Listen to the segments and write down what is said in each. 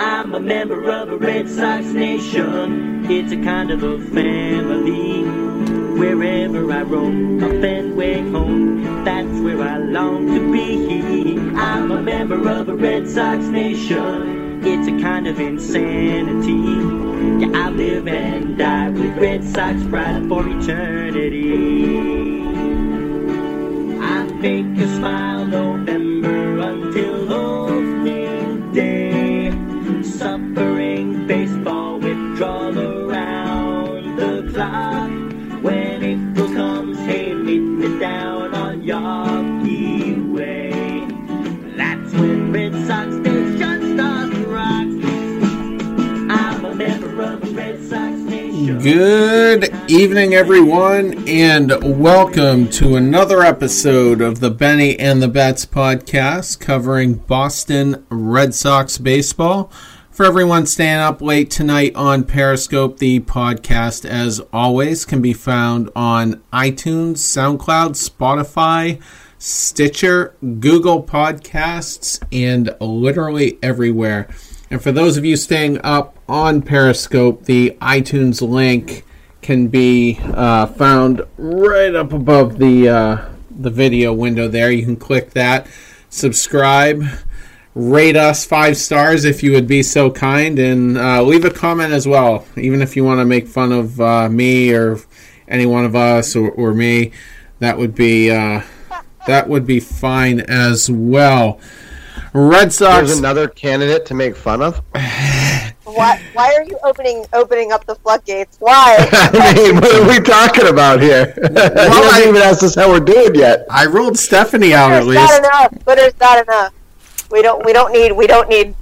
I'm a member of a Red Sox nation. It's a kind of a family. Wherever I roam, a Fenway home. That's where I long to be. I'm a member of a Red Sox nation. It's a kind of insanity. Yeah, I live and die with Red Sox pride for eternity. I fake a smile November until Good evening, everyone, and welcome to another episode of the Benny and the Bets podcast covering Boston Red Sox baseball. For everyone staying up late tonight on Periscope, the podcast, as always, can be found on iTunes, SoundCloud, Spotify, Stitcher, Google Podcasts, and literally everywhere. And for those of you staying up on Periscope, the iTunes link can be uh, found right up above the uh, the video window. There, you can click that, subscribe, rate us five stars if you would be so kind, and uh, leave a comment as well. Even if you want to make fun of uh, me or any one of us or, or me, that would be uh, that would be fine as well. Red Sox. There's another candidate to make fun of. Why, why are you opening opening up the floodgates? Why? I mean, what are we talking about here? you I- haven't even asked us how we're doing yet. I ruled Stephanie out at Twitter's not least. enough. Twitter's not enough. We don't we don't need we don't need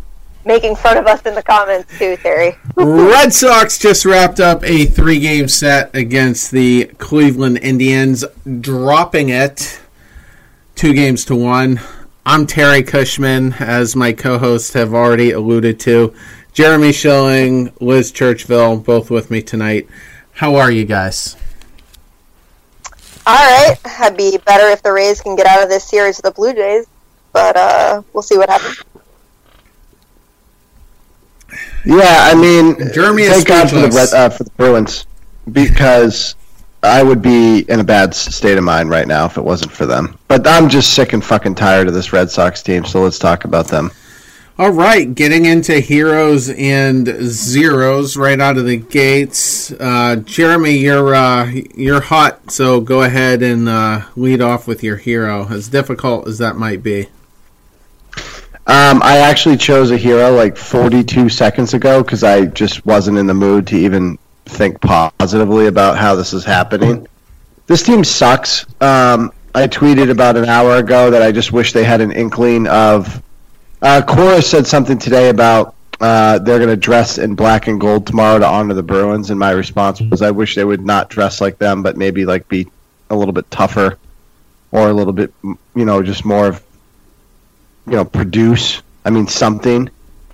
making fun of us in the comments too, Theory. Red Sox just wrapped up a three game set against the Cleveland Indians, dropping it two games to one. I'm Terry Cushman, as my co hosts have already alluded to. Jeremy Schilling, Liz Churchville, both with me tonight. How are you guys? All right, I'd be better if the Rays can get out of this series of the Blue Jays, but uh, we'll see what happens. Yeah, I mean, Jeremy thank God for the uh, for the Bruins because I would be in a bad state of mind right now if it wasn't for them. But I'm just sick and fucking tired of this Red Sox team. So let's talk about them. All right, getting into heroes and zeros right out of the gates. Uh, Jeremy, you're uh, you're hot, so go ahead and uh, lead off with your hero, as difficult as that might be. Um, I actually chose a hero like 42 seconds ago because I just wasn't in the mood to even think positively about how this is happening. This team sucks. Um, I tweeted about an hour ago that I just wish they had an inkling of. Uh, Cora said something today about uh, they're going to dress in black and gold tomorrow to honor the Bruins, and my response was, I wish they would not dress like them, but maybe like be a little bit tougher or a little bit, you know, just more of you know, produce. I mean, something.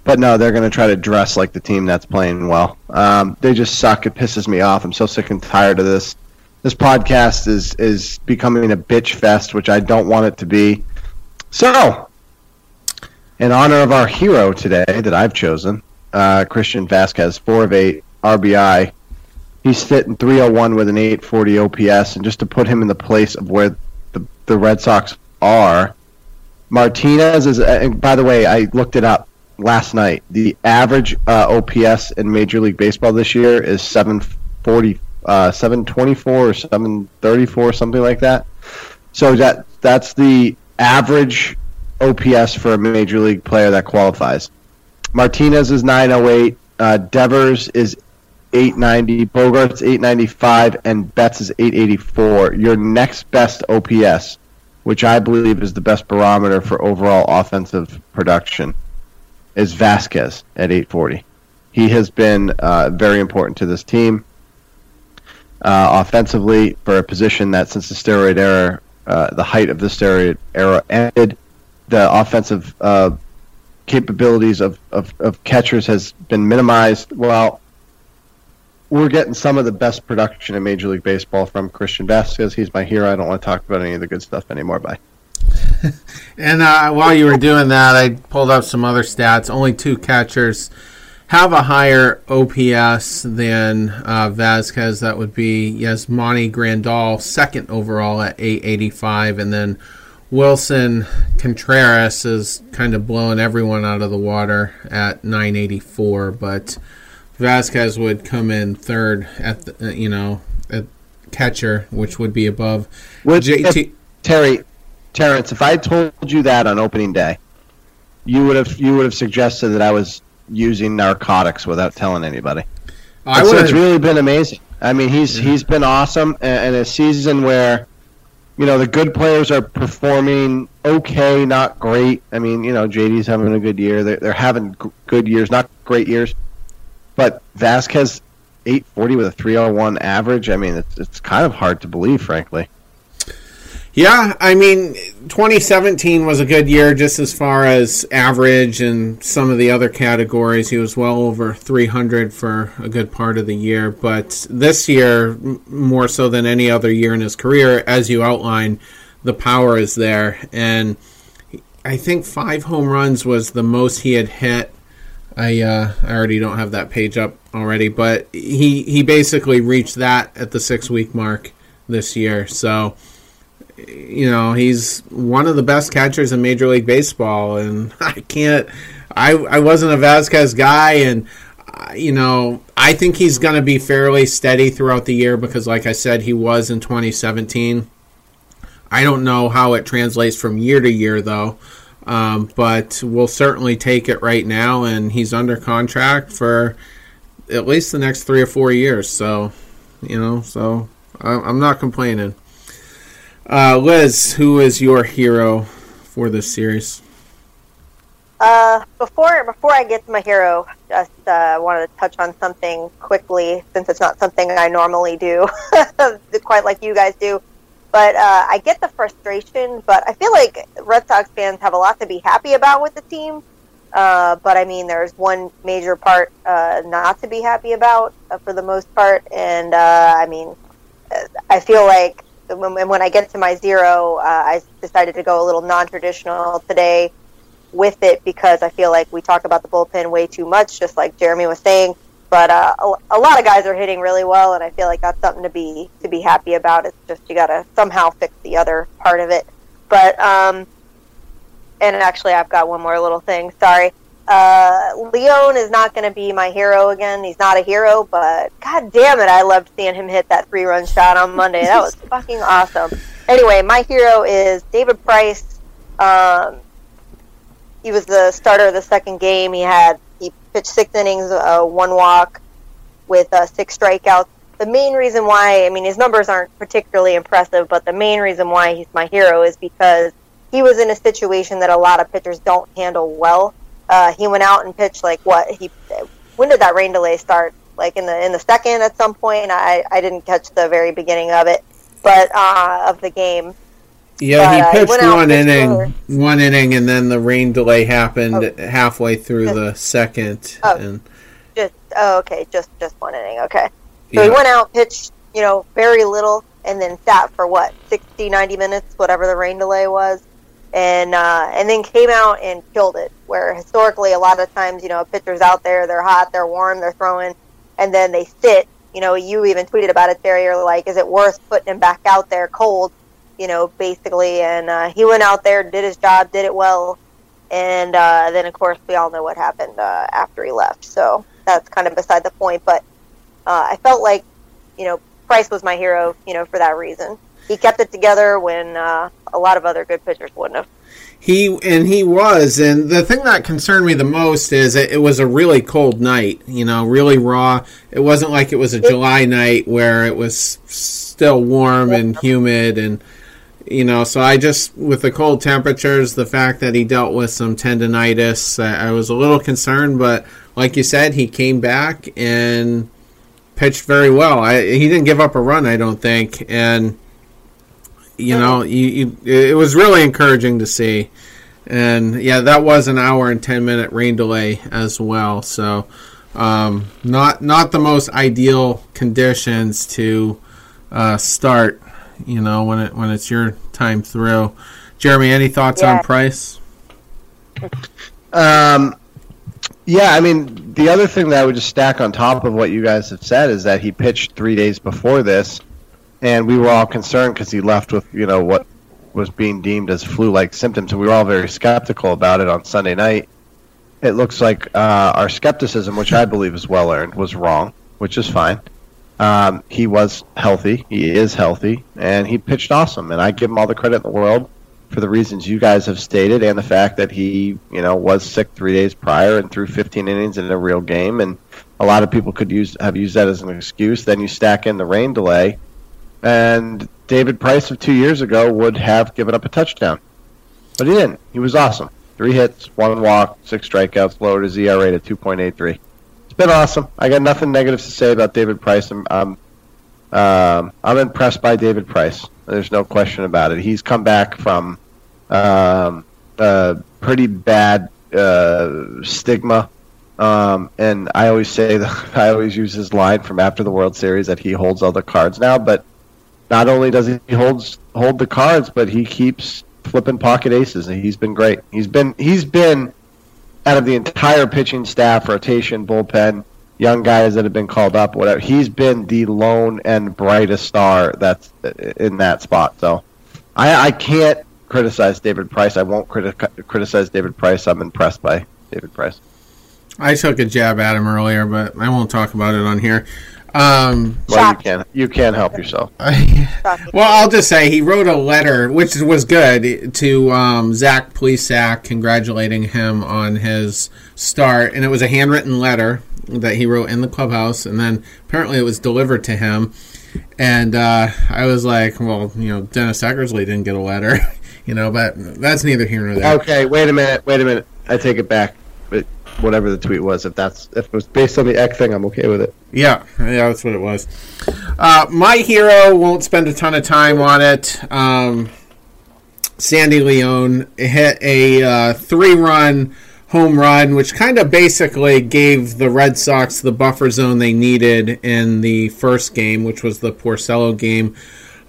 But no, they're going to try to dress like the team that's playing well. Um, they just suck. It pisses me off. I'm so sick and tired of this. This podcast is is becoming a bitch fest, which I don't want it to be. So, in honor of our hero today that I've chosen, uh, Christian Vazquez, four of eight RBI. He's sitting 301 with an 840 OPS, and just to put him in the place of where the the Red Sox are, Martinez is. uh, by the way, I looked it up last night. The average uh, OPS in Major League Baseball this year is 740, uh, 724 or 734, something like that. So that that's the average OPS for a Major League player that qualifies. Martinez is 908. Uh, Devers is 890. Bogaerts 895, and Betts is 884. Your next best OPS which I believe is the best barometer for overall offensive production, is Vazquez at 840. He has been uh, very important to this team uh, offensively for a position that since the steroid era, uh, the height of the steroid era ended, the offensive uh, capabilities of, of, of catchers has been minimized. Well, we're getting some of the best production in Major League Baseball from Christian Vazquez. He's my hero. I don't want to talk about any of the good stuff anymore. Bye. and uh, while you were doing that, I pulled up some other stats. Only two catchers have a higher OPS than uh, Vazquez. That would be Yasmani Grandal, second overall at 885, and then Willson Contreras is kind of blowing everyone out of the water at 984, but Vazquez would come in third at the, you know at catcher, which would be above Which, JT. Terry, Terrence, if I told you that on opening day, you would have you would have suggested that I was using narcotics without telling anybody. I And so would it's really been amazing. I mean, he's he's been awesome, and, and a season where, you know, the good players are performing okay, not great. I mean, you know, JD's having a good year. They're, they're having good years, not great years. But Vazquez, eight forty with a three hundred one average. I mean, it's it's kind of hard to believe, frankly. Yeah, I mean, 2017 was a good year just as far as average and some of the other categories. He was well over 300 for a good part of the year. But this year, more so than any other year in his career, as you outline, the power is there. And I think five home runs was the most he had hit. I uh, I already don't have that page up already, but he he basically reached that at the six week mark this year. So you know he's one of the best catchers in Major League Baseball, and I can't. I I wasn't a Vazquez guy, and uh, you know I think he's going to be fairly steady throughout the year because, like I said, he was in 2017. I don't know how it translates from year to year though, um, but we'll certainly take it right now, and he's under contract for at least the next three or four years. So, you know, so I'm not complaining. Uh, Liz, who is your hero for this series? Uh, before before I get to my hero, just uh, wanted to touch on something quickly since it's not something I normally do, quite like you guys do. But uh, I get the frustration, but I feel like Red Sox fans have a lot to be happy about with the team. Uh, but I mean, there's one major part uh, not to be happy about uh, for the most part, and uh, I mean, uh, I feel like when, when I get to my zero, uh, I decided to go a little non-traditional today with it because I feel like we talk about the bullpen way too much, just like Jeremy was saying. But uh, a, a lot of guys are hitting really well, and I feel like that's something to be to be happy about. It's just you got to somehow fix the other part of it. But um, and actually, I've got one more little thing. Sorry. Uh, Leon is not going to be my hero again. He's not a hero, but god damn it, I loved seeing him hit that three run shot on Monday. That was fucking awesome. Anyway, my hero is David Price. Um, he was the starter of the second game. He had he pitched six innings, uh, one walk, with uh, six strikeouts. The main reason why, I mean, his numbers aren't particularly impressive, but the main reason why he's my hero is because he was in a situation that a lot of pitchers don't handle well. Uh, he went out and pitched like what he. When did that rain delay start? Like in the in the second at some point. I I didn't catch the very beginning of it, but uh, of the game. Yeah, But, uh, he he pitched out one pitched inning, over. one inning, and then the rain delay happened Oh. halfway through the second. Oh. And Just oh, okay, just just one inning. Okay. So yeah, he went out, pitched, you know, very little, and then sat for what, 60, 90 minutes, whatever the rain delay was, and uh, and then came out and killed it. Where historically, a lot of times, you know, a pitcher's out there, they're hot, they're warm, they're throwing, and then they sit. You know, you even tweeted about it, Terry. You're like, is it worth putting him back out there cold? You know, basically, and uh, he went out there, did his job, did it well, and uh, then of course we all know what happened uh, after he left. So that's kind of beside the point, but uh, I felt like, you know, Price was my hero, you know, for that reason. He kept it together when uh, a lot of other good pitchers wouldn't have. he and he was. And the thing that concerned me the most is it, it was a really cold night. You know, really raw. It wasn't like it was a July night where it was still warm and humid and. You know, so I just with the cold temperatures, the fact that he dealt with some tendonitis, I, I was a little concerned. But like you said, he came back and pitched very well. I, he didn't give up a run, I don't think, and you know, you, you, it was really encouraging to see. And yeah, that was an hour and ten minute rain delay as well. So um, not not the most ideal conditions to uh, start. You know, when it when it's your time through. Jeremy, any thoughts Yeah. on Price? Um, yeah, I mean, the other thing that I would just stack on top of what you guys have said is that he pitched three days before this, and we were all concerned because he left with you know what was being deemed as flu-like symptoms, and we were all very skeptical about it on Sunday night. It looks like uh, our skepticism, which I believe is well earned, was wrong, which is fine. Um, he was healthy. He is healthy, and he pitched awesome. And I give him all the credit in the world for the reasons you guys have stated, and the fact that he, you know, was sick three days prior and threw 15 innings in a real game. And a lot of people could use have used that as an excuse. Then you stack in the rain delay, and David Price of two years ago would have given up a touchdown, but he didn't. He was awesome. Three hits, one walk, six strikeouts, lowered his ERA to 2.83 it's been awesome. I got nothing negative to say about David Price. I'm I'm, um, I'm impressed by David Price. There's no question about it. He's come back from um, a pretty bad uh, stigma, um, and I always say that I always use his line from after the World Series that he holds all the cards now. But not only does he holds hold the cards, but he keeps flipping pocket aces, and he's been great. He's been he's been out of the entire pitching staff, rotation, bullpen, young guys that have been called up, whatever. He's been the lone and brightest star that's in that spot. So I, I can't criticize David Price. I won't criti- criticize David Price. I'm impressed by David Price. I took a jab at him earlier, but I won't talk about it on here. Um, Well, you can't you can't help yourself. Well, I'll just say he wrote a letter, which was good, to um, Zach Plesac, congratulating him on his start, and it was a handwritten letter that he wrote in the clubhouse, and then apparently it was delivered to him. And uh, I was like, well, you know, Dennis Eckersley didn't get a letter, you know, but that's neither here nor there. Okay, wait a minute. Wait a minute. I take it back. But whatever the tweet was, if that's if it was based on the Eck thing, I'm okay with it. Yeah, yeah, that's what it was. Uh, my hero won't spend a ton of time on it. Um, Sandy Leon hit a uh, three-run home run, which kind of basically gave the Red Sox the buffer zone they needed in the first game, which was the Porcello game.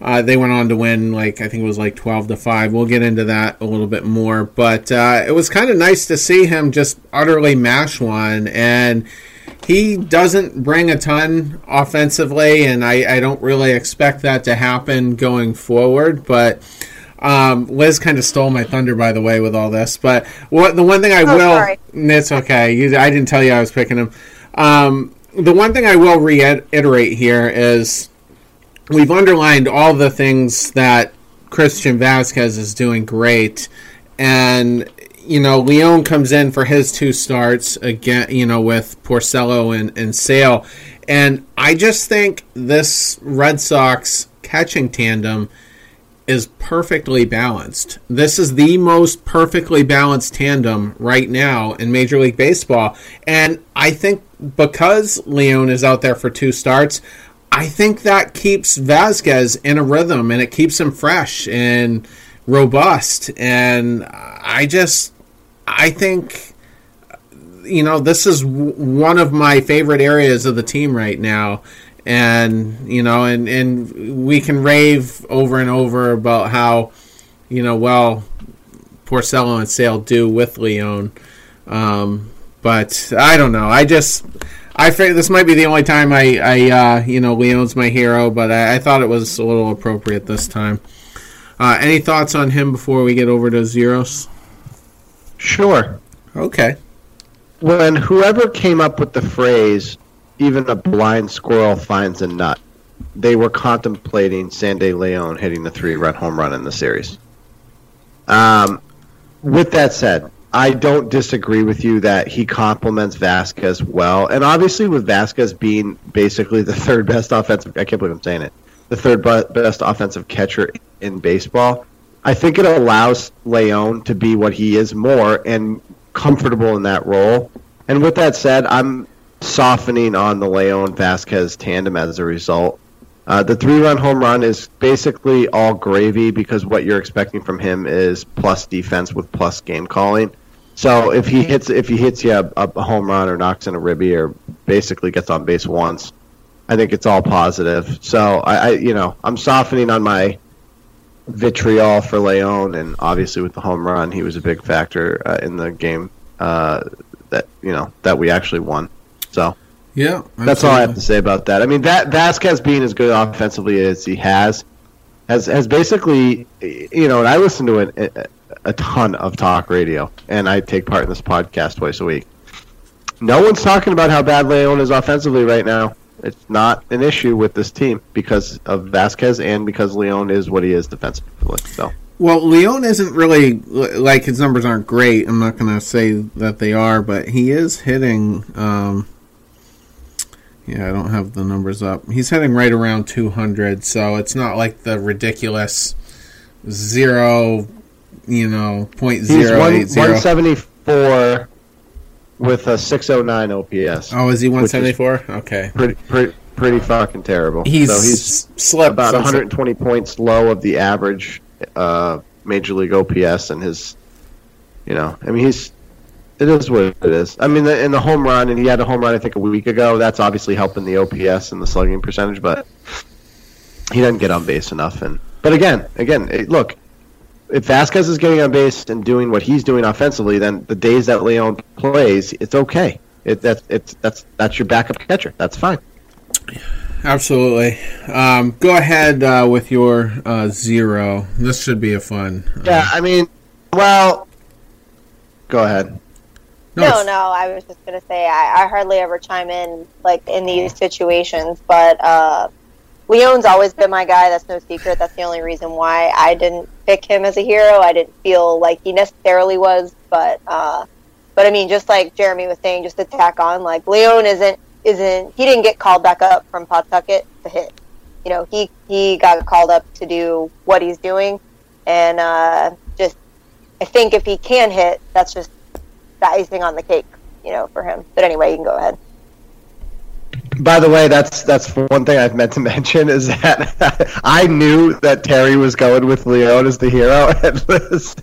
Uh, they went on to win, like I think it was like twelve to five. We'll get into that a little bit more, but uh, it was kind of nice to see him just utterly mash one, and he doesn't bring a ton offensively, and I, I don't really expect that to happen going forward. But um, Liz kind of stole my thunder, by the way, with all this. But what the one thing I Oh, will, sorry. it's okay. You, I didn't tell you I was picking him. Um, the one thing I will reiterate here is we've underlined all the things that Christian Vazquez is doing great, and you know Leon comes in for his two starts again, you know with Porcello and and Sale, and I just think this Red Sox catching tandem is perfectly balanced. This is the most perfectly balanced tandem right now in Major League Baseball. And I think because Leon is out there for two starts, I think that keeps Vazquez in a rhythm and it keeps him fresh and robust. And I just, I think, you know, this is w- one of my favorite areas of the team right now. And you know and and we can rave over and over about how you know well Porcello and Sale do with Leon. Um, but I don't know. I just I figure this might be the only time I I uh, you know Leon's my hero but I, I thought it was a little appropriate this time. Uh, any thoughts on him before we get over to zeros? Sure. okay. When whoever came up with the phrase even a blind squirrel finds a nut they were contemplating Sandy Leon hitting the three run home run in the series. Um, with that said I don't disagree with you that he complements Vazquez well and obviously with Vazquez being basically the third best offensive I can't believe I'm saying it the third best offensive catcher in baseball I think it allows Leon to be what he is more and comfortable in that role. And with that said, I'm softening on the Leon Vazquez tandem as a result. Uh, the three run home run is basically all gravy because what you're expecting from him is plus defense with plus game calling. So if he hits if he hits you a, a home run or knocks in a ribby or basically gets on base once, I think it's all positive. So I, I you know I'm softening on my vitriol for Leon, and obviously with the home run, he was a big factor uh, in the game uh, that you know that we actually won. So Yeah, that's all I have to say about that. I mean, that Vazquez being as good offensively as he has has has basically, you know, and I listen to it a, ton of talk radio, and I take part in this podcast twice a week. No one's talking about how bad Leon is offensively right now. It's not an issue with this team because of Vazquez and because Leon is what he is defensively. So Well, Leon isn't really like his numbers aren't great. I'm not going to say that they are, but he is hitting. Um, yeah, I don't have the numbers up. He's hitting right around 200, so it's not like the ridiculous zero, you know, point zero one, eight zero. 174 with a 609 OPS. Oh, is he 174? Okay. Pretty, pretty, pretty fucking terrible. He's, so he's slept about 120 points low of the average uh, major league OPS, and his, you know, I mean, he's it is what it is. I mean, the, in the home run, and he had a home run I think a week ago. That's obviously helping the OPS and the slugging percentage, but he doesn't get on base enough. And but again, again, it, look, if Vazquez is getting on base and doing what he's doing offensively, then the days that Leon plays, it's okay. It, that's it's that's that's your backup catcher. That's fine. Absolutely. Um, go ahead uh, with your uh, zero. This should be a fun. uh, Yeah, I mean, well, go ahead. No, it's- no, I was just gonna say I, I hardly ever chime in like in these situations, but uh, Leon's always been my guy. That's no secret. That's the only reason why I didn't pick him as a hero. I didn't feel like he necessarily was, but uh, but I mean, just like Jeremy was saying, just to tack on, like Leon isn't isn't he didn't get called back up from Pawtucket to hit. You know, he he got called up to do what he's doing, and uh, just I think if he can hit, that's just the icing on the cake, you know, for him. But anyway, you can go ahead. By the way, that's that's one thing I've meant to mention is that I knew that Terry was going with Leon as the hero, and Liz,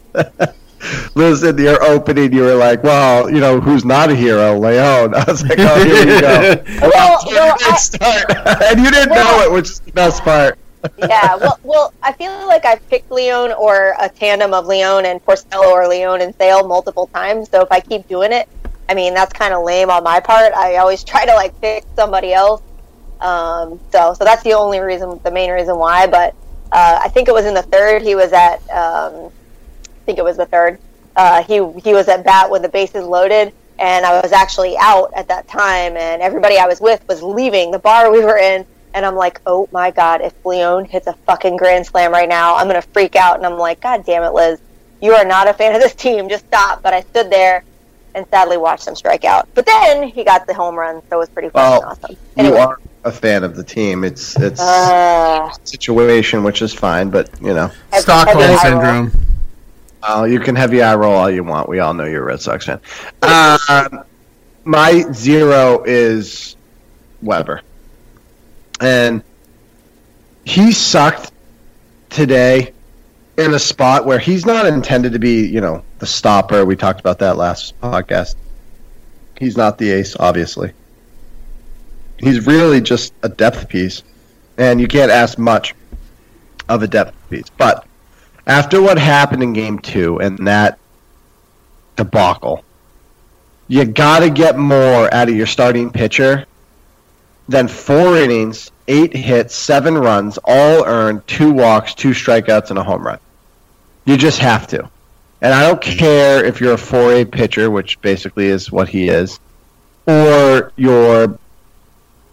Liz, in your opening, you were like, "Well, you know, who's not a hero? Leon." I was like, "Oh, here we go." Well, well, Good I- start. and you didn't know it, which is the best part. yeah, well, well, I feel like I've picked Leon or a tandem of Leon and Porcello or Leon and Sale multiple times. So if I keep doing it, I mean that's kind of lame on my part. I always try to like pick somebody else. Um, so so that's the only reason, the main reason why. But uh, I think it was in the third. He was at, um, I think it was the third. Uh, he he was at bat with the bases loaded, and I was actually out at that time, and everybody I was with was leaving the bar we were in. And I'm like, oh my god, if Leon hits a fucking grand slam right now, I'm gonna freak out. And I'm like, god damn it, Liz, you are not a fan of this team. Just stop. But I stood there and sadly watched him strike out. But then he got the home run, so it was pretty fucking Well, awesome. You are a fan of the team. It's it's uh, a situation, which is fine, but you know, Stockholm heavy eye syndrome. Uh, you can heavy eye roll all you want. We all know you're a Red Sox fan. Um, my zero is Weber, and he sucked today in a spot where he's not intended to be, you know, the stopper. We talked about that last podcast. He's not the ace, obviously. He's really just a depth piece, and you can't ask much of a depth piece. But after what happened in game two and that debacle, you got to get more out of your starting pitcher than four innings, eight hits, seven runs, all earned, two walks, two strikeouts, and a home run. You just have to. And I don't care if you're a 4A pitcher, which basically is what he is, or you're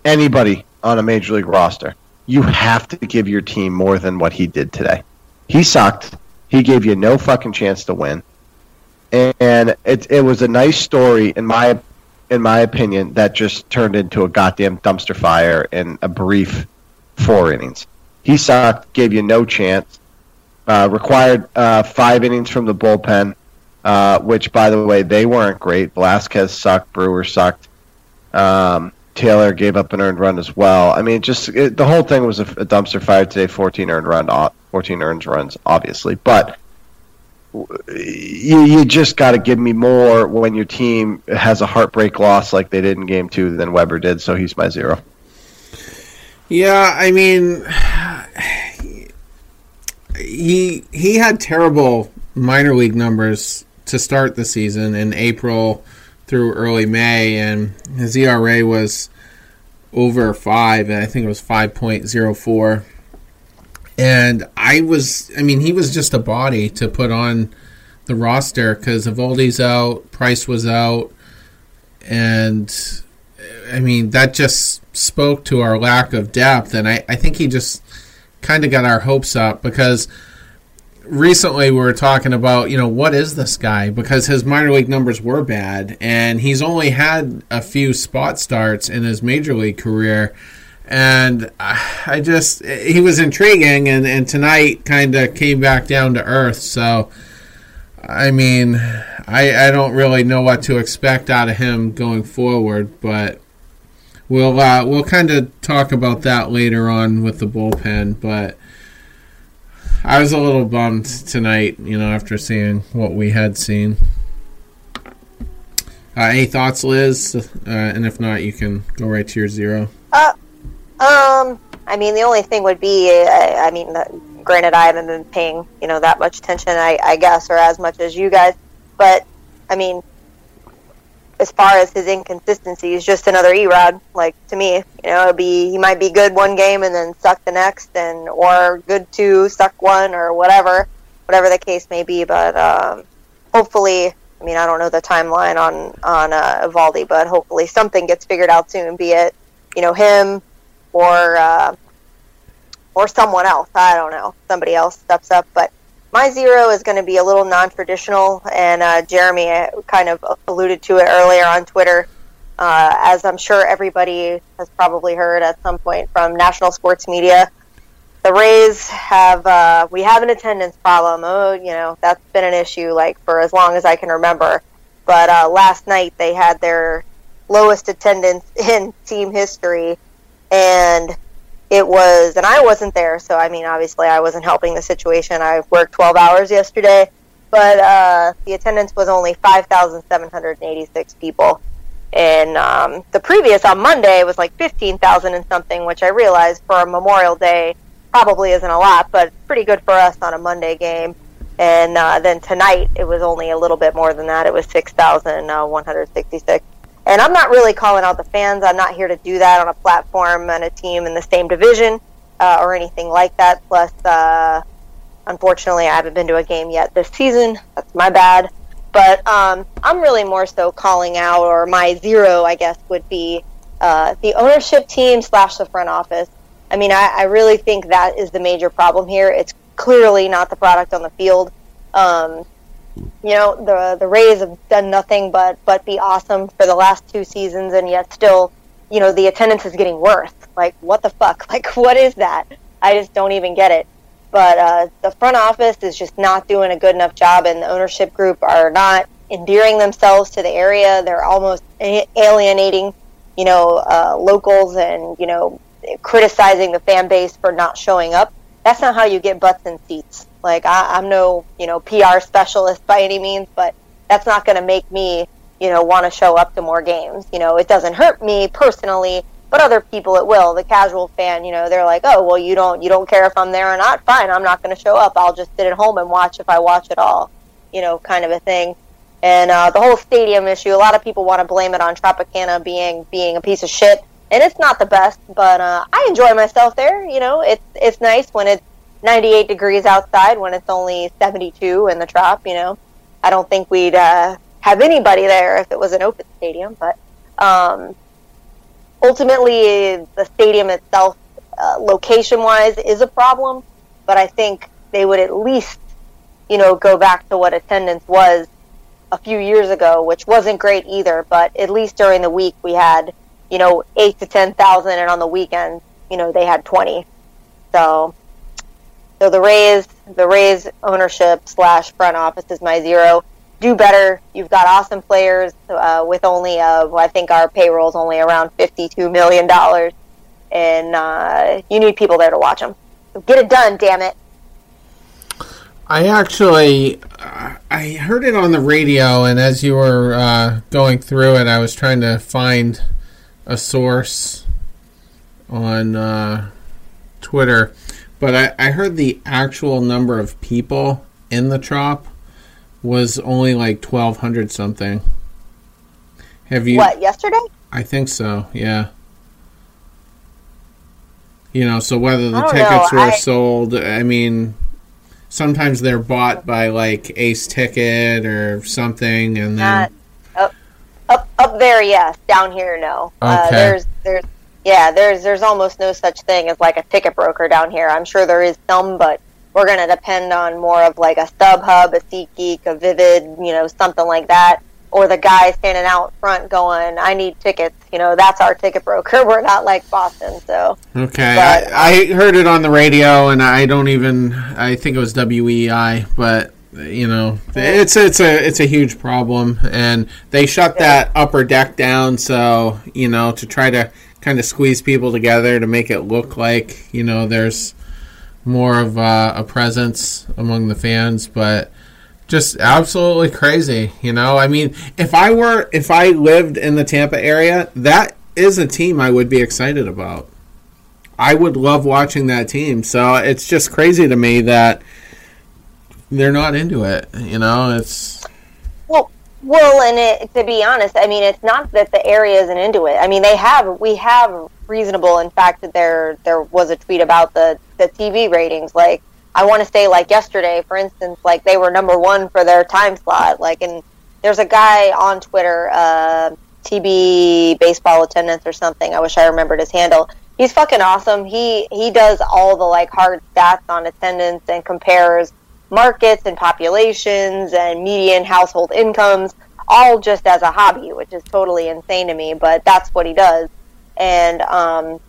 anybody on a major league roster. You have to give your team more than what he did today. He sucked. He gave you no fucking chance to win. And it it was a nice story in my in my opinion that just turned into a goddamn dumpster fire in a brief four innings. He sucked, gave you no chance. Uh, required uh, five innings from the bullpen, uh, which by the way they weren't great. Velazquez sucked, Brewer sucked. Um, Taylor gave up an earned run as well. I mean, just it, the whole thing was a, a dumpster fire today. Fourteen earned run, fourteen earned runs, obviously, but you you just got to give me more when your team has a heartbreak loss like they did in game two than Weber did. So he's my zero. Yeah, I mean, he he had terrible minor league numbers to start the season in April through early May, and his ERA was over five, and I think it was five point zero four. And I was, I mean, he was just a body to put on the roster because Eovaldi's out, Price was out, and I mean that just spoke to our lack of depth, and I, I think he just kind of got our hopes up because recently we were talking about you know what is this guy? Because his minor league numbers were bad and he's only had a few spot starts in his major league career. And uh, I just he was intriguing and, and tonight kind of came back down to earth. So I mean I, I don't really know what to expect out of him going forward but we'll uh, we'll kind of talk about that later on with the bullpen but I was a little bummed tonight, you know, after seeing what we had seen. Uh, any thoughts, Liz? Uh, and if not, you can go right to your zero. Uh, um, I mean, the only thing would be, I, I mean, granted, I haven't been paying, you know, that much attention, I, I guess, or as much as you guys, but I mean, as far as his inconsistency, he's just another Erod. Like to me, you know, it'd be he might be good one game and then suck the next, and or good two, suck one, or whatever, whatever the case may be. But um, hopefully, I mean, I don't know the timeline on on uh, Eovaldi, but hopefully something gets figured out soon. Be it you know him or uh, or someone else. I don't know. Somebody else steps up, but my zero is going to be a little non-traditional, and uh, Jeremy kind of alluded to it earlier on Twitter. Uh, as I'm sure everybody has probably heard at some point from national sports media, the Rays have uh, we have an attendance problem. Oh, you know that's been an issue like for as long as I can remember. But uh, last night they had their lowest attendance in team history, and it was, and I wasn't there, so I mean, obviously, I wasn't helping the situation. I worked 12 hours yesterday, but uh, the attendance was only 5,786 people. And um, the previous on Monday was like 15,000 and something, which I realized for a Memorial Day probably isn't a lot, but pretty good for us on a Monday game. And uh, then tonight it was only a little bit more than that. It was 6,166. And I'm not really calling out the fans. I'm not here to do that on a platform and a team in the same division uh, or anything like that. Plus, uh, unfortunately, I haven't been to a game yet this season. That's my bad. But um, I'm really more so calling out, or my zero, I guess, would be uh, the ownership team slash the front office. I mean, I, I, really think that is the major problem here. It's clearly not the product on the field. Um, you know the the Rays have done nothing but but be awesome for the last two seasons, and yet still, you know, the attendance is getting worse. Like what the fuck? Like what is that? I just don't even get it. But uh, the front office is just not doing a good enough job, and the ownership group are not endearing themselves to the area. They're almost alienating, you know, uh, locals, and you know, criticizing the fan base for not showing up. That's not how you get butts in seats. Like I, am no, you know, PR specialist by any means, but that's not going to make me, you know, want to show up to more games. You know, it doesn't hurt me personally, but other people it will. The casual fan, you know, they're like, oh, well, you don't, you don't care if I'm there or not. Fine, I'm not going to show up. I'll just sit at home and watch if I watch at all. You know, kind of a thing. And uh, the whole stadium issue, a lot of people want to blame it on Tropicana being being a piece of shit, and it's not the best. But uh, I enjoy myself there. You know, it's it's nice when it's 98 degrees outside when it's only 72 in the trop. You know, I don't think we'd uh, have anybody there if it was an open stadium. But um, ultimately, the stadium itself, uh, location-wise, is a problem. But I think they would at least, you know, go back to what attendance was a few years ago, which wasn't great either. But at least during the week, we had, you know, eight to ten thousand, and on the weekend, you know, they had twenty. So so the Rays, the Rays ownership slash front office is my zero. Do better. You've got awesome players uh, with only, uh, I think our payroll is only around fifty-two million dollars, and uh, you need people there to watch them. So get it done, damn it. I actually, uh, I heard it on the radio, and as you were uh, going through it, I was trying to find a source on uh, Twitter but I, I heard the actual number of people in the trop was only like twelve hundred something. Have you? What yesterday? I think so. Yeah. You know, so whether the tickets know, were I- sold, I mean, sometimes they're bought by like Ace Ticket or something, and then Not up, up, up there. Yes, down here, no. Uh, Okay. there's, there's, yeah, there's, there's almost no such thing as like a ticket broker down here. I'm sure there is some, but we're gonna depend on more of like a StubHub, a SeatGeek, a Vivid, you know, something like that, or the guy standing out front going, "I need tickets." You know, that's our ticket broker. We're not like Boston, so Okay, But- I, I heard it on the radio, and I don't even. I think it was WEEI, but you know, it's it's a it's a huge problem, and they shut that upper deck down. So you know, to try to kind of squeeze people together to make it look like you know there's more of uh, a presence among the fans, but just absolutely crazy. You know, I mean, if I were if I lived in the Tampa area, that is a team I would be excited about. I would love watching that team. So it's just crazy to me that they're not into it. You know, it's Well, and it, to be honest, I mean, it's not that the area isn't into it. I mean, they have, we have reasonable. In fact, that there there was a tweet about the the TV ratings. Like, I want to say, like yesterday, for instance, like they were number one for their time slot. Like, and there's a guy on Twitter, uh, TB baseball attendance or something. I wish I remembered his handle. He's fucking awesome. He he does all the like hard stats on attendance and compares markets and populations and median household incomes, all just as a hobby, which is totally insane to me. But that's what he does, and um,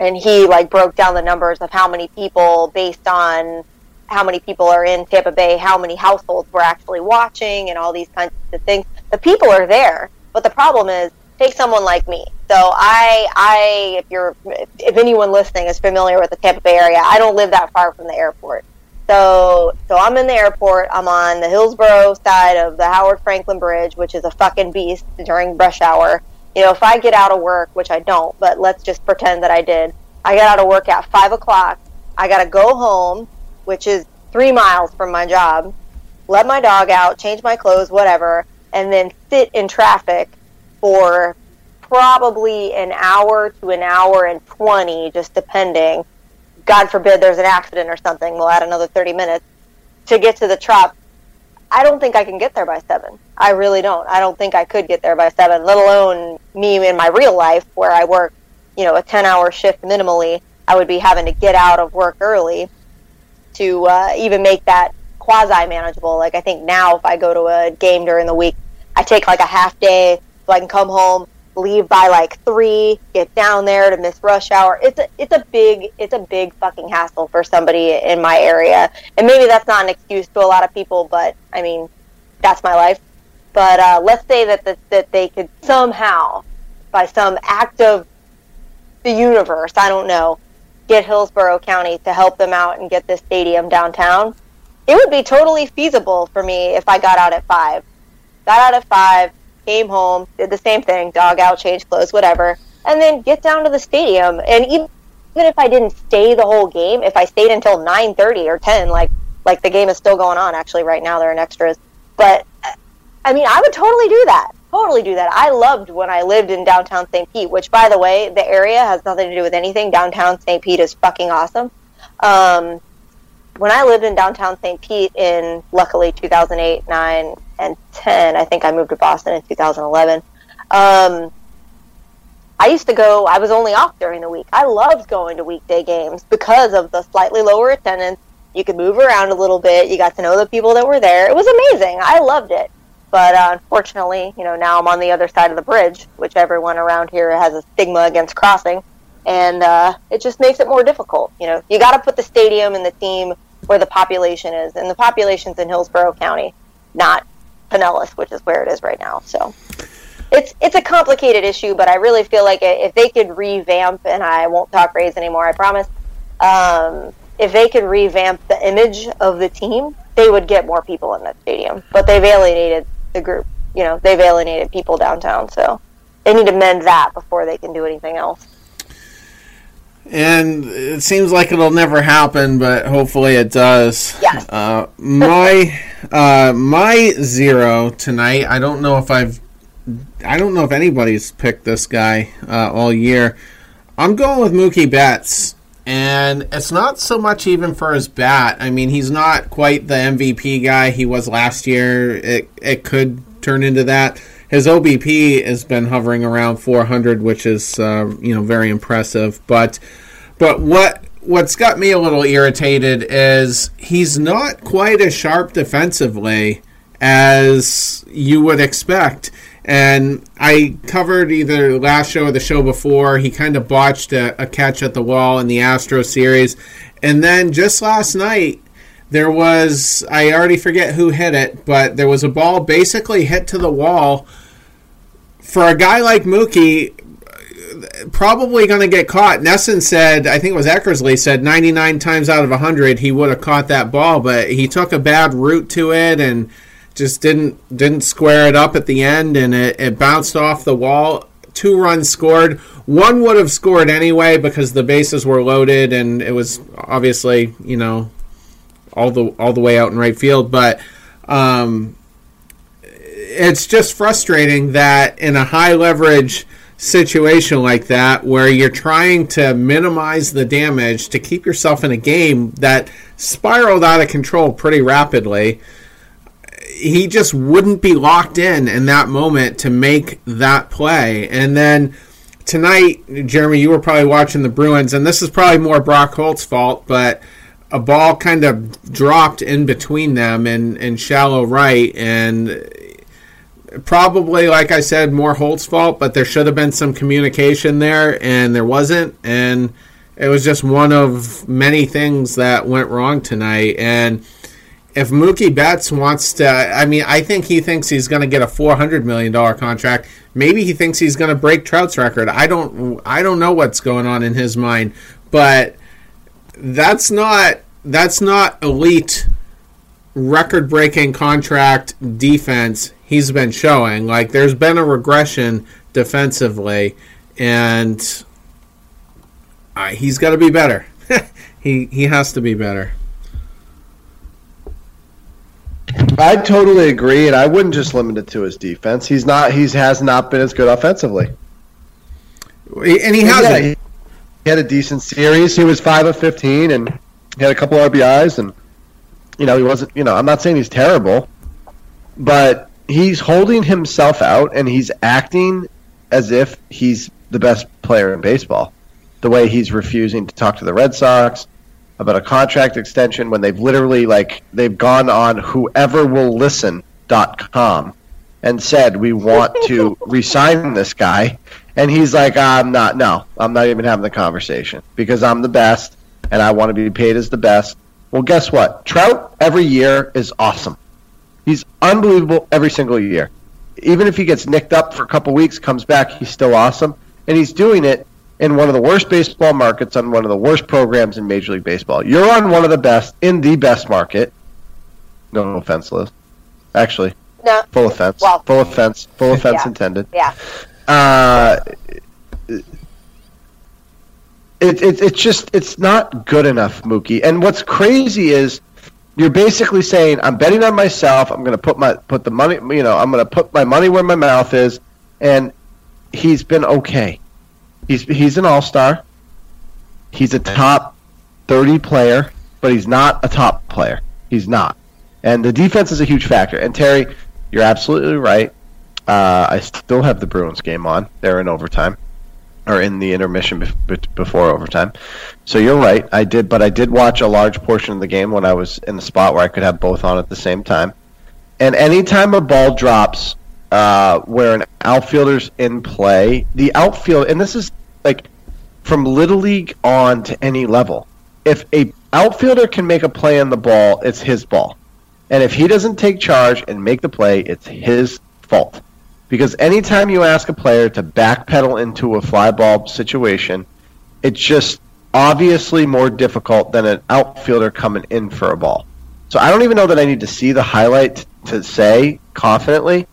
and he like broke down the numbers of how many people based on how many people are in Tampa Bay, how many households were actually watching, and all these kinds of things. The people are there, but the problem is take someone like me. So I, I, if you're, if anyone listening is familiar with the Tampa Bay area, I don't live that far from the airport. So, so I'm in the airport. I'm on the Hillsborough side of the Howard Frankland Bridge, which is a fucking beast during rush hour. You know, if I get out of work, which I don't, but let's just pretend that I did. I get out of work at five o'clock. I gotta go home, which is three miles from my job. Let my dog out, change my clothes, whatever, and then sit in traffic for probably an hour to an hour and 20, just depending. God forbid there's an accident or something, we'll add another 30 minutes to get to the trop. I don't think I can get there by 7. I really don't. I don't think I could get there by 7, let alone me in my real life where I work, you know, a 10 hour shift minimally. I would be having to get out of work early to uh, even make that quasi manageable. Like I think now, if I go to a game during the week, I take like a half day so I can come home, leave by like three, get down there to miss rush hour. It's a it's a big it's a big fucking hassle for somebody in my area, and maybe that's not an excuse to a lot of people, but I mean that's my life. But uh, let's say that the, that they could somehow, by some act of the universe, I don't know, get Hillsborough County to help them out and get this stadium downtown, it would be totally feasible for me if I got out at five. Got out at five, came home, did the same thing, dog out, change clothes, whatever, and then get down to the stadium. And even even if I didn't stay the whole game, if I stayed until nine thirty or ten, like like the game is still going on actually right now, they're in extras. But I mean, I would totally do that. Totally do that. I loved when I lived in downtown St. Pete, which, by the way, the area has nothing to do with anything. Downtown St. Pete is fucking awesome. Um, when I lived in downtown St. Pete in, luckily, 2008, 9, and 10, I think I moved to Boston in 2011. Um, I used to go, I was only off during the week. I loved going to weekday games because of the slightly lower attendance. You could move around a little bit. You got to know the people that were there. It was amazing. I loved it. But uh, unfortunately, you know, now I'm on the other side of the bridge, which everyone around here has a stigma against crossing, and uh, it just makes it more difficult. You know, you got to put the stadium and the team where the population is, and the population's in Hillsborough County, not Pinellas, which is where it is right now. So it's it's a complicated issue, but I really feel like if they could revamp, and I won't talk Rays anymore, I promise. Um, if they could revamp the image of the team, they would get more people in that stadium. But they've alienated the group. You know, they've alienated people downtown, so they need to mend that before they can do anything else. And it seems like it'll never happen, but hopefully it does. Yes. Uh, my uh, my zero tonight. I don't know if I've. I don't know if anybody's picked this guy uh, all year. I'm going with Mookie Betts, and it's not so much even for his bat. I mean, he's not quite the MVP guy he was last year. It it could turn into that. His OBP has been hovering around 400, which is uh, you know very impressive. But but what what's got me a little irritated is he's not quite as sharp defensively as you would expect. And I covered either last show or the show before. He kind of botched a, a catch at the wall in the Astro series. And then just last night, there was, I already forget who hit it, but there was a ball basically hit to the wall. For a guy like Mookie, probably going to get caught. Nesson said, I think it was Eckersley said 99 times out of 100 he would have caught that ball, but he took a bad route to it and just didn't didn't square it up at the end, and it, it bounced off the wall. Two runs scored. One would have scored anyway because the bases were loaded, and it was obviously you know all the all the way out in right field, but. Um, it's just frustrating that in a high leverage situation like that where you're trying to minimize the damage to keep yourself in a game that spiraled out of control pretty rapidly he just wouldn't be locked in in that moment to make that play. And then tonight jeremy you were probably watching the bruins and this is probably more brock holt's fault but a ball kind of dropped in between them and in shallow right and probably, like I said, more Holt's fault, but there should have been some communication there, and there wasn't. And it was just one of many things that went wrong tonight. And if Mookie Betts wants to, I mean, I think he thinks he's going to get a four hundred million dollar contract. Maybe he thinks he's going to break Trout's record. I don't, I don't know what's going on in his mind, but that's not that's not elite record breaking contract defense he's been showing. Like there's been a regression defensively, and uh, he's got to be better. he he has to be better. I totally agree, and I wouldn't just limit it to his defense. He's not. He has not been as good offensively, and he has. he had a decent series. He was five of fifteen, and he had a couple RBIs, and you know he wasn't. You know, I'm not saying he's terrible, but he's holding himself out and he's acting as if he's the best player in baseball. The way he's refusing to talk to the Red Sox about a contract extension when they've literally like they've gone on whoever will listen.com and said we want to resign this guy and he's like I'm not no I'm not even having the conversation because I'm the best and I want to be paid as the best. Well, guess what? Trout every year is awesome. He's unbelievable every single year. Even if he gets nicked up for a couple weeks, comes back, he's still awesome. And he's doing it in one of the worst baseball markets on one of the worst programs in Major League Baseball. You're on one of the best, in the best market. No offense, Liz. Actually, No. full offense. Well- full offense. Full offense Yeah. intended. Yeah. Uh, it, it, it's just it's not good enough, Mookie. And what's crazy is you're basically saying I'm betting on myself. I'm going to put my put the money. You know, I'm going to put my money where my mouth is. And he's been okay. He's he's an all star. He's a top thirty player, but he's not a top player. He's not. And the defense is a huge factor. And Terry, you're absolutely right. Uh, I still have the Bruins game on. They're in overtime, or in the intermission bef- before overtime. So you're right. I did, but I did watch a large portion of the game when I was in the spot where I could have both on at the same time. And anytime a ball drops uh, where an outfielder's in play, the outfield, and this is like from little league on to any level. If a outfielder can make a play on the ball, it's his ball. And if he doesn't take charge and make the play, it's his fault. Because anytime you ask a player to backpedal into a fly ball situation, it's just obviously more difficult than an outfielder coming in for a ball. So I don't even know that I need to see the highlight to say confidently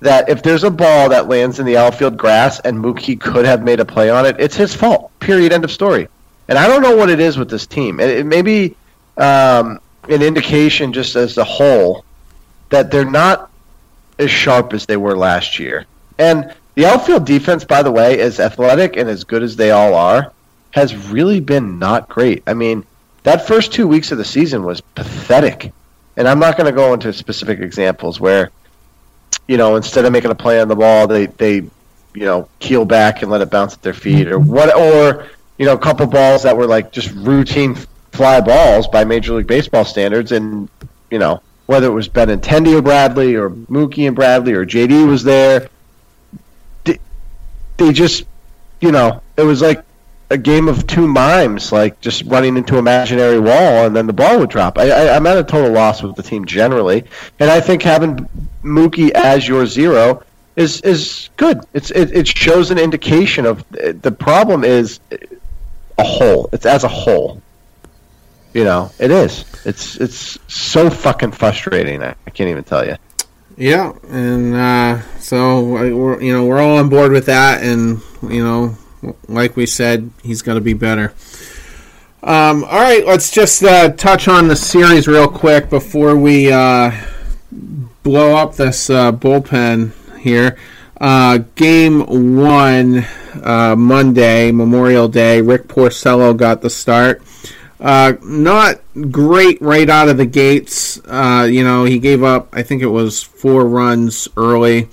that if there's a ball that lands in the outfield grass and Mookie could have made a play on it, it's his fault. Period. End of story. And I don't know what it is with this team. It, it may be um, an indication, just as a whole, that they're not as sharp as they were last year. And the outfield defense, by the way, as athletic and as good as they all are, has really been not great. I mean, that first two weeks of the season was pathetic. And I'm not going to go into specific examples where, you know, instead of making a play on the ball, they, they, you know, keel back and let it bounce at their feet or what, or, you know, a couple balls that were like just routine fly balls by Major League Baseball standards. And, you know, whether it was Benintendi or Bradley or Mookie and Bradley or JD was there, they, just, you know, it was like a game of two mimes, like just running into imaginary wall, and then the ball would drop. I, I'm at a total loss with the team generally, and I think having Mookie as your zero is is good. It's it, it shows an indication of the problem is a whole. It's as a whole. You know, it is. It's it's so fucking frustrating. I, I can't even tell you. Yeah, and uh, so we're you know we're all on board with that, and you know like we said, he's going to be better. Um, all right, let's just uh, touch on the series real quick before we uh, blow up this uh, bullpen here. Uh, game one, uh, Monday, Memorial Day, Rick Porcello got the start. Uh, not great right out of the gates. you know, he gave up, I think it was four runs early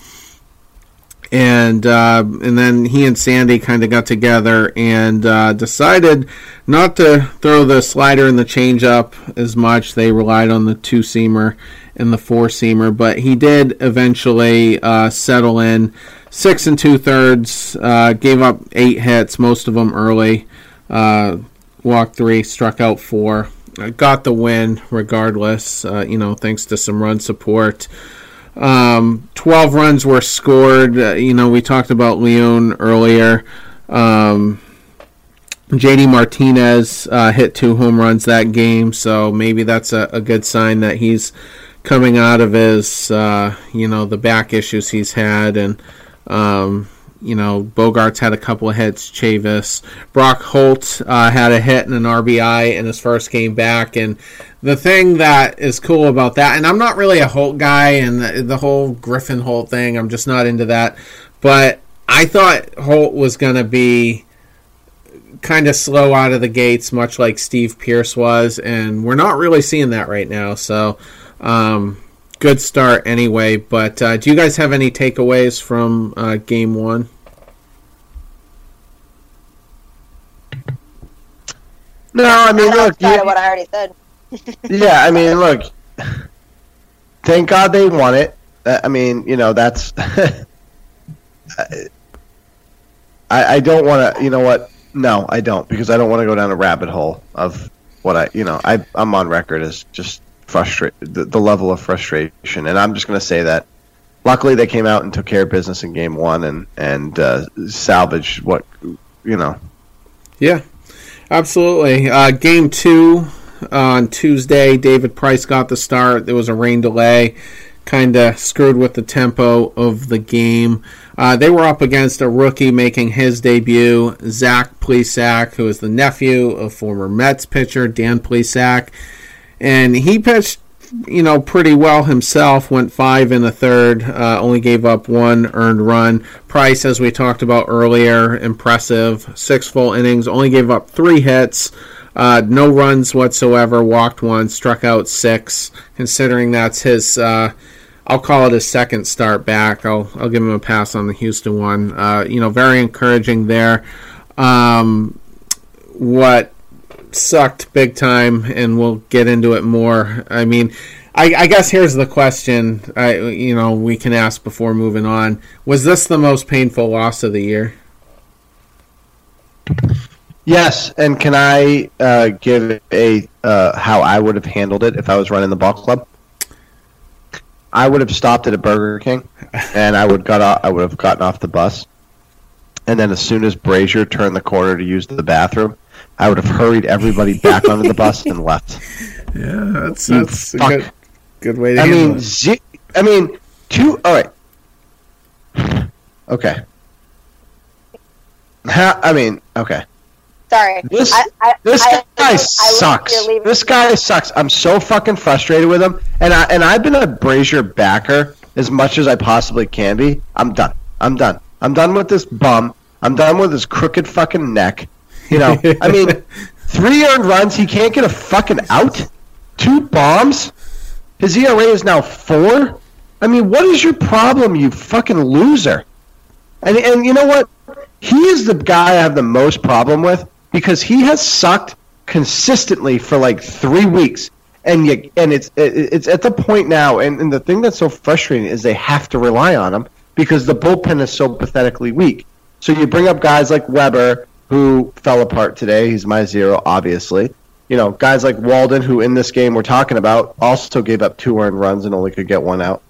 and uh, and then he and Sandy kind of got together and uh, decided not to throw the slider and the changeup as much. They relied on the two seamer and the four seamer, but he did eventually uh, settle in six and two thirds. Uh, gave up eight hits, most of them early. Uh, walked three, struck out four. Got the win regardless. Uh, you know, thanks to some run support. Um, 12 runs were scored. Uh, you know, we talked about Leon earlier. Um, JD Martinez uh, hit two home runs that game, so maybe that's a, a good sign that he's coming out of his, uh, you know, the back issues he's had. And, um, you know, Bogaerts had a couple of hits, Chavis. Brock Holt uh, had a hit and an RBI in his first game back. And the thing that is cool about that, and I'm not really a Holt guy, and the, the whole Griffin Holt thing, I'm just not into that. But I thought Holt was going to be kind of slow out of the gates, much like Steve Pearce was, and we're not really seeing that right now. So, um, good start anyway. But uh, do you guys have any takeaways from uh, game one? No, I mean, I look, you, what I already said yeah, I mean, look. Thank God they won it. Uh, I mean, you know, that's. I, I don't want to. You know what? No, I don't because I don't want to go down a rabbit hole of what I. You know, I I'm on record as just frustrated the, the level of frustration, and I'm just going to say that. Luckily, they came out and took care of business in game one and and uh, salvaged what you know. Yeah, absolutely. Uh, game two, on Tuesday. David Price got the start. There was a rain delay, kind of screwed with the tempo of the game. Uh, they were up against a rookie making his debut, Zach Plesac, who is the nephew of former Mets pitcher Dan Plesac, and he pitched, you know, pretty well himself. Went five in the third, uh, only gave up one earned run. Price, as we talked about earlier, impressive, six full innings, only gave up three hits. Uh, no runs whatsoever, walked one, struck out six. Considering that's his, uh, I'll call it his second start back. I'll I'll give him a pass on the Houston one. Uh, you know, very encouraging there. Um, what sucked big time, and we'll get into it more. I mean, I, I, guess here's the question. I you know we can ask before moving on. Was this the most painful loss of the year? Yes, and can I uh, give a uh, how I would have handled it if I was running the ball club? I would have stopped at a Burger King, and I would got off, I would have gotten off the bus, and then as soon as Brasier turned the corner to use the bathroom, I would have hurried everybody back onto the bus and left. Yeah, that's mm, that's a good, good way to. I mean, z- I mean, two. All right. Okay. How, I mean, okay Sorry. This I, I, this I- guy I- I sucks. you're This guy sucks. I'm so fucking frustrated with him, and I and I've been a Brasier backer as much as I possibly can be. I'm done. I'm done. I'm done with this bum. I'm done with his crooked fucking neck. You know, I mean, three earned runs. He can't get a fucking out. Two bombs. His ERA is now four. I mean, what is your problem, you fucking loser? And and you know what? He is the guy I have the most problem with because he has sucked consistently for like three weeks, and you, and it's it's at the point now. And, and the thing that's so frustrating is they have to rely on him because the bullpen is so pathetically weak. So you bring up guys like Weber, who fell apart today. He's my zero, obviously. You know, guys like Walden, who in this game we're talking about, also gave up two earned runs and only could get one out.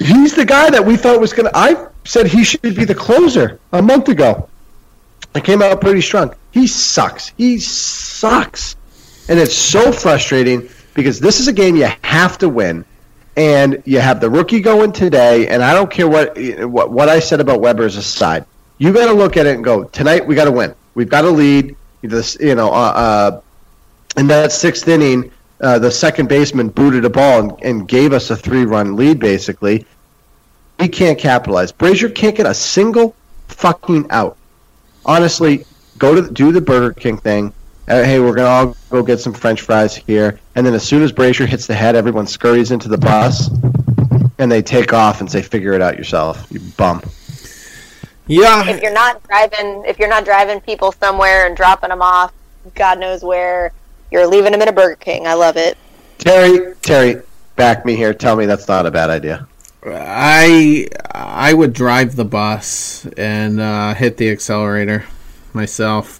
He's the guy that we thought was going to. I said he should be the closer a month ago. I came out pretty strong. He sucks. He sucks. And it's so frustrating because this is a game you have to win. And you have the rookie going today, and I don't care what what, what I said about Weber is aside. You got to look at it and go, tonight we got to win. We've got to lead. This, you know, uh, uh, in that sixth inning, uh, the second baseman booted a ball and, and gave us a three-run lead, basically. We can't capitalize. Brasier can't get a single fucking out. Honestly, go to do the Burger King thing. Uh, hey, we're gonna all go get some French fries here, and then as soon as Brasier hits the head, everyone scurries into the bus, and they take off and say, "Figure it out yourself, you bum." Yeah, if you're not driving if you're not driving people somewhere and dropping them off god knows where you're leaving them in a burger king i love it Terry, Terry, back me here. Tell me that's not a bad idea. I I would drive the bus and uh, hit the accelerator myself.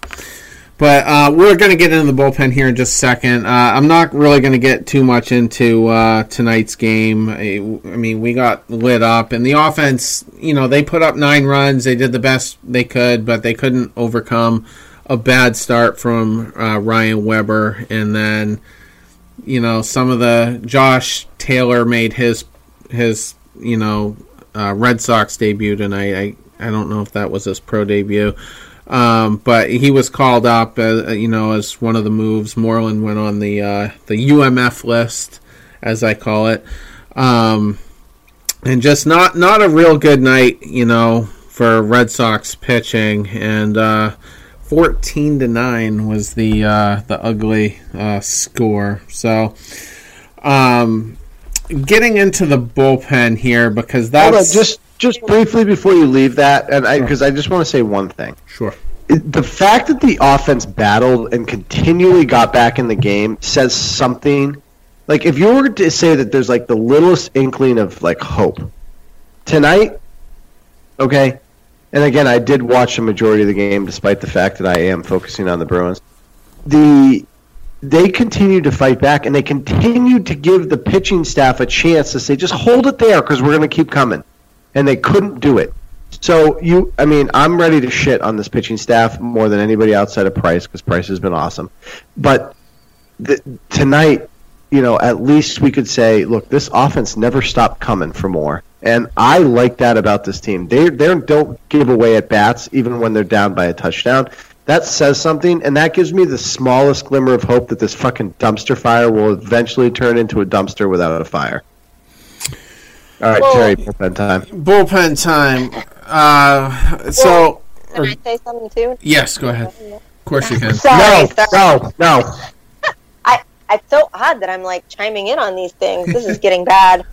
But uh, we're going to get into the bullpen here in just a second. Uh, I'm not really going to get too much into uh, tonight's game. I, I mean, we got lit up, and the offense, you know, they put up nine runs. They did the best they could, but they couldn't overcome a bad start from uh, Ryan Weber. And then, you know, some of the Josh Taylor made his his you know uh, Red Sox debut tonight. I I don't know if that was his pro debut. Um, but he was called up, uh, you know, as one of the moves. Moreland went on the uh, the UMF list, as I call it, um, and just not not a real good night, you know, for Red Sox pitching. And uh, fourteen to nine was the uh, the ugly uh, score. So, um, getting into the bullpen here because that's just just briefly before you leave that, and I because I just want to say one thing. sure. The fact that the offense battled and continually got back in the game says something. Like if you were to say that there's like the littlest inkling of like hope tonight, okay. And again, I did watch the majority of the game, despite the fact that I am focusing on the Bruins. The they continued to fight back, and they continued to give the pitching staff a chance to say, "Just hold it there, because we're going to keep coming." And they couldn't do it. So you, I mean, I'm ready to shit on this pitching staff more than anybody outside of Price because Price has been awesome. But the, tonight, you know, at least we could say, look, this offense never stopped coming for more, and I like that about this team. They they don't give away at bats even when they're down by a touchdown. That says something, and that gives me the smallest glimmer of hope that this fucking dumpster fire will eventually turn into a dumpster without a fire. All right, Well- Terry, bullpen time. Bullpen time. Uh, so can i say something too yes, go ahead. Of course you can. sorry, No, sorry. no, no. I, it's so odd that i'm like chiming in on these things this is getting bad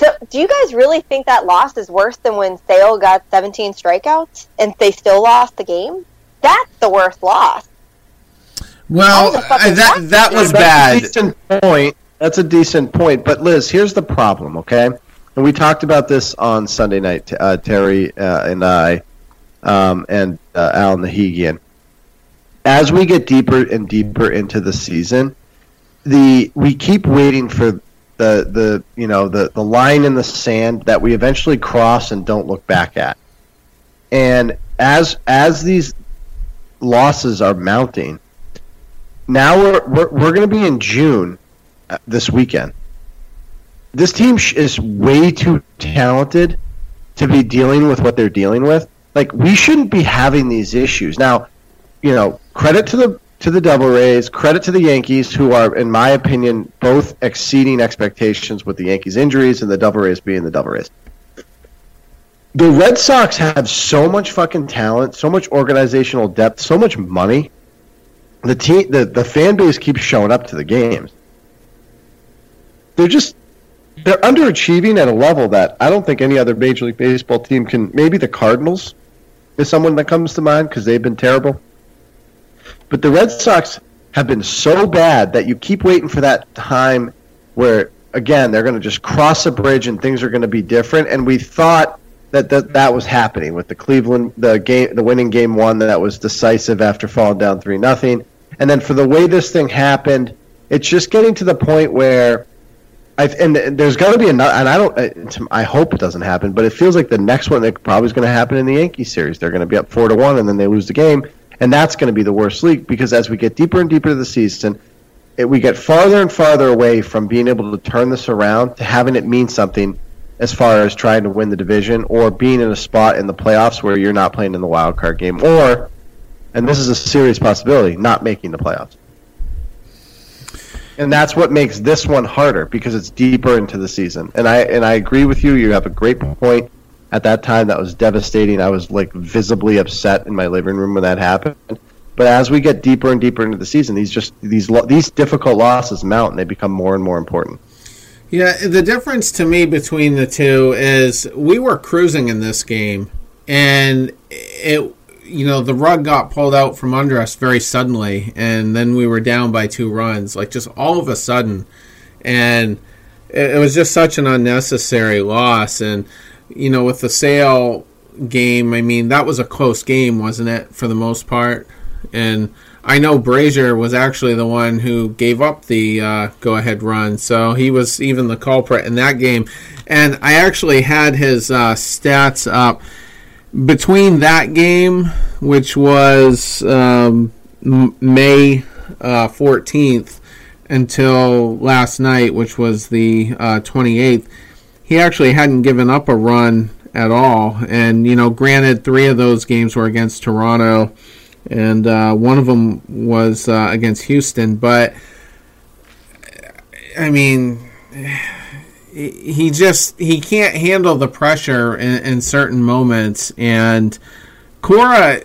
so do you guys really think that loss is worse than when sale got 17 strikeouts and they still lost the game that's the worst loss Well, That was a fucking that loss. that was That's a bad. decent point. That's a decent point. But Liz, here's the problem, okay? And we talked about this on Sunday night. Uh, Terry uh, and I, um, and uh, Alan Nahigian. As we get deeper and deeper into the season, the we keep waiting for the the you know the the line in the sand that we eventually cross and don't look back at. And as as these losses are mounting, now we're we're, we're going to be in June uh, this weekend. This team is way too talented to be dealing with what they're dealing with. Like we shouldn't be having these issues. Now, you know, credit to the to the Devil Rays, credit to the Yankees, who are, in my opinion, both exceeding expectations with the Yankees' injuries and the Double Rays being the Double Rays. The Red Sox have so much fucking talent, so much organizational depth, so much money. The team, the, the fan base keeps showing up to the games. They're just they're underachieving at a level that I don't think any other Major League Baseball team can. Maybe the Cardinals is someone that comes to mind because they've been terrible. But the Red Sox have been so bad that you keep waiting for that time where, again, they're going to just cross a bridge and things are going to be different. And we thought that that, that was happening with the Cleveland, the game, the winning game one that was decisive after falling down three nothing. And then for the way this thing happened, it's just getting to the point where. I've, and there's got to be another, and I don't. Uh, I hope it doesn't happen, but it feels like the next one that probably is going to happen in the Yankees series. They're going to be up four to one, and then they lose the game, and that's going to be the worst league because as we get deeper and deeper into the season, it, we get farther and farther away from being able to turn this around to having it mean something as far as trying to win the division or being in a spot in the playoffs where you're not playing in the wild card game or and this is a serious possibility not making the playoffs and that's what makes this one harder because it's deeper into the season. And i and i agree with you. You have a great point. At that time that was devastating. I was like visibly upset in my living room when that happened. But as we get deeper and deeper into the season these just these these difficult losses mount and they become more and more important. Yeah, the difference to me between the two is we were cruising in this game, and it, you know, the rug got pulled out from under us very suddenly, and then we were down by two runs, like just all of a sudden, and it, was just such an unnecessary loss. And you know, with the Sale game, I mean, that was a close game, wasn't it, for the most part? And I know Brasier was actually the one who gave up the uh, go ahead run, so he was even the culprit in that game. And I actually had his uh, stats up between that game, which was um, May uh, 14th, until last night, which was the 28th. Uh, he actually hadn't given up a run at all. And, you know, granted, three of those games were against Toronto and uh, one of them was uh, against Houston. But I mean, he just he can't handle the pressure in, in certain moments, and Cora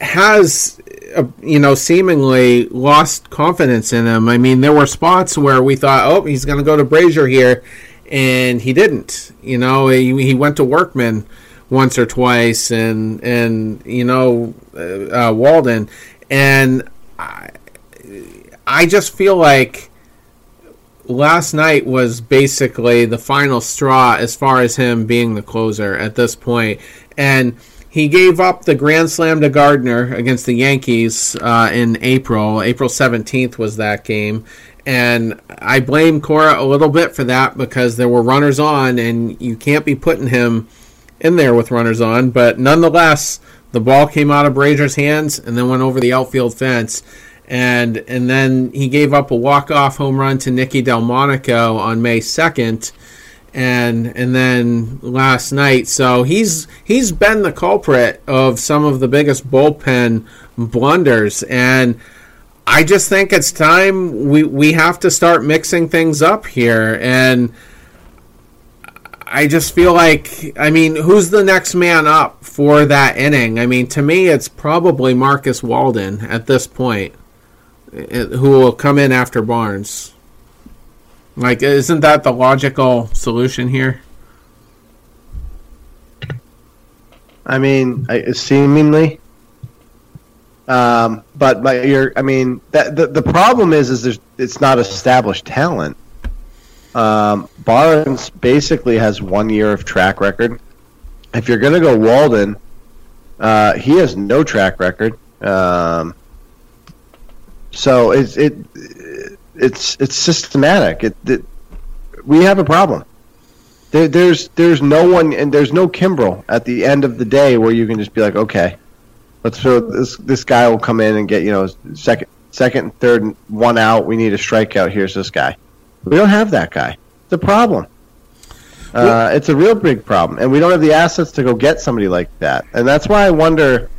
has. Uh, you know, seemingly lost confidence in him. I mean, there were spots where we thought, "Oh, he's going to go to Brasier here," and he didn't. You know, he, he went to Workman once or twice, and and you know uh, uh, Walden, and I, I just feel like last night was basically the final straw as far as him being the closer at this point, and he gave up the grand slam to Gardner against the Yankees uh, in April. April seventeenth was that game, and I blame Cora a little bit for that because there were runners on, and you can't be putting him in there with runners on, but nonetheless, the ball came out of Brasier's hands and then went over the outfield fence. And and then he gave up a walk-off home run to Nicky Delmonico on May 2nd. And and then last night, so he's he's been the culprit of some of the biggest bullpen blunders. And I just think it's time we, we have to start mixing things up here. And I just feel like, I mean, who's the next man up for that inning? I mean, to me, it's probably Marcus Walden at this point, who will come in after Barnes. Like, isn't that the logical solution here? I mean, seemingly. Um, but my, you're, I mean, that the, the problem is, is there's, it's not established talent. Um, Barnes basically has one year of track record. If you're going to go Walden, uh, he has no track record. Um, so it's it it's it's systematic. It, it we have a problem. There, there's there's no one and there's no Kimbrel at the end of the day where you can just be like, okay, let's throw this this guy will come in and get you know second second and third one out. We need a strikeout. Here's this guy. We don't have that guy. It's a problem. Uh, it's a real big problem, and we don't have the assets to go get somebody like that. And that's why I wonder.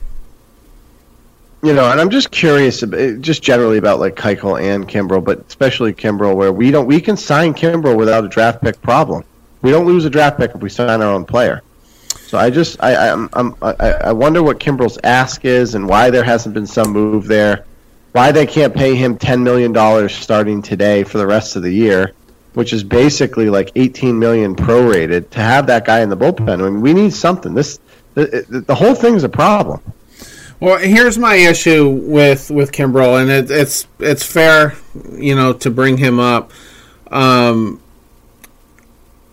You know, and I'm just curious, eh, just generally about like Keuchel and Kimbrel, but especially Kimbrel, where we don't we can sign Kimbrel without a draft pick problem. We don't lose a draft pick if we sign our own player. So I just I I'm, I'm, I I wonder what Kimbrel's ask is and why there hasn't been some move there. Why they can't pay him ten million dollars starting today for the rest of the year, which is basically like eighteen million prorated to have that guy in the bullpen. I mean, we need something. This the, eh, the whole thing's a problem. Well, here's my issue with with Kimbrel, and it, it's it's fair, you know, to bring him up. Um,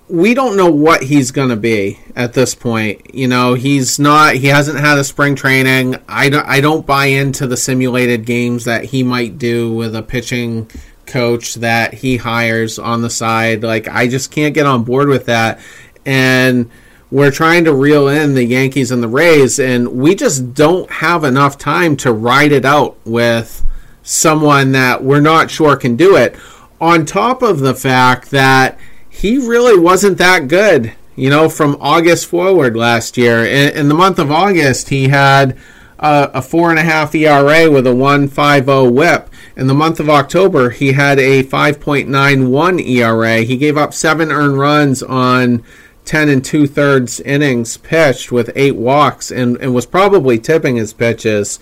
we don't know what he's going to be at this point. You know, he's not. He hasn't had a spring training. I don't. I don't buy into the simulated games that he might do with a pitching coach that he hires on the side. Like, I just can't get on board with that. And we're trying to reel in the Yankees and the Rays, and we just don't have enough time to ride it out with someone that we're not sure can do it. On top of the fact that he really wasn't that good, you know, from August forward last year. In, in the month of August, he had uh, a four and a half ERA with a 1.50 WHIP. In the month of October, he had a 5.91 ERA. He gave up seven earned runs on 10 and two thirds innings pitched with eight walks and, and was probably tipping his pitches.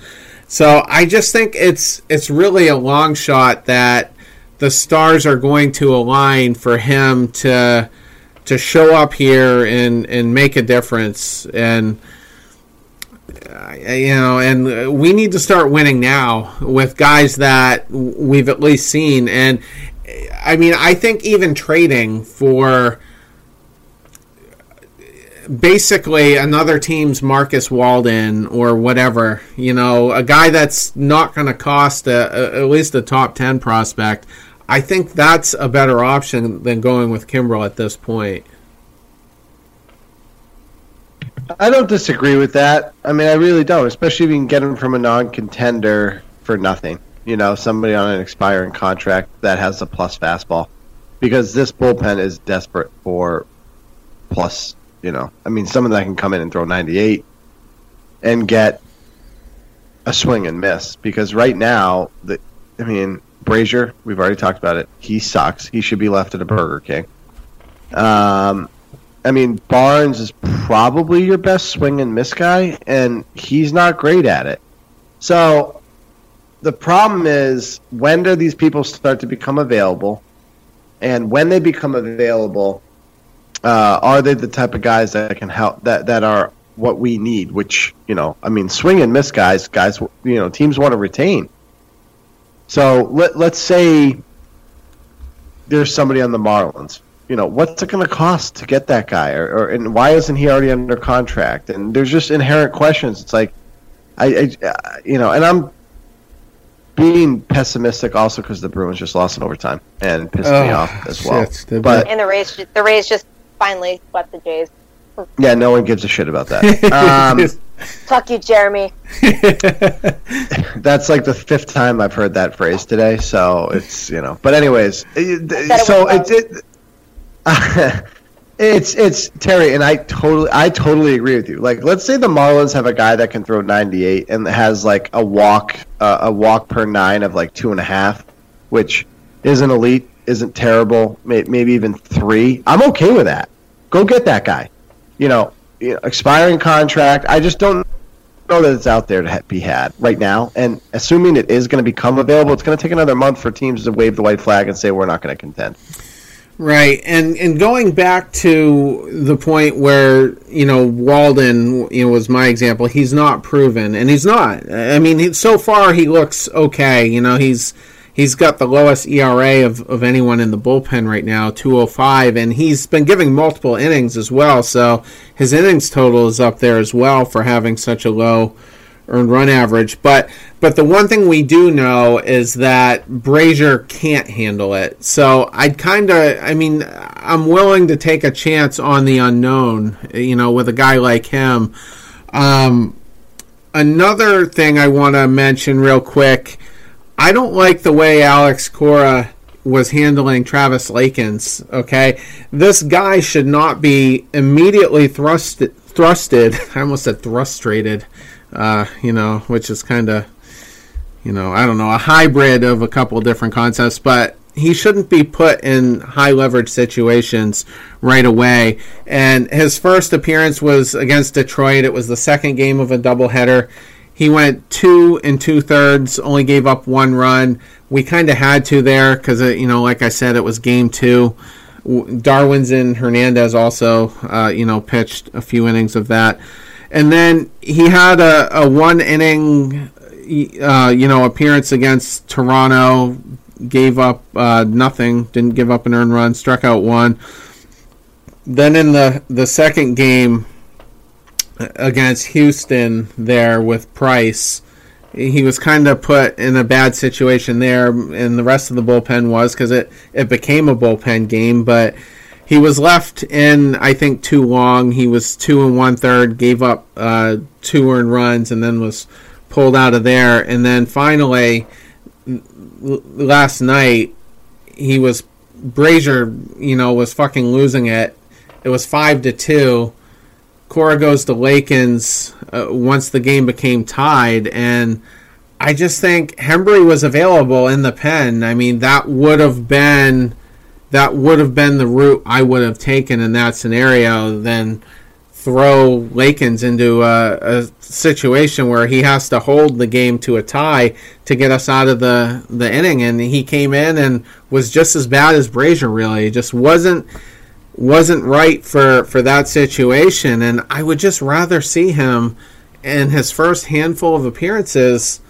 So I just think it's it's really a long shot that the stars are going to align for him to to show up here and and make a difference and uh, you know and we need to start winning now with guys that we've at least seen and I mean I think even trading for basically another team's Marcus Walden or whatever, you know, a guy that's not going to cost a, a, at least a top 10 prospect. I think that's a better option than going with Kimbrel at this point. I don't disagree with that. I mean, I really don't, especially if you can get him from a non contender for nothing. You know, somebody on an expiring contract that has a plus fastball. Because this bullpen is desperate for plus you know, I mean, someone that can come in and throw 98 and get a swing and miss. Because right now, the, I mean, Brasier, we've already talked about it. He sucks. He should be left at a Burger King. Um, I mean, Barnes is probably your best swing and miss guy, and he's not great at it. So the problem is when do these people start to become available? And when they become available, uh, are they the type of guys that can help that that are what we need? Which you know, I mean, swing and miss guys, guys, you know, teams want to retain. So let let's say there's somebody on the Marlins. You know, what's it going to cost to get that guy, or, or and why isn't he already under contract? And there's just inherent questions. It's like, I, I uh, you know, and I'm being pessimistic also because the Bruins just lost in overtime and pissed oh, me off as well. Shit, but and the Rays, the Rays just finally swept the Jays. Yeah, no one gives a shit about that. Um, Fuck you, Jeremy. that's like the fifth time I've heard that phrase today, so it's you know. But anyways, so it, it, it's it's Terry, and I totally I totally agree with you. Like, let's say the Marlins have a guy that can throw 98 and has like a walk uh, a walk per nine of like two and a half, which isn't elite, isn't terrible, may, maybe even three. I'm okay with that. Go get that guy. You know, expiring contract. I just don't know that it's out there to be had right now. And assuming it is going to become available, it's going to take another month for teams to wave the white flag and say we're not going to contend. Right, and and going back to the point where you know Walden, you know, was my example. He's not proven, and he's not. I mean, he, so far he looks okay. You know, he's He's got the lowest ERA of, of anyone in the bullpen right now, 205, and he's been giving multiple innings as well. So his innings total is up there as well for having such a low earned run average. But but the one thing we do know is that Brasier can't handle it. So I'd kind of, I mean, I'm willing to take a chance on the unknown. You know, with a guy like him. Um, another thing I want to mention real quick I don't like the way Alex Cora was handling Travis Lakins. Okay, this guy should not be immediately thrust Thrusted. I almost said frustrated. Uh, you know, which is kind of you know, I don't know, a hybrid of a couple different concepts, but he shouldn't be put in high leverage situations right away. And his first appearance was against Detroit. It was the second game of a doubleheader. He went two and two thirds, only gave up one run. We kind of had to there because, you know, like I said, it was game two. Darwinzon Hernandez also, uh, you know, pitched a few innings of that. And then he had a, a one inning, uh, you know, appearance against Toronto, gave up uh, nothing, didn't give up an earned run, struck out one. Then in the, the second game against Houston there with Price, he was kind of put in a bad situation there, and the rest of the bullpen was because it, it became a bullpen game, but he was left in, I think, too long. He was two and one third, gave up uh, two earned runs, and then was pulled out of there. And then finally, last night he was Brasier, you know, was fucking losing it. It was five to two. Cora goes to Lakins uh, once the game became tied, and I just think Hembree was available in the pen. I mean, that would have been that would have been the route I would have taken in that scenario. Then throw Lakins into a, a, situation where he has to hold the game to a tie to get us out of the, the inning. And he came in and was just as bad as Brasier, really. just wasn't wasn't right for, for that situation. And I would just rather see him in his first handful of appearances,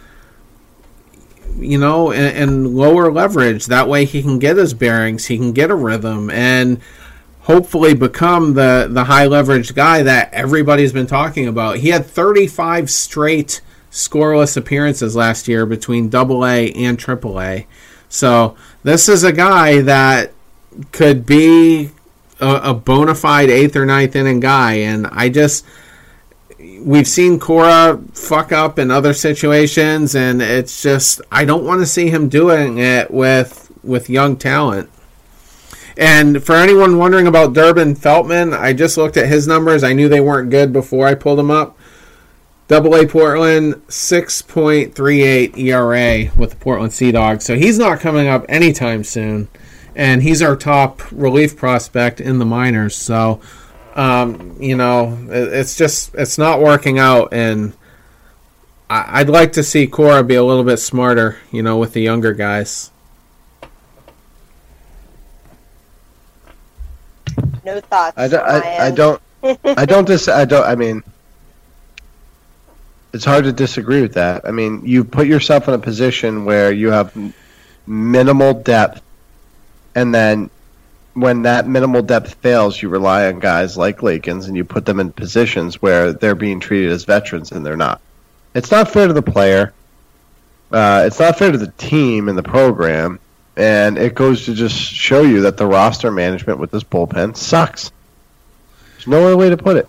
you know, and lower leverage. That way he can get his bearings, he can get a rhythm. And hopefully become the the high leverage guy that everybody's been talking about. He had 35 straight scoreless appearances last year between Double A and Triple A. So this is a guy that could be a, a bona fide eighth or ninth inning guy, and I just we've seen Cora fuck up in other situations, and it's just I don't want to see him doing it with with young talent. And for anyone wondering about Durbin Feltman, I just looked at his numbers. I knew they weren't good before I pulled them up. Double A Portland, 6.38 ERA with the Portland Sea Dogs. So he's not coming up anytime soon. And he's our top relief prospect in the minors. So, um, you know, it's just, it's not working out. And I'd like to see Cora be a little bit smarter, you know, with the younger guys. No thoughts. I don't. I, I don't. I don't. Dis- I don't. I mean, it's hard to disagree with that. I mean, you put yourself in a position where you have minimal depth, and then when that minimal depth fails, you rely on guys like Lakins, and you put them in positions where they're being treated as veterans, and they're not. It's not fair to the player. Uh, it's not fair to the team and the program and it goes to just show you that the roster management with this bullpen sucks. There's no other way to put it.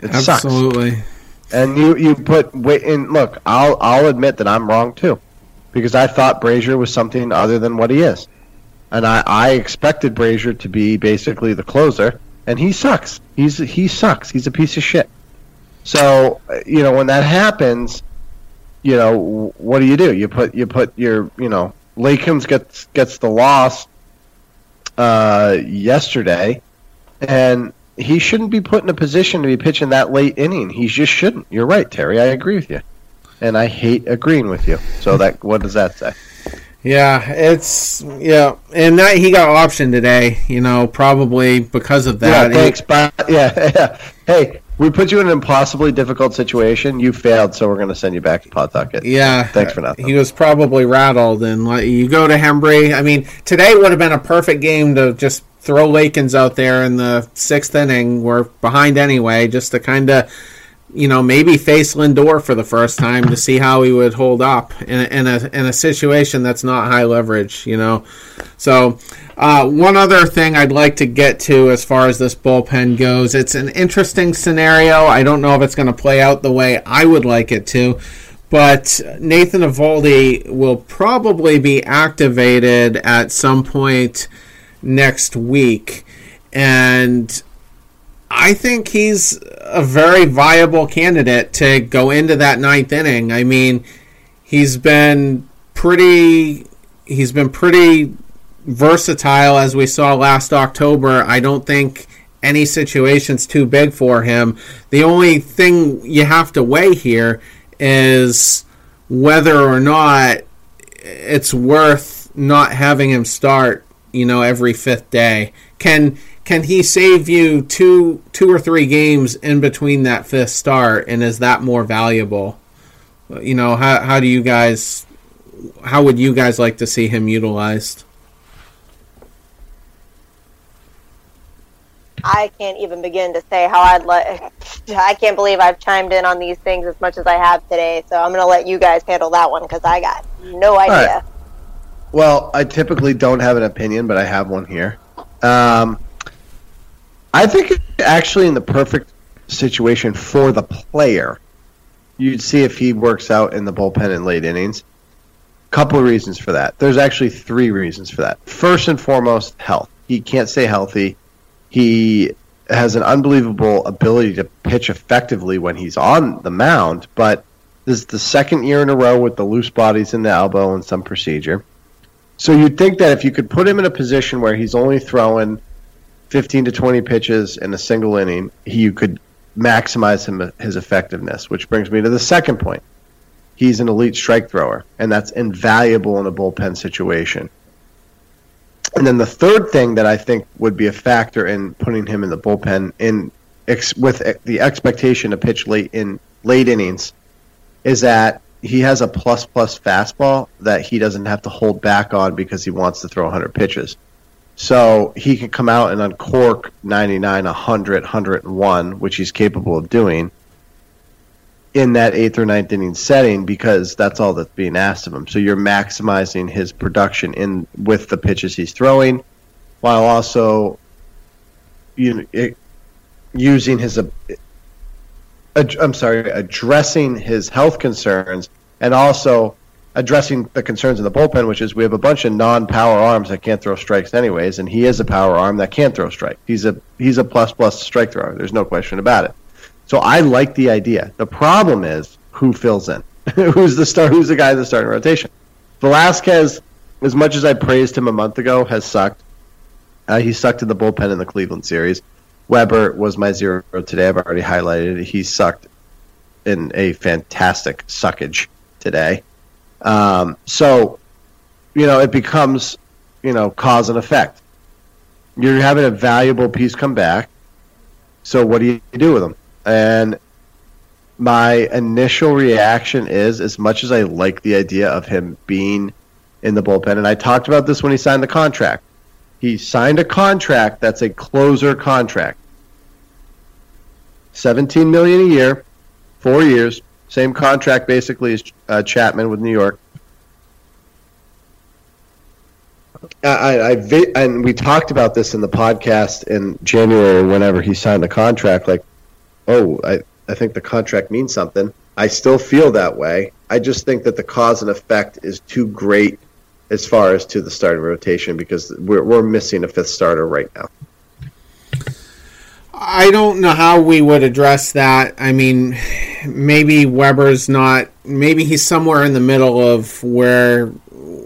It Absolutely. sucks. And you you put wait and look, I'll I'll admit that I'm wrong too, because I thought Brasier was something other than what he is, and I I expected Brasier to be basically the closer, and he sucks. He's he sucks. He's a piece of shit. So you know when that happens, you know what do you do? You put you put your you know Lakins gets gets the loss uh, yesterday, and he shouldn't be put in a position to be pitching that late inning. He just shouldn't. You're right, Terry. I agree with you, and I hate agreeing with you. So that what does that say? Yeah, it's yeah, and that he got optioned today. You know, probably because of that. Yeah, thanks. But yeah, yeah. Hey, we put you in an impossibly difficult situation. You failed, so we're going to send you back to Pawtucket. Yeah, thanks for nothing. He was probably rattled, and like, you go to Hembree. I mean, today would have been a perfect game to just throw Lakins out there in the sixth inning. We're behind anyway, just to kind of, you know, maybe face Lindor for the first time to see how he would hold up in a, in a in a situation that's not high leverage. You know, so uh, one other thing I'd like to get to as far as this bullpen goes, it's an interesting scenario. I don't know if it's going to play out the way I would like it to, but Nathan Eovaldi will probably be activated at some point next week, and I think he's a very viable candidate to go into that ninth inning. I mean he's been pretty he's been pretty versatile as we saw last October. I don't think any situation's too big for him. The only thing you have to weigh here is whether or not it's worth not having him start, you know, every fifth day. Can can he save you two two or three games in between that fifth start and is that more valuable? You know, how how do you guys how would you guys like to see him utilized? I can't even begin to say how I'd let. I can't believe I've chimed in on these things as much as I have today. So I'm going to let you guys handle that one because I got no idea. Right. Well, I typically don't have an opinion, but I have one here. Um, I think actually in the perfect situation for the player, you'd see if he works out in the bullpen in late innings. Couple of reasons for that. There's actually three reasons for that. First and foremost, health. He can't stay healthy he has an unbelievable ability to pitch effectively when he's on the mound, but this is the second year in a row with the loose bodies in the elbow and some procedure. So you'd think that if you could put him in a position where he's only throwing 15 to 20 pitches in a single inning, he, could maximize him, his effectiveness, which brings me to the second point. He's an elite strike thrower, and that's invaluable in a bullpen situation. And then the third thing that I think would be a factor in putting him in the bullpen in ex, with the expectation to pitch late in late innings is that he has a plus plus fastball that he doesn't have to hold back on because he wants to throw 100 pitches. So he can come out and uncork 99, 100, 101, which he's capable of doing in that eighth or ninth inning setting because that's all that's being asked of him. So you're maximizing his production in with the pitches he's throwing, while also you it, using his. Uh, I'm sorry, addressing his health concerns and also addressing the concerns in the bullpen, which is we have a bunch of non-power arms that can't throw strikes anyways, and he is a power arm that can throw strikes. He's a he's a plus plus strike thrower. There's no question about it. So I like the idea. The problem is who fills in. who's the star? Who's the guy in the starting rotation? Velazquez, as much as I praised him a month ago, has sucked. Uh, he sucked in the bullpen in the Cleveland series. Weber was my zero today. I've already highlighted it. He sucked in a fantastic suckage today. Um, so, you know, it becomes, you know, cause and effect. You're having a valuable piece come back. So what do you do with them? And my initial reaction is as much as I like the idea of him being in the bullpen, and I talked about this when he signed the contract. He signed a contract that's a closer contract. 17 million a year, 4 years, same contract basically as uh, Chapman with New York. I, I, and we talked about this in the podcast in January whenever he signed the contract like oh, I, I think the contract means something. I still feel that way. I just think that the cause and effect is too great as far as to the starting rotation because we're, we're missing a fifth starter right now. I don't know how we would address that. I mean, maybe Weber's not. Maybe he's somewhere in the middle of where,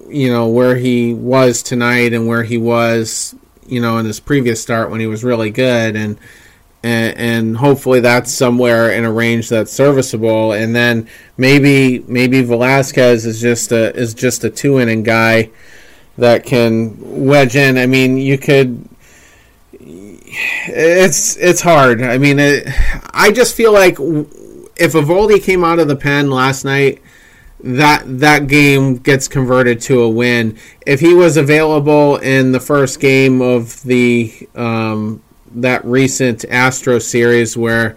you know, where he was tonight and where he was, you know, in his previous start when he was really good. And and, and, hopefully that's somewhere in a range that's serviceable. And then maybe maybe Velazquez is just a is just a two inning guy that can wedge in. I mean, you could. It's it's hard. I mean, it, I just feel like if Eovaldi came out of the pen last night, that that game gets converted to a win. If he was available in the first game of the um, that recent Astro series where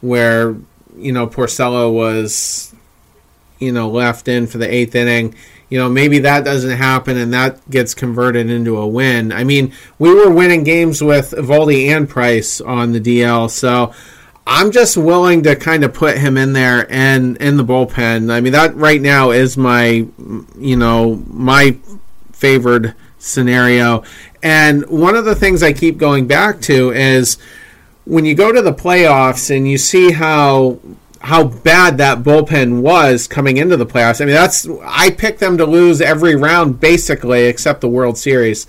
where you know Porcello was you know left in for the eighth inning. You know maybe that doesn't happen and that gets converted into a win. I mean we were winning games with Eovaldi and Price on the DL, so I'm just willing to kind of put him in there and in the bullpen. I mean that right now is my you know my favored scenario. And one of the things I keep going back to is when you go to the playoffs and you see how how bad that bullpen was coming into the playoffs. I mean, that's I picked them to lose every round basically, except the World Series,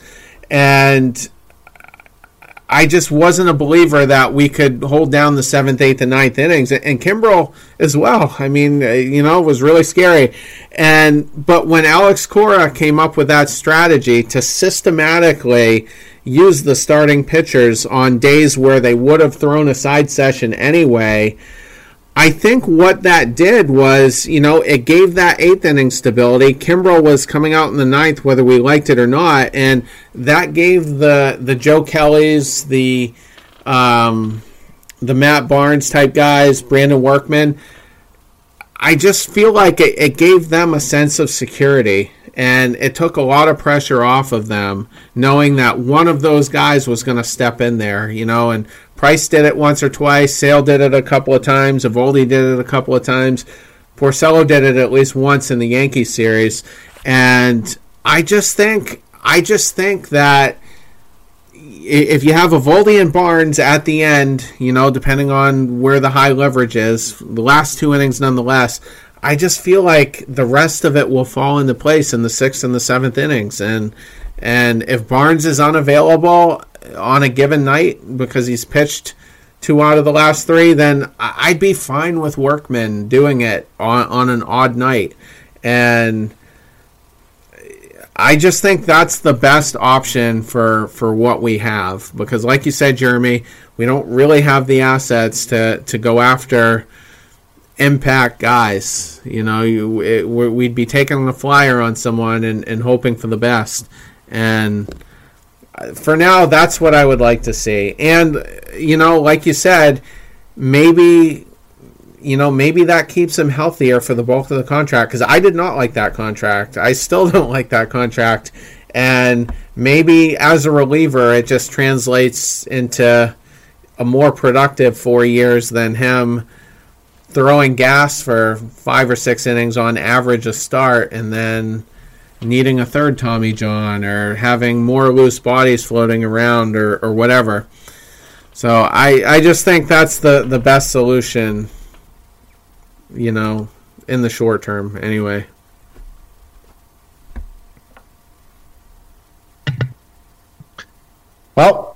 and I just wasn't a believer that we could hold down the seventh, eighth, and ninth innings, and Kimbrel as well. I mean, uh, you know, it was really scary. And but when Alex Cora came up with that strategy to systematically use the starting pitchers on days where they would have thrown a side session anyway I think what that did was, you know, it gave that eighth inning stability. Kimbrel was coming out in the ninth, whether we liked it or not, and that gave the the Joe Kellys, the um, the Matt Barnes type guys, Brandon Workman. I just feel like it, it gave them a sense of security, and it took a lot of pressure off of them, knowing that one of those guys was going to step in there, you know, and Price did it once or twice. Sale did it a couple of times. Eovaldi did it a couple of times. Porcello did it at least once in the Yankee series. And I just think, I just think that if you have Eovaldi and Barnes at the end, you know, depending on where the high leverage is, the last two innings nonetheless, I just feel like the rest of it will fall into place in the sixth and the seventh innings. And and if Barnes is unavailable, on a given night because he's pitched two out of the last three, then I'd be fine with Workman doing it on, on an odd night. And I just think that's the best option for, for what we have. Because, like you said, Jeremy, we don't really have the assets to, to go after impact guys. You know, you, it, we'd be taking a flyer on someone and, and hoping for the best. And for now, that's what I would like to see. And you know, like you said, maybe you know maybe that keeps him healthier for the bulk of the contract because I did not like that contract. I still don't like that contract, and maybe as a reliever, it just translates into a more productive four years than him throwing gas for five or six innings on average a start and then needing a third Tommy John or having more loose bodies floating around or, or whatever. So I, I just think that's the, the best solution, you know, in the short term anyway. Well,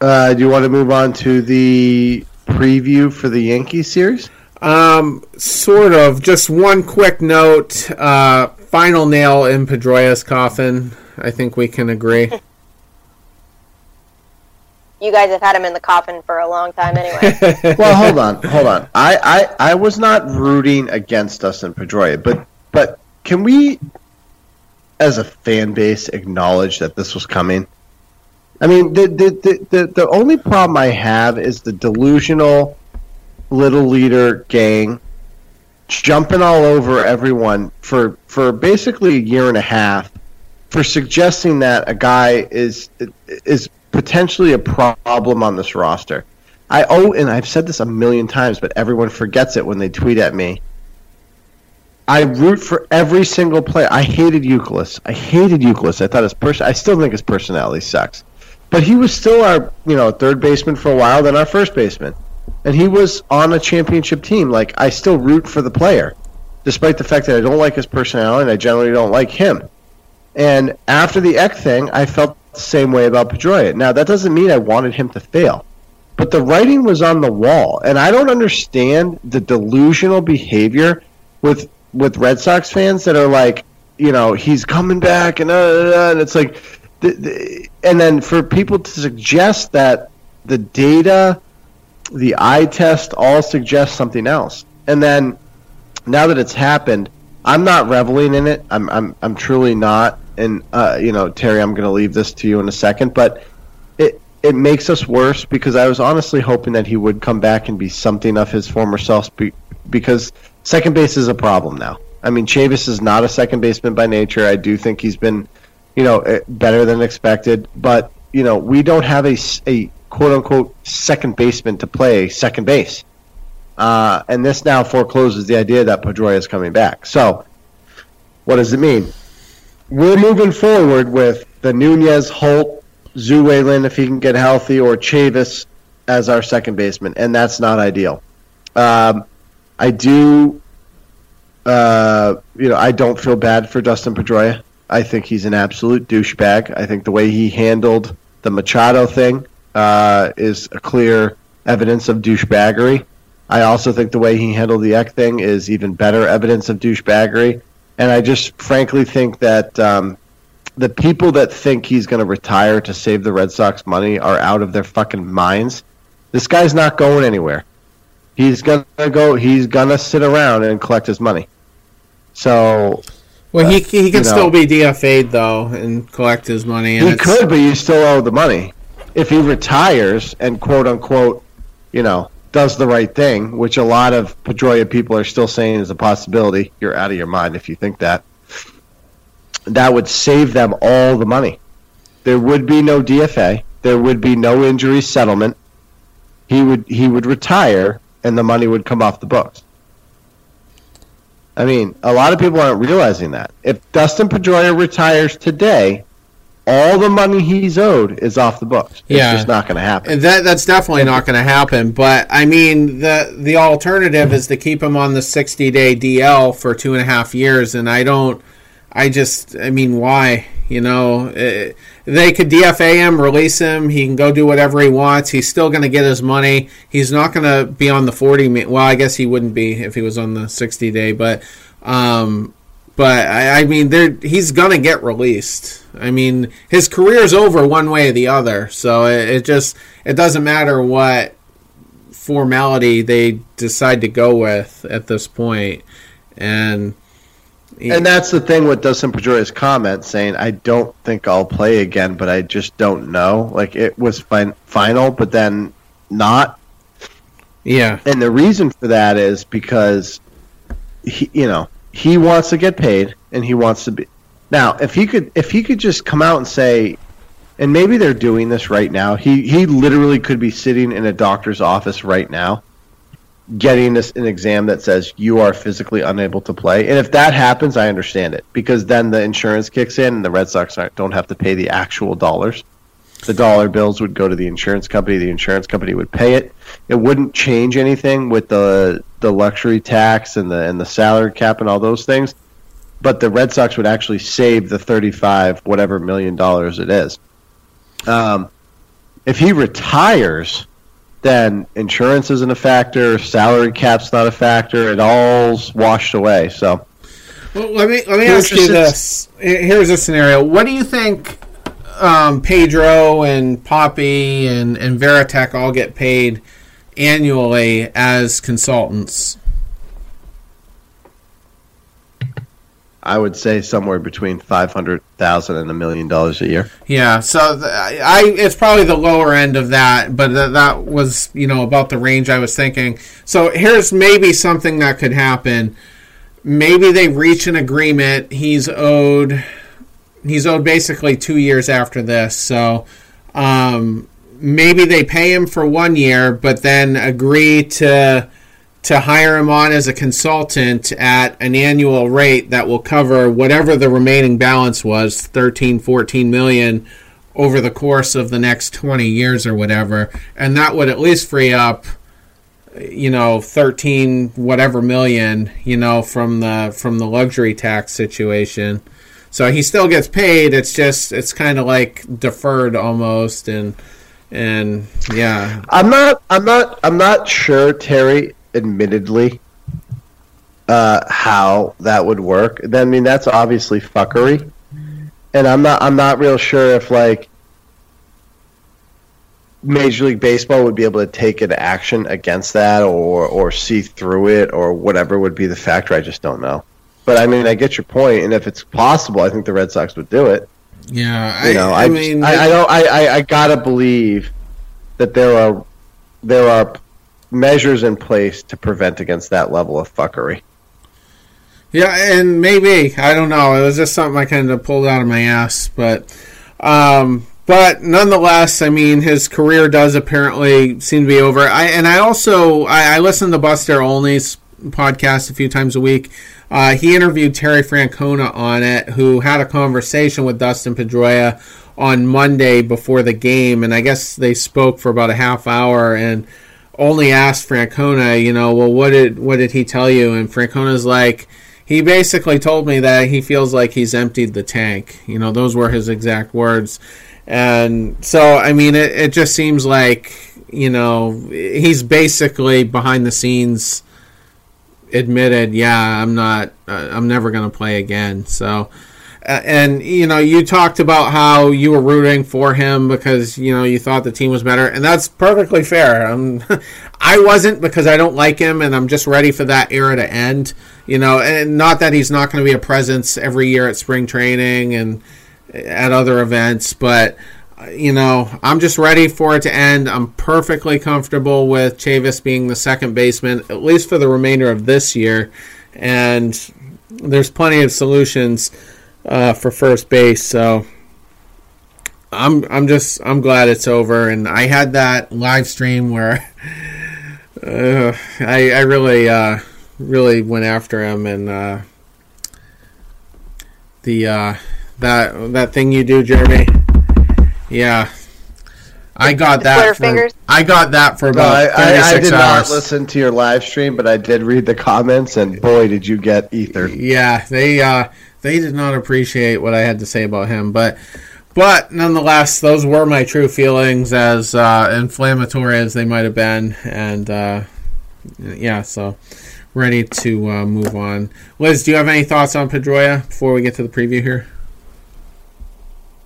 uh, do you want to move on to the preview for the Yankees series? Um, sort of. Just one quick note. Uh, final nail in Pedroia's coffin. I think we can agree. you guys have had him in the coffin for a long time anyway. well, hold on, hold on. I, I, I was not rooting against Dustin Pedroia, but but can we, as a fan base, acknowledge that this was coming? I mean, the the, the, the, the only problem I have is the delusional little leader gang jumping all over everyone for for basically a year and a half for suggesting that a guy is is potentially a problem on this roster. I oh, and I've said this a million times, but everyone forgets it when they tweet at me. I root for every single player. I hated Youkilis. I hated Youkilis. I thought his person. I still think his personality sucks, but he was still our you know third baseman for a while, then our first baseman and he was on a championship team. Like I still root for the player, despite the fact that I don't like his personality and I generally don't like him. And after the Eck thing, I felt the same way about Pedroia. Now that doesn't mean I wanted him to fail, but the writing was on the wall, and I don't understand the delusional behavior with with Red Sox fans that are like, you know, he's coming back, and, uh, uh, uh and it's like, and then for people to suggest that the data the eye test all suggest something else. And then now that it's happened, I'm not reveling in it. I'm I'm I'm truly not. And uh, you know, Terry, I'm going to leave this to you in a second, but it it makes us worse because I was honestly hoping that he would come back and be something of his former self because second base is a problem now. I mean, Chavis is not a second baseman by nature. I do think he's been, you know, eh, better than expected, but you know, we don't have a, a quote unquote second baseman to play second base. Uh, and this now forecloses the idea that Pedroia is coming back. So, what does it mean? We're moving forward with the Nunez, Holt, Tzu-Wei Lin if he can get healthy, or Chavis as our second baseman, and that's not ideal. Um, I do. Uh, you know, I don't feel bad for Dustin Pedroia. I think he's an absolute douchebag. I think the way he handled the Machado thing uh, is a clear evidence of douchebaggery. I also think the way he handled the Eck thing is even better evidence of douchebaggery. And I just frankly think that um, the people that think he's going to retire to save the Red Sox money are out of their fucking minds. This guy's not going anywhere. He's gonna go. He's gonna sit around and collect his money. So Well, he he can you know. still be DFA'd though and collect his money. And he could, but you still owe the money. If he retires and quote unquote, you know, does the right thing, which a lot of Pedroia people are still saying is a possibility. You're out of your mind if you think that. That would save them all the money. There would be no DFA. There would be no injury settlement. He would he would retire, and the money would come off the books. I mean, a lot of people aren't realizing that. If Dustin Pedroia retires today, all the money he's owed is off the books. It's Yeah. just not going to happen. And that that's definitely not going to happen. But I mean, the the alternative is to keep him on the sixty day DL for two and a half years, and I don't. I just, I mean, why? You know, eh, they could DFA him, release him. He can go do whatever he wants. He's still going to get his money. He's not going to be on the forty. Well, I guess he wouldn't be if he was on the sixty day, but. Um, but I, I mean, there he's gonna get released. I mean, his career's over one way or the other. So it, it just it doesn't matter what formality they decide to go with at this point. And And that's the thing with Dustin Pedroia's comment saying, I don't think I'll play again, but I just don't know. Like, it was fin- final, but then not. yeah, And the reason for that is because, he, you know, he wants to get paid and he wants to be. Now, if he could, if he could just come out and say, and maybe they're doing this right now. He he literally could be sitting in a doctor's office right now, getting this an exam that says you are physically unable to play. And if that happens, I understand it because then the insurance kicks in and the Red Sox don't have to pay the actual dollars. The dollar bills would go to the insurance company. The insurance company would pay it. It wouldn't change anything with the the luxury tax and the and the salary cap and all those things. But the Red Sox would actually save the thirty five whatever million dollars it is. Um, if he retires, then insurance isn't a factor. Salary cap's not a factor. It all's washed away. So Well, let me let me ask you this. Here's a scenario. What do you think? Um, Pedro and Papi and and Varitek all get paid annually as consultants. I would say somewhere between five hundred thousand and a million dollars a year. Yeah, so th- I it's probably the lower end of that, but th- that was you know about the range I was thinking. So here's maybe something that could happen. Maybe they reach an agreement. He's owed he's owed basically two years after this. So um, maybe they pay him for one year, but then agree to to hire him on as a consultant at an annual rate that will cover whatever the remaining balance was 13 14 million over the course of the next 20 years or whatever and that would at least free up you know 13 whatever million you know from the from the luxury tax situation so he still gets paid it's just it's kind of like deferred almost and and yeah I'm not. I'm not. I'm not sure, Terry. Admittedly, uh, how that would work. I mean, that's obviously fuckery, and I'm not. I'm not real sure if like Major League Baseball would be able to take an action against that, or or see through it, or whatever would be the factor. I just don't know. But I mean, I get your point, and if it's possible, I think the Red Sox would do it. yeah You know, I, I mean I, I don't. I, I, I gotta believe that there are there are measures in place to prevent against that level of fuckery. Yeah, and maybe I don't know. It was just something I kind of pulled out of my ass, but um, but nonetheless, I mean, his career does apparently seem to be over. I and I also I, I listen to Buster Olney's podcast a few times a week. Uh, he interviewed Terry Francona on it, who had a conversation with Dustin Pedroia on Monday before the game, and I guess they spoke for about a half hour and only asked Francona, you know, well, what did what did he tell you? And Francona's like, he basically told me that he feels like he's emptied the tank. You know, those were his exact words. And so, I mean, it, it just seems like, you know, he's basically behind the scenes admitted, yeah, I'm not, uh, I'm never going to play again. So, and you know, you talked about how you were rooting for him because you know you thought the team was better, and that's perfectly fair. I'm, I wasn't because I don't like him, and I'm just ready for that era to end. You know, and not that he's not going to be a presence every year at spring training and at other events, but you know, I'm just ready for it to end. I'm perfectly comfortable with Chavis being the second baseman, at least for the remainder of this year. And there's plenty of solutions uh, for first base. So I'm I'm just I'm glad it's over. And I had that live stream where uh, I I really uh, really went after him and uh, the uh, that that thing you do, Jeremy. Yeah. I got that. For, fingers? I got that for about No, I, I, I did hours. not listen to your live stream, but I did read the comments, and boy, did you get ether. Yeah, they uh, they did not appreciate what I had to say about him, but but nonetheless, those were my true feelings, as uh, inflammatory as they might have been, and uh, yeah, so ready to uh, move on. Liz, do you have any thoughts on Pedroia before we get to the preview here?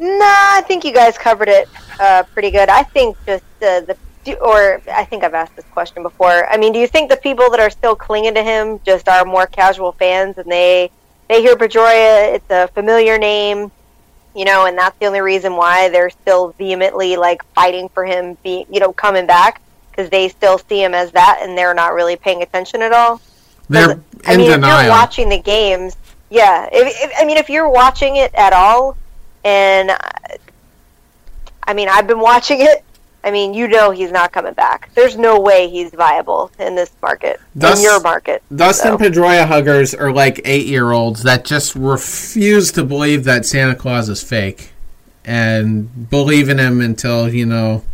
Nah, I think you guys covered it uh, pretty good. I think just uh, the do- or I think I've asked this question before. I mean, do you think the people that are still clinging to him just are more casual fans and they they hear Pedroia, it's a familiar name, you know, and that's the only reason why they're still vehemently like fighting for him being, you know, coming back because they still see him as that and they're not really paying attention at all. They're in I mean, if you're watching the games, yeah. If, if, I mean, if you're watching it at all, and uh, I mean, I've been watching it. I mean, you know, he's not coming back. There's no way he's viable in this market, Thus- in your market. Dustin So- Pedroia huggers are like eight year olds that just refuse to believe that Santa Claus is fake and believe in him until, you know,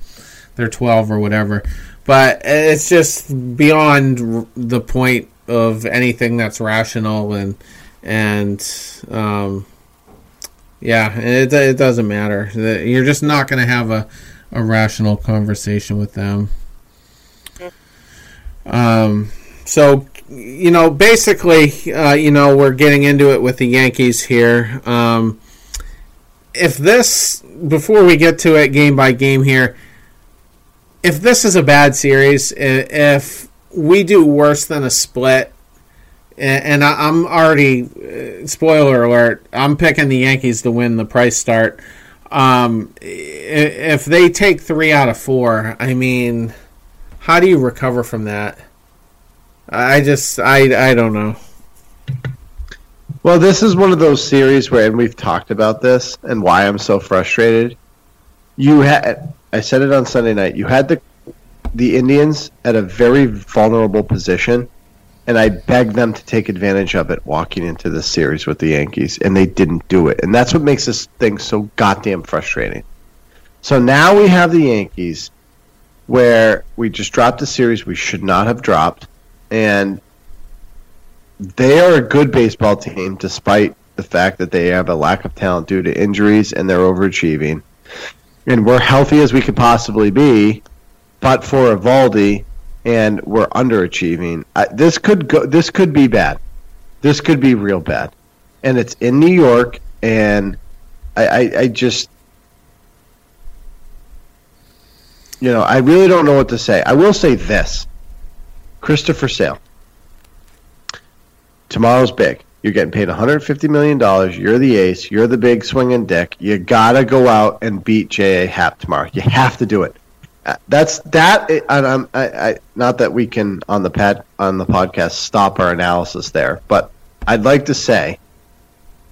they're 12 or whatever. But it's just beyond the point of anything that's rational and, and, um, yeah, it, it doesn't matter. You're just not going to have a, a rational conversation with them. Um, so you know, basically, uh, you know, we're getting into it with the Yankees here. Um, if this, before we get to it game by game here, if this is a bad series, if we do worse than a split, and I'm already, uh, spoiler alert, I'm picking the Yankees to win the price start. Um, if they take three out of four, I mean, how do you recover from that? I just I I don't know. Well, this is one of those series where, and we've talked about this and why I'm so frustrated. You had, I said it on Sunday night. You had the the Indians at a very vulnerable position, and I begged them to take advantage of it walking into this series with the Yankees, and they didn't do it. And that's what makes this thing so goddamn frustrating. So now we have the Yankees, where we just dropped a series we should not have dropped, and they are a good baseball team despite the fact that they have a lack of talent due to injuries and they're overachieving. And we're healthy as we could possibly be, but for Eovaldi, and we're underachieving. I, this could go. This could be bad. This could be real bad, and it's in New York. And I, I, I just, you know, I really don't know what to say. I will say this: Christopher Sale tomorrow's big. You're getting paid 150 million dollars. You're the ace. You're the big swinging dick. You gotta go out and beat J.A. Happ tomorrow. You have to do it. Uh, That's that. And I'm, I, I, not that we can on the pad on the podcast stop our analysis there, but I'd like to say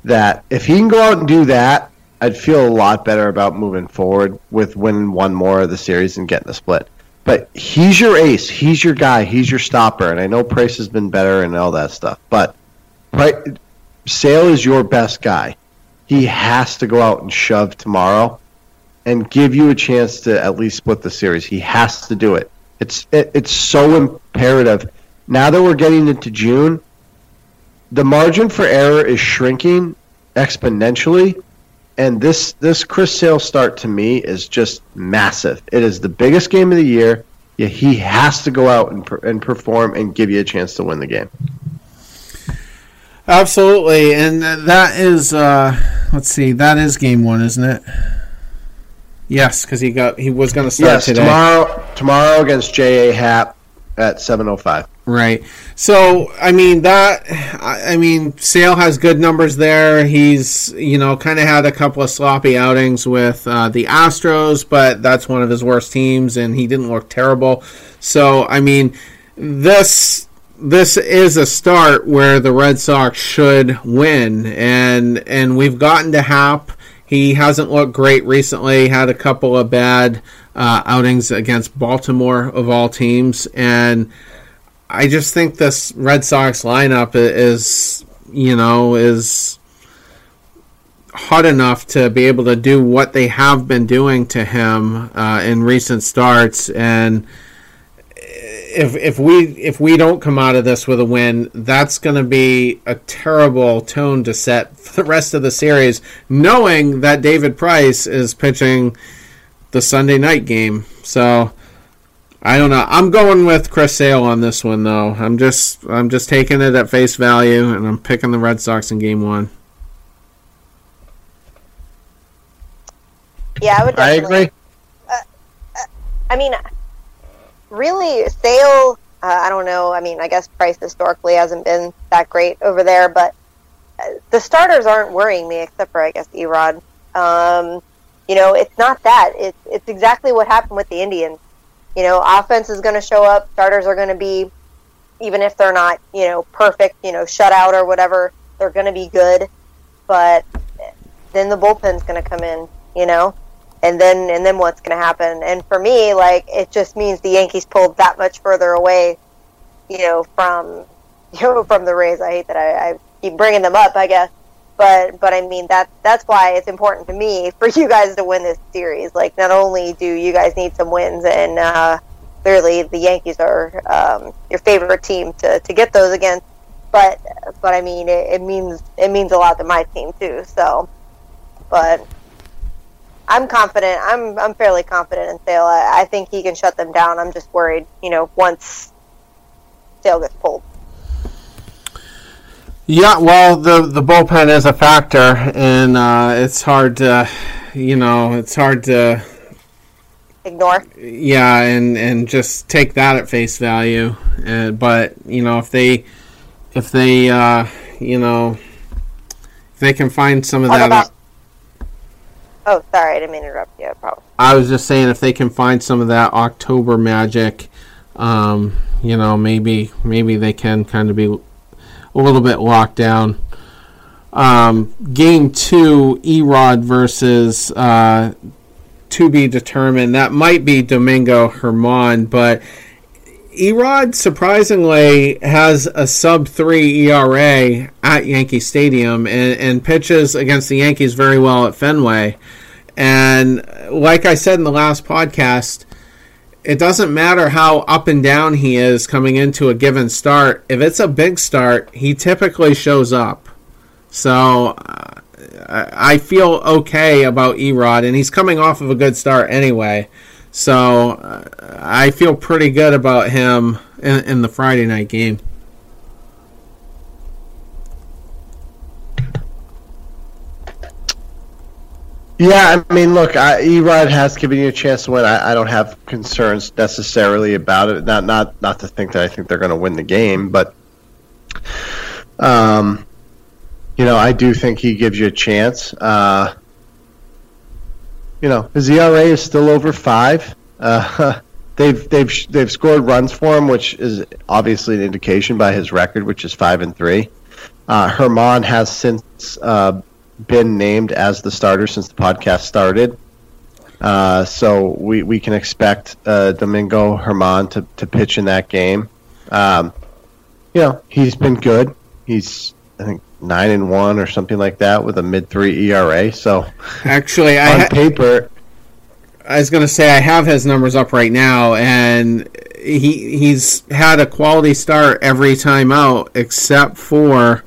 that if he can go out and do that, I'd feel a lot better about moving forward with winning one more of the series and getting the split. But he's your ace. He's your guy. He's your stopper. And I know Price has been better and all that stuff. But Pri Sale is your best guy. He has to go out and shove tomorrow and give you a chance to at least split the series. He has to do it. It's it, it's so imperative. Now that we're getting into June, the margin for error is shrinking exponentially, and this this Chris Sale start to me is just massive. It is the biggest game of the year. Yeah, he has to go out and, and perform and give you a chance to win the game. Absolutely, and that is uh, let's see, that is game one, isn't it? Yes, because he got he was going to start yes, today. tomorrow tomorrow against J A Happ at seven oh five. Right. So, I mean that. I I mean, Sale has good numbers there. He's you know kind of had a couple of sloppy outings with uh, the Astros, but that's one of his worst teams, and he didn't look terrible. So, I mean, this this is a start where the Red Sox should win, and and we've gotten to Happ. He hasn't looked great recently. Had a couple of bad uh, outings against Baltimore of all teams, and I just think this Red Sox lineup is, you know, is hot enough to be able to do what they have been doing to him uh, in recent starts, and if if we if we don't come out of this with a win, that's going to be a terrible tone to set for the rest of the series, knowing that David Price is pitching the Sunday night game. So I don't know. I'm going with Chris Sale on this one though. I'm just I'm just taking it at face value and I'm picking the Red Sox in game 1. Yeah, I would. I Definitely, agree. Uh, uh, I mean, really, Sale. Uh, I don't know. I mean, I guess Price historically hasn't been that great over there, but uh, the starters aren't worrying me, except for I guess Erod. Um, you know, it's not that. It's it's exactly what happened with the Indians. You know, offense is going to show up. Starters are going to be, even if they're not, you know, perfect. You know, shutout or whatever, they're going to be good. But then the bullpen's going to come in. You know, and then and then what's going to happen? And for me, like it just means the Yankees pulled that much further away, you know, from you know from the Rays. I hate that I, I keep bringing them up, I guess, but but I mean that that's why it's important to me for you guys to win this series. Like not only do you guys need some wins, and uh, clearly the Yankees are um, your favorite team to, to get those against, but but I mean it, it means it means a lot to my team too. So, but I'm confident. I'm I'm fairly confident in Sale. I, I think he can shut them down. I'm just worried, you know, once Sale gets pulled. Yeah, well, the the bullpen is a factor and uh, it's hard to you know, it's hard to Ignore. yeah, and and just take that at face value. Uh, but you know, if they if they uh, you know if they can find some of that? Oh, sorry, I didn't interrupt you. I was just saying if they can find some of that October magic, um, you know, maybe maybe they can kind of be a little bit locked down. Um, game two, Erod versus uh, to be determined. That might be Domingo Germán, but Erod surprisingly has a sub three ERA at Yankee Stadium and, and pitches against the Yankees very well at Fenway. And like I said in the last podcast, it doesn't matter how up and down he is coming into a given start. If it's a big start, he typically shows up. So uh, I feel okay about Erod, and he's coming off of a good start anyway. So uh, I feel pretty good about him in, in the Friday night game. Yeah, I mean, look, I, Erod has given you a chance to win. I, I don't have concerns necessarily about it. Not not not to think that I think they're going to win the game, but um, you know, I do think he gives you a chance. Uh, you know, his ERA is still over five. Uh, they've they've they've scored runs for him, which is obviously an indication by his record, which is five and three. Uh, Germán has since uh, been named as the starter since the podcast started. Uh, so we, we can expect uh, Domingo Germán to, to pitch in that game. Um, you know, he's been good. He's, I think, 9 and 1 or something like that with a mid 3 ERA. So Actually, I on ha- paper, I was going to say I have his numbers up right now, and he he's had a quality start every time out, except for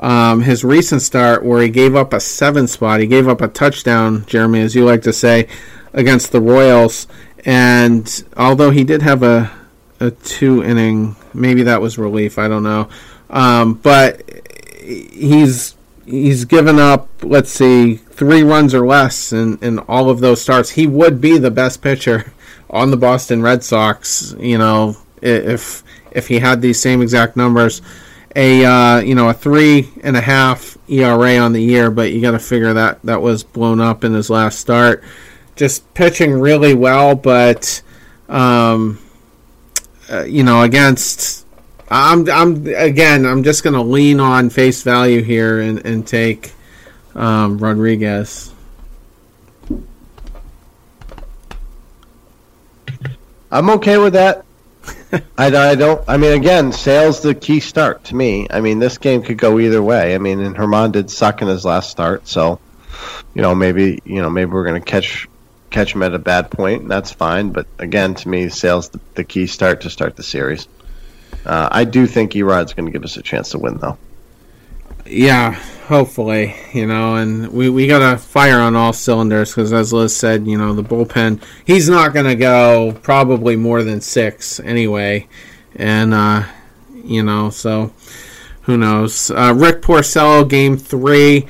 um, his recent start where he gave up a seven spot. He gave up a touchdown, Jeremy, as you like to say, against the Royals. And although he did have a a two inning, maybe that was relief. I don't know, um, but he's he's given up. Let's see, three runs or less in in all of those starts. He would be the best pitcher on the Boston Red Sox. You know, if if he had these same exact numbers a uh, you know a three and a half ERA on the year, but you got to figure that that was blown up in his last start. Just pitching really well, but um, uh, you know against I'm I'm again I'm just going to lean on face value here and and take um, Rodriguez. I'm okay with that. I, I don't. I mean, again, Sale's the key start to me. I mean, this game could go either way. I mean, and Germán did suck in his last start, so you know maybe you know maybe we're gonna catch catch him at a bad point, and that's fine. But again, to me, Sale's the, the key start to start the series. Uh, I do think Erod's going to give us a chance to win, though. Yeah, hopefully, you know, and we, we got to fire on all cylinders because, as Liz said, you know, the bullpen, he's not going to go probably more than six anyway. And, uh, you know, so who knows? Uh, Rick Porcello, game three.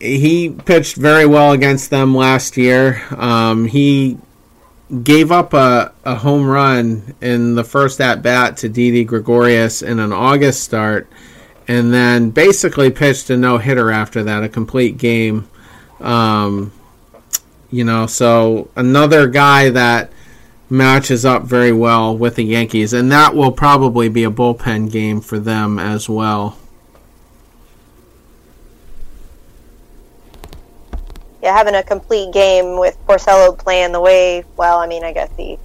He pitched very well against them last year. Um, he gave up a, a home run in the first at bat to Didi Gregorius in an August start and then basically pitched a no hitter after that, a complete game. Um, you know, so another guy that matches up very well with the Yankees, and that will probably be a bullpen game for them as well. Yeah, having a complete game with Porcello playing the way well. I mean, I guess he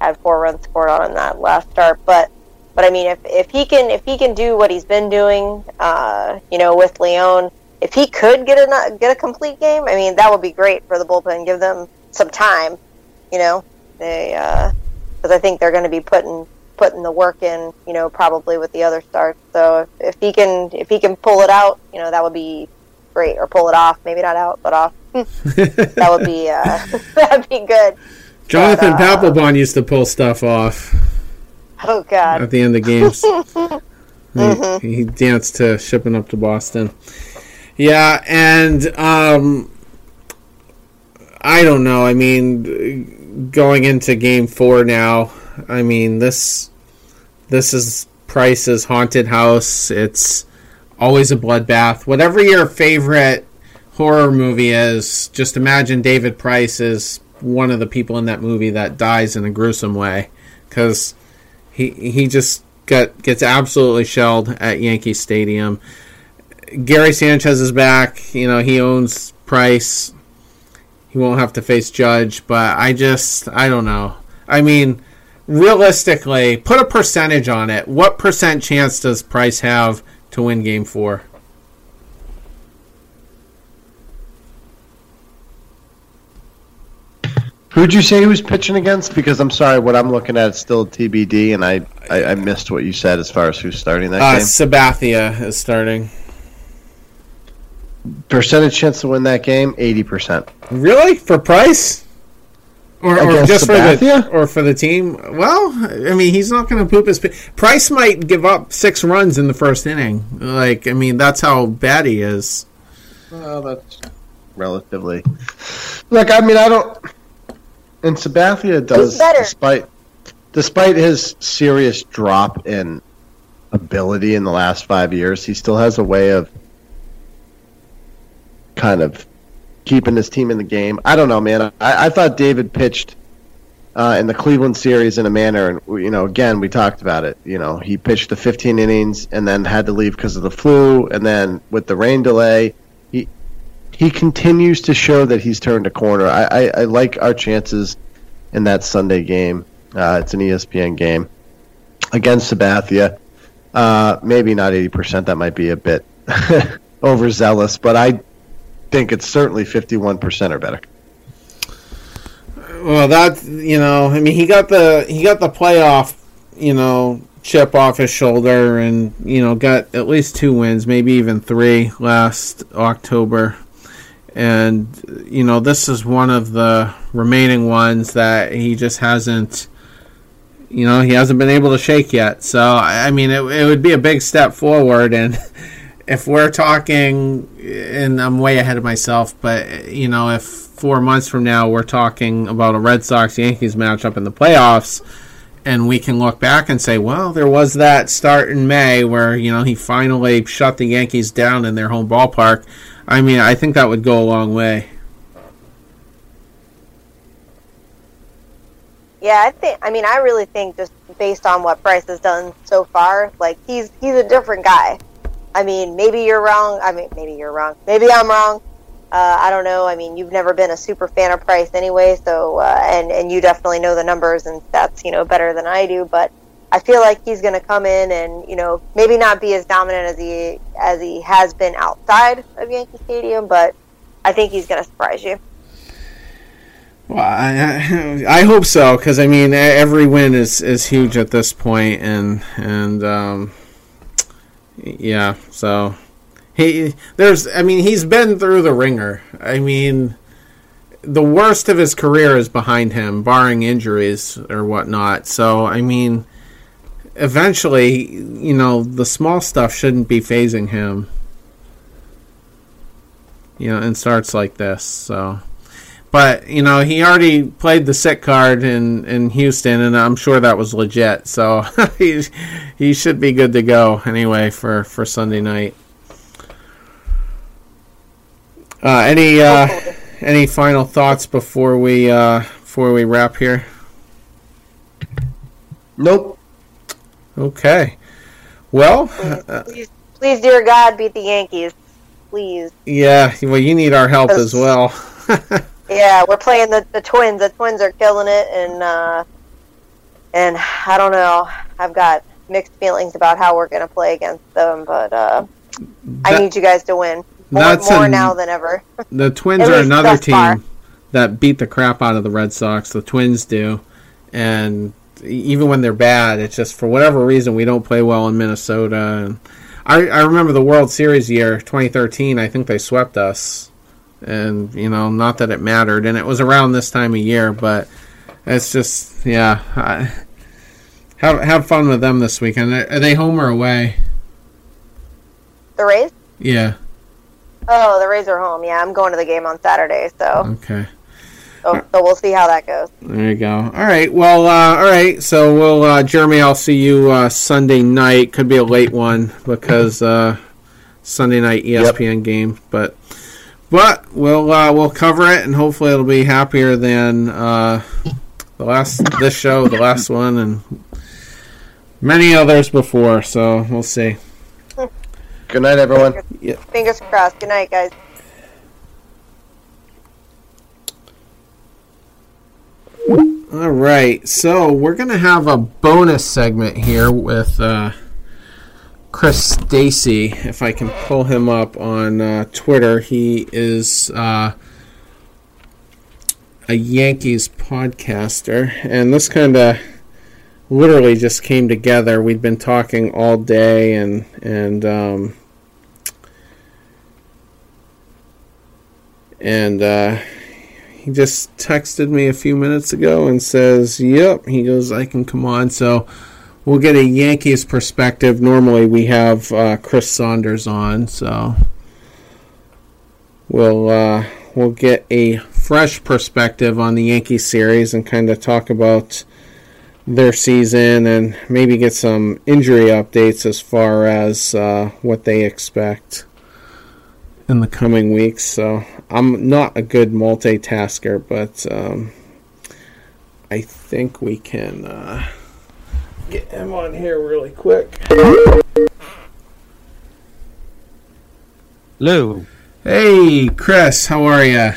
had four runs scored on that last start, but but I mean, if, if he can if he can do what he's been doing, uh, you know, with Leon, if he could get a get a complete game, I mean, that would be great for the bullpen. Give them some time, you know, they because uh, I think they're going to be putting putting the work in, you know, probably with the other starts. So if, if he can if he can pull it out, you know, that would be great, or pull it off, maybe not out, but off. that would be uh, that'd be good. Jonathan but, uh, Papelbon used to pull stuff off. Oh God! At the end of games, mm-hmm. he, he, danced to shipping up to Boston. Yeah, and um, I don't know. I mean, going into Game Four now, I mean this this is Price's haunted house. It's always a bloodbath. Whatever your favorite horror movie is, just imagine David Price is one of the people in that movie that dies in a gruesome way because he he just got gets absolutely shelled at Yankee Stadium. Gary Sanchez is back. You know he owns Price. He won't have to face Judge, but I just I don't know. I mean, realistically, put a percentage on it. What percent chance does Price have to win Game Four? Who'd you say he was pitching against? Because I'm sorry, what I'm looking at is still TBD, and I, I, I missed what you said as far as who's starting that uh, game. Sabathia is starting. Percentage chance to win that game, eighty percent. Really for Price? Or, or just Sabathia? for the or for the team? Well, I mean, he's not going to poop his. Price might give up six runs in the first inning. Like, I mean, that's how bad he is. Well, that's relatively. Look, I mean, I don't. And Sabathia does, despite despite his serious drop in ability in the last five years, he still has a way of kind of keeping his team in the game. I don't know, man. I, I thought David pitched uh, in the Cleveland series in a manner, and you know, again, we talked about it. You know, he pitched the 15 innings and then had to leave because of the flu, and then with the rain delay, he continues to show that he's turned a corner. I, I, I like our chances in that Sunday game. Uh, it's an ESPN game against Sabathia. Uh, maybe not 80%. That might be a bit overzealous, but I think it's certainly 51% or better. Well, that you know, I mean, he got the he got the playoff, you know, chip off his shoulder, and you know, got at least two wins, maybe even three last October. And you know, this is one of the remaining ones that he just hasn't, you know, he hasn't been able to shake yet. So I mean, it, it would be a big step forward, and if we're talking, and I'm way ahead of myself, but you know, if four months from now we're talking about a Red Sox Yankees matchup in the playoffs, and we can look back and say, well, there was that start in May where you know he finally shut the Yankees down in their home ballpark. I mean, I think that would go a long way. Yeah, I think. I mean, I really think just based on what Price has done so far, like he's he's a different guy. I mean, maybe you're wrong. I mean, maybe you're wrong. Maybe I'm wrong. Uh, I don't know. I mean, you've never been a super fan of Price anyway, so uh, and and you definitely know the numbers and stats, you know, better than I do. But I feel like he's going to come in and you know maybe not be as dominant as he as he has been outside of Yankee Stadium, but I think he's going to surprise you. Well, I, I hope so because I mean every win is, is huge at this point, and and um, yeah, so he there's I mean he's been through the ringer. I mean, the worst of his career is behind him, barring injuries or whatnot. So I mean, eventually, you know, the small stuff shouldn't be phasing him. You know, in starts like this, so but you know he already played the sick card in in Houston, and I'm sure that was legit. So he he should be good to go anyway for for Sunday night. Uh, any uh, any final thoughts before we uh, before we wrap here? Nope. Okay. Well, Please, please, dear God, beat the Yankees, please. yeah. Well, you need our help as well. Yeah, we're playing the, the Twins. The Twins are killing it, and uh, and I don't know. I've got mixed feelings about how we're going to play against them, but uh, I need you guys to win more, That's more an- now than ever. The Twins are another thus far. team that beat the crap out of the Red Sox. The Twins do, and even when they're bad, it's just for whatever reason we don't play well in Minnesota. And I, I remember the World Series year 2013. I think they swept us, and you know, not that it mattered, and it was around this time of year, but it's just yeah. I, have have fun with them this weekend. Are they home or away? The Rays? Yeah. Oh, the Rays are home. Yeah, I'm going to the game on Saturday, so Okay. So, so we'll see how that goes. There you go. All right. Well, uh, all right. So we'll, uh, Jeremy, I'll see you uh, Sunday night. Could be a late one because uh, Sunday night ESPN game, but but we'll uh, we'll cover it and hopefully it'll be happier than uh, the last this show, the last one, and many others before. So we'll see. Good night, everyone. Fingers crossed. Good night, guys. All right, so we're gonna have a bonus segment here with uh, Chris Stacy. If I can pull him up on uh, Twitter, he is uh, a Yankees podcaster, and this kind of literally just came together. We'd been talking all day, and and um, and. He just texted me a few minutes ago and says, "Yep." He goes, "I can come on." So we'll get a Yankees perspective. Normally we have uh, Chris Saunders on, so we'll uh, we'll get a fresh perspective on the Yankees series and kind of talk about their season and maybe get some injury updates as far as uh, what they expect in the coming weeks. So I'm not a good multitasker, but um, I think we can uh, get him on here really quick. Lou, Hey, Chris, how are you?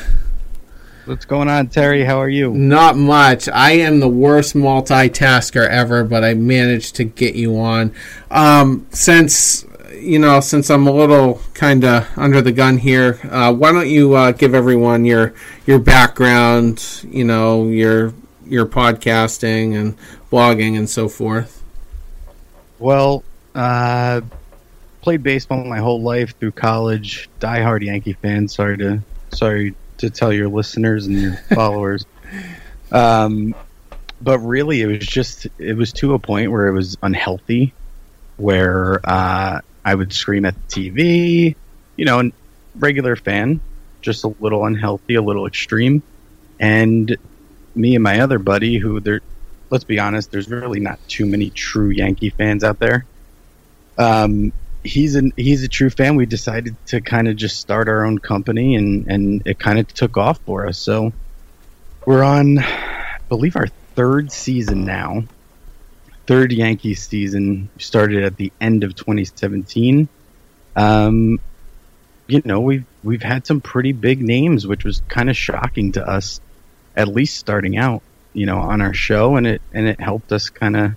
what's going on, Terry? How are you? Not much. I am the worst multitasker ever, but I managed to get you on. Um, since you know, since I'm a little kind of under the gun here, uh, why don't you uh, give everyone your your background, you know, your your podcasting and blogging and so forth? Well, uh, played baseball my whole life through college. Diehard Yankee fan. Sorry to sorry to tell your listeners and your followers. Um, but really, it was just it was to a point where it was unhealthy, where uh, I would scream at the TV. You know, a regular fan, just a little unhealthy, a little extreme, and me and my other buddy, who there, let's be honest, there's really not too many true Yankee fans out there. Um, he's an he's a true fan. We decided to kind of just start our own company, and and it kind of took off for us. So we're on, I believe, our third season now. Third Yankee season started at the end of 2017. Um, you know, we've we've had some pretty big names, which was kind of shocking to us, at least starting out. You know, on our show, and it and it helped us kind of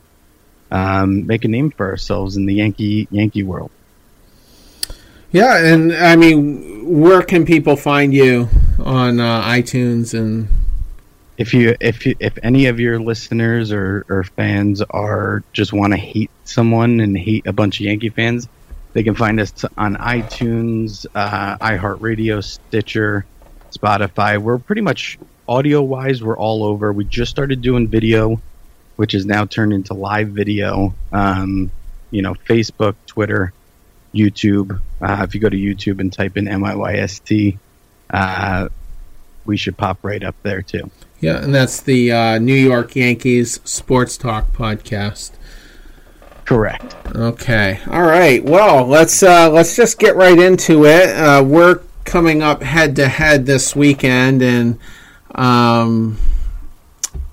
um, make a name for ourselves in the Yankee Yankee world. Yeah, and I mean, where can people find you on uh, iTunes and? If you if you, if any of your listeners or, or fans are just want to hate someone and hate a bunch of Yankee fans, they can find us on iTunes, uh, iHeartRadio, Stitcher, Spotify. We're pretty much audio wise, we're all over. We just started doing video, which is now turned into live video. Um, you know, Facebook, Twitter, YouTube. Uh, if you go to YouTube and type in NYYST, uh, we should pop right up there too. Yeah, and that's the uh, New York Yankees Sports Talk podcast. Correct. Okay. All right. Well, let's uh, let's just get right into it. Uh, we're coming up head to head this weekend, and um,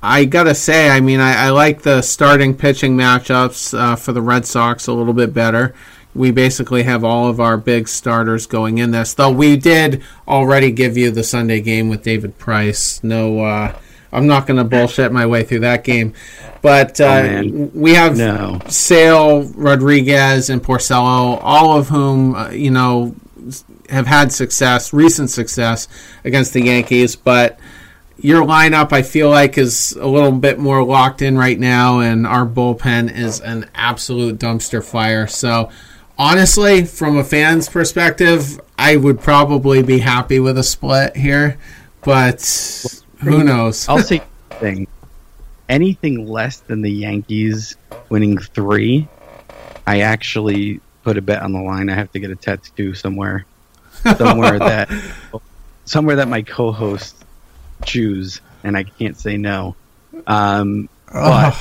I gotta say, I mean, I, I like the starting pitching matchups uh, for the Red Sox a little bit better. We basically have all of our big starters going in this, though we did already give you the Sunday game with David Price. No, uh, I'm not going to bullshit my way through that game, but uh, man. we have No. Sale, Rodriguez, and Porcello, all of whom uh, you know have had success, recent success against the Yankees, but your lineup I feel like is a little bit more locked in right now, and our bullpen is an absolute dumpster fire. So, honestly, from a fan's perspective, I would probably be happy with a split here, but who knows? I'll say thing. Anything less than the Yankees winning three, I actually put a bet on the line. I have to get a tattoo somewhere, somewhere that, somewhere that my co-hosts choose, and I can't say no. Um, but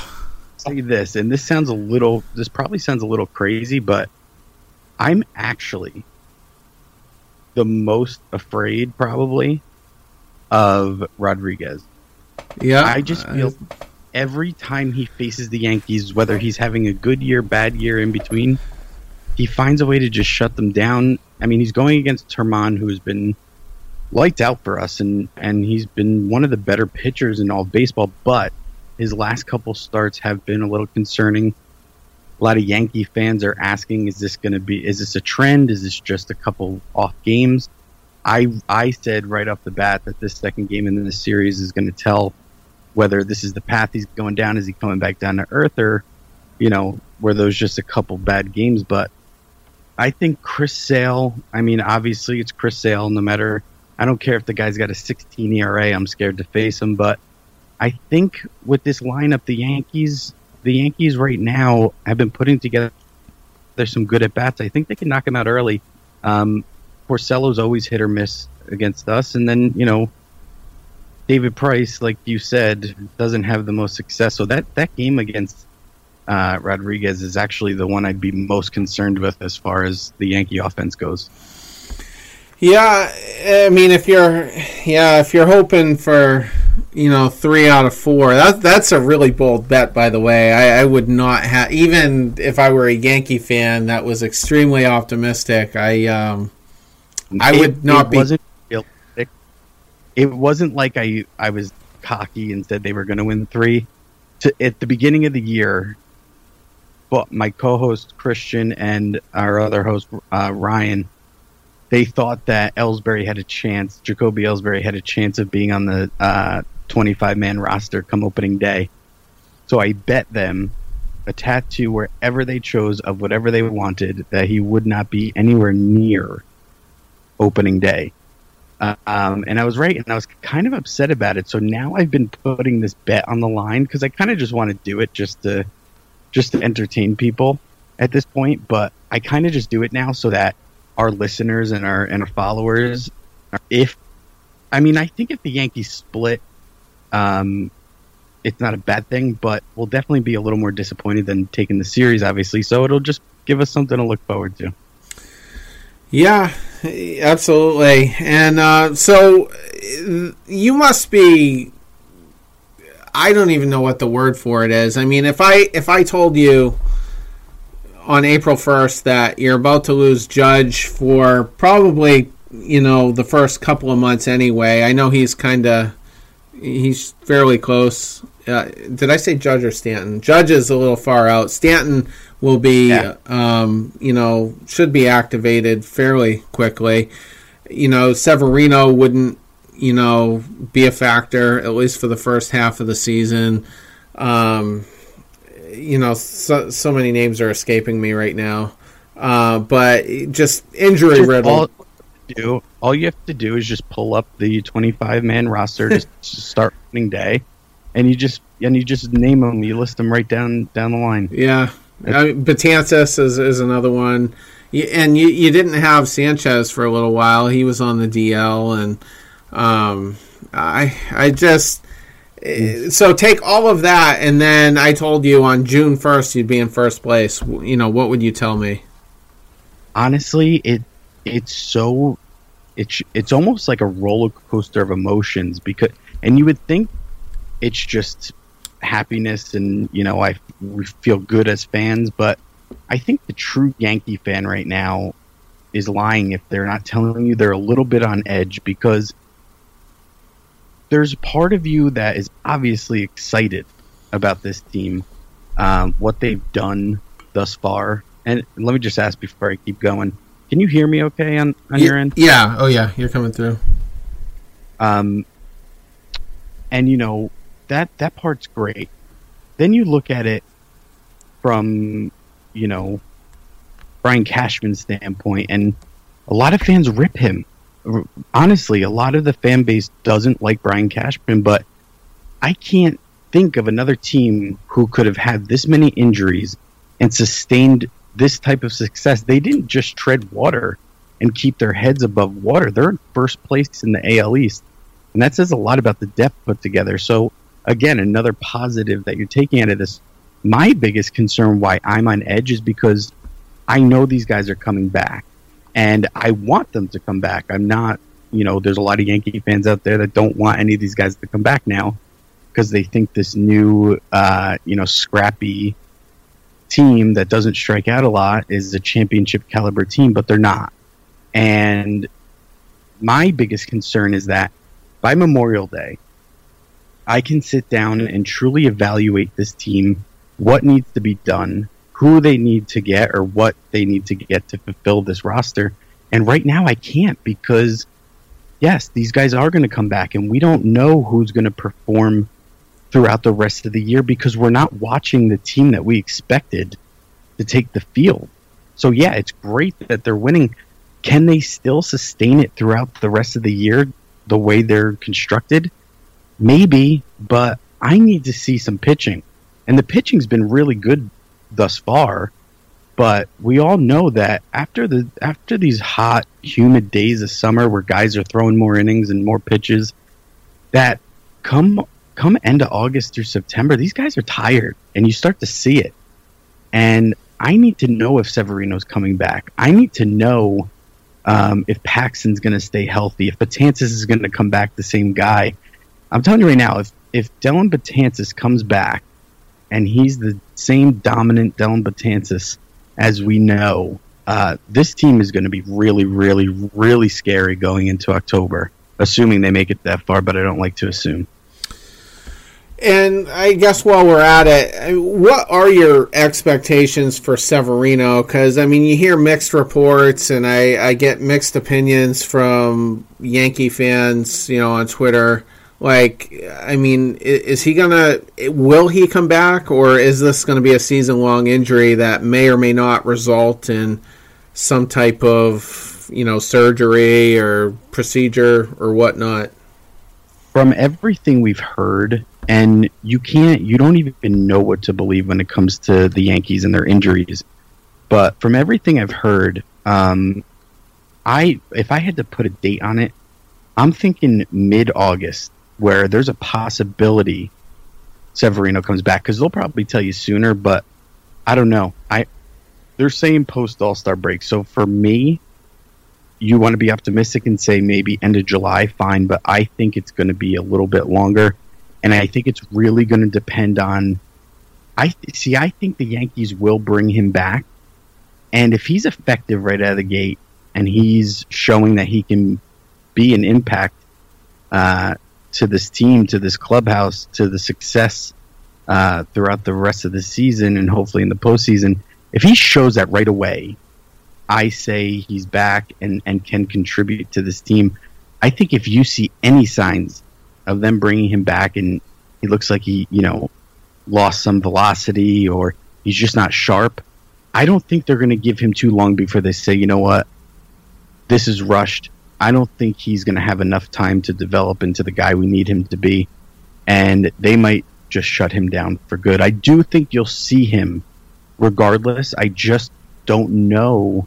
say this, and this sounds a little. This probably sounds a little crazy, but I'm actually the most afraid, probably, of Rodriguez. yeah, I just uh, feel every time he faces the Yankees, whether he's having a good year, bad year, in between, he finds a way to just shut them down. I mean, he's going against Germán, who's been lights out for us, and and he's been one of the better pitchers in all of baseball. But his last couple starts have been a little concerning. A lot of Yankee fans are asking, "Is this going to be? Is this a trend? Is this just a couple off games?" I I said right off the bat that this second game in this series is going to tell whether this is the path he's going down. Is he coming back down to earth, or you know, were those just a couple bad games? But I think Chris Sale. I mean, obviously it's Chris Sale. No matter, I don't care if the guy's got a 16 ERA. I'm scared to face him. But I think with this lineup, the Yankees, the Yankees right now have been putting together. There's some good at bats. I think they can knock him out early. Um, Porcello's always hit or miss against us, and then you know David Price, like you said, doesn't have the most success. So that that game against uh, Rodriguez is actually the one I'd be most concerned with as far as the Yankee offense goes. Yeah, I mean, if you're, yeah, if you're hoping for, you know, three out of four, that that's a really bold bet. By the way, I, I would not have, even if I were a Yankee fan, that was extremely optimistic. I, um, I It- would not it be- Wasn't realistic. It wasn't like I I was cocky and said they were going to win three. To, at the beginning of the year, but my co-host Christian and our other host uh, Ryan, they thought that Ellsbury had a chance. Jacoby Ellsbury had a chance of being on the uh, 25 man roster come opening day. So I bet them a tattoo wherever they chose of whatever they wanted that he would not be anywhere near opening day. Uh, um, and I was right, and I was kind of upset about it. So now I've been putting this bet on the line because I kind of just want to do it just to just to entertain people at this point. But I kind of just do it now so that our listeners and our and our followers, if I mean, I think if the Yankees split, um, it's not a bad thing, but we'll definitely be a little more disappointed than taking the series, obviously. So it'll just give us something to look forward to. Yeah, absolutely. And uh, so you must be. I don't even know what the word for it is. I mean, if I if I told you on April first that you're about to lose Judge for probably you know the first couple of months anyway. I know he's kind of he's fairly close. Uh, did I say Judge or Stanton? Judge is a little far out. Stanton will be, yeah. um, you know, should be activated fairly quickly. You know, Severino wouldn't, you know, be a factor at least for the first half of the season. Um, you know, so, so many names are escaping me right now. Uh, but just injury riddled do all you have to do is just pull up the 25 man roster to start opening day, and you just and you just name them. You list them right down down the line. Yeah, I mean, Betances is, is another one, and you you didn't have Sanchez for a little while. He was on the DL, and um, I I just. Eh, so take all of that, and then I told you on June first you'd be in first place. You know what would you tell me? Honestly, it it's so it's it's almost like a roller coaster of emotions because and you would think it's just happiness and you know I we feel good as fans but I think the true Yankee fan right now is lying if they're not telling you they're a little bit on edge because there's part of you that is obviously excited about this team, um, what they've done thus far. And let me just ask before I keep going can you hear me okay on, on your end? Yeah. Oh, yeah. You're coming through. Um, and you know that that part's great. Then you look at it from you know Brian Cashman's standpoint, and a lot of fans rip him. Honestly, a lot of the fan base doesn't like Brian Cashman, but I can't think of another team who could have had this many injuries and sustained this type of success. They didn't just tread water and keep their heads above water. They're in first place in the AL East. And that says a lot about the depth put together. So, again, another positive that you're taking out of this. My biggest concern why I'm on edge is because I know these guys are coming back and I want them to come back. I'm not, you know, there's a lot of Yankee fans out there that don't want any of these guys to come back now because they think this new, uh, you know, scrappy team that doesn't strike out a lot is a championship caliber team, but they're not. And my biggest concern is that by Memorial Day, I can sit down and truly evaluate this team, what needs to be done, who they need to get, or what they need to get to fulfill this roster. And right now, I can't because, yes, these guys are going to come back, and we don't know who's going to perform throughout the rest of the year because we're not watching the team that we expected to take the field. So yeah, it's great that they're winning. Can they still sustain it throughout the rest of the year the way they're constructed? Maybe, but I need to see some pitching. And the pitching's been really good thus far, but we all know that after the after these hot humid days of summer where guys are throwing more innings and more pitches that come come end of August through September, these guys are tired, and you start to see it. And I need to know if Severino's coming back. I need to know um, if Paxton's going to stay healthy, if Betances is going to come back the same guy. I'm telling you right now, if if Dellin Betances comes back and he's the same dominant Dellin Betances as we know, uh, this team is going to be really, really, really scary going into October, assuming they make it that far. But I don't like to assume. And I guess while we're at it, what are your expectations for Severino? Because I mean, you hear mixed reports, and I, I get mixed opinions from Yankee fans, you know, on Twitter. Like, I mean, is he gonna? Will he come back, or is this going to be a season-long injury that may or may not result in some type of, you know, surgery or procedure or whatnot? From everything we've heard, and you can't you don't even know what to believe when it comes to the Yankees and their injuries. But from everything I've heard, um, I if I had to put a date on it, I'm thinking mid August, where there's a possibility Severino comes back because they'll probably tell you sooner, but I don't know. I they're saying post All Star break, so for me, you want to be optimistic and say maybe end of July, fine, but I think it's going to be a little bit longer and I think it's really going to depend on. I see. I think the Yankees will bring him back, and if he's effective right out of the gate, and he's showing that he can be an impact uh, to this team, to this clubhouse, to the success uh, throughout the rest of the season, and hopefully in the postseason, if he shows that right away, I say he's back and and can contribute to this team. I think if you see any signs of them bringing him back and he looks like he, you know, lost some velocity or he's just not sharp. I don't think they're going to give him too long before they say, you know what, this is rushed. I don't think he's going to have enough time to develop into the guy we need him to be. And they might just shut him down for good. I do think you'll see him regardless. I just don't know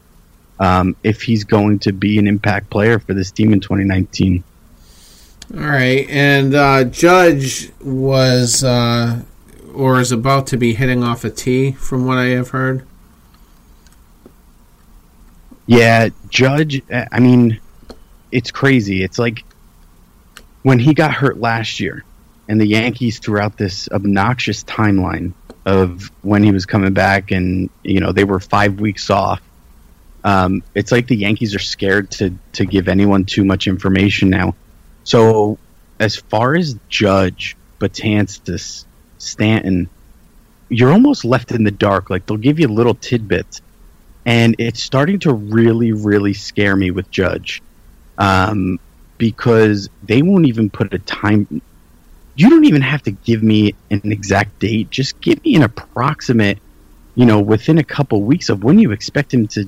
um, if he's going to be an impact player for this team in 2019. All right, and uh, Judge was uh, or is about to be hitting off a tee, from what I have heard. Yeah, Judge. I mean, it's crazy. It's like when he got hurt last year, and the Yankees threw out this obnoxious timeline of when he was coming back, and you know they were five weeks off. Um, it's like the Yankees are scared to to give anyone too much information now so, as far as Judge, Betances, Stanton, you're almost left in the dark. Like they'll give you little tidbits, and it's starting to really, really scare me with Judge, um, because they won't even put a time. You don't even have to give me an exact date. Just give me an approximate, you know, within a couple weeks of when you expect him to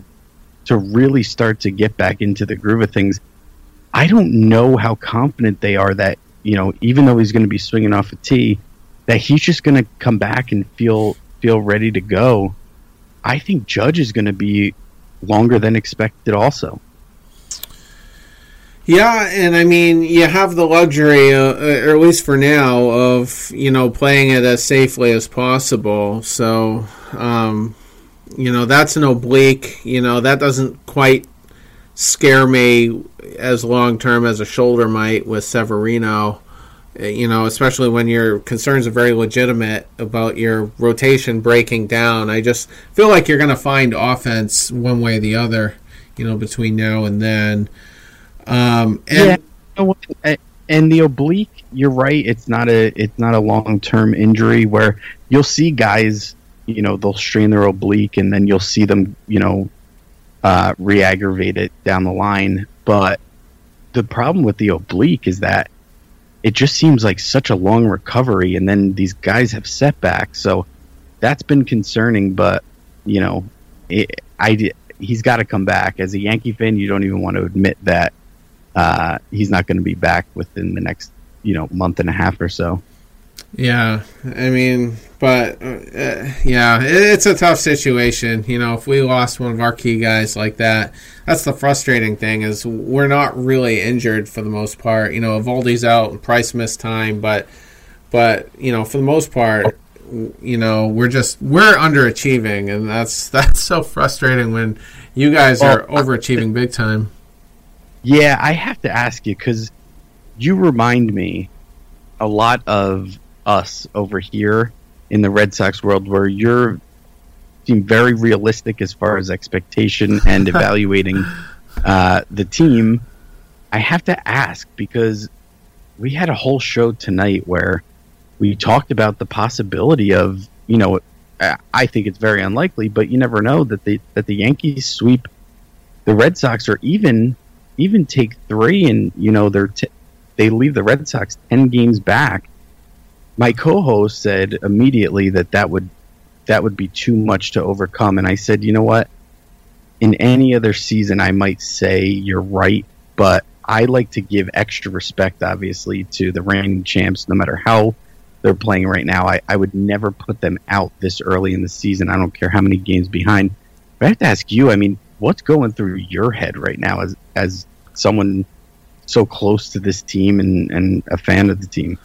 to really start to get back into the groove of things I don't know how confident they are that you know even though he's going to be swinging off a tee, that he's just going to come back and feel feel ready to go. I think Judge is going to be longer than expected. Also. Yeah, and I mean, you have the luxury, uh, or at least for now, of you know playing it as safely as possible. So, um, you know, that's an oblique. You know, that doesn't quite scare me as long term as a shoulder might with Severino. Uh, you know, especially when your concerns are very legitimate about your rotation breaking down. I just feel like you're going to find offense one way or the other. You know, between now and then. Um, and yeah, and the oblique, you're right. It's not a it's not a long term injury where you'll see guys. You know, they'll strain their oblique, and then you'll see them. You know, uh, re-aggravate it down the line. But the problem with the oblique is that it just seems like such a long recovery, and then these guys have setbacks. So that's been concerning. But you know, it, I he's got to come back. As a Yankee fan, you don't even want to admit that uh, he's not going to be back within the next you know month and a half or so. Yeah, I mean, but uh, yeah, it's a tough situation. You know, if we lost one of our key guys like that, that's the frustrating thing is we're not really injured for the most part. You know, Eovaldi's out and Price missed time, but but you know, for the most part, you know, we're just we're underachieving, and that's that's so frustrating when you guys are overachieving big time. Yeah, I have to ask you because you remind me a lot of us over here in the Red Sox world where you're seem very realistic as far as expectation and evaluating uh, the team. I have to ask because we had a whole show tonight where we talked about the possibility of, you know, I think it's very unlikely, but you never know that the that the Yankees sweep the Red Sox or even even take three and you know they're t- they leave the Red Sox ten games back. My co-host said immediately that that would that would be too much to overcome, and I said, you know what? In any other season, I might say you're right, but I like to give extra respect, obviously, to the reigning champs, no matter how they're playing right now. I, I would never put them out this early in the season. I don't care how many games behind. But I have to ask you, I mean, what's going through your head right now as as someone so close to this team and, and a fan of the team?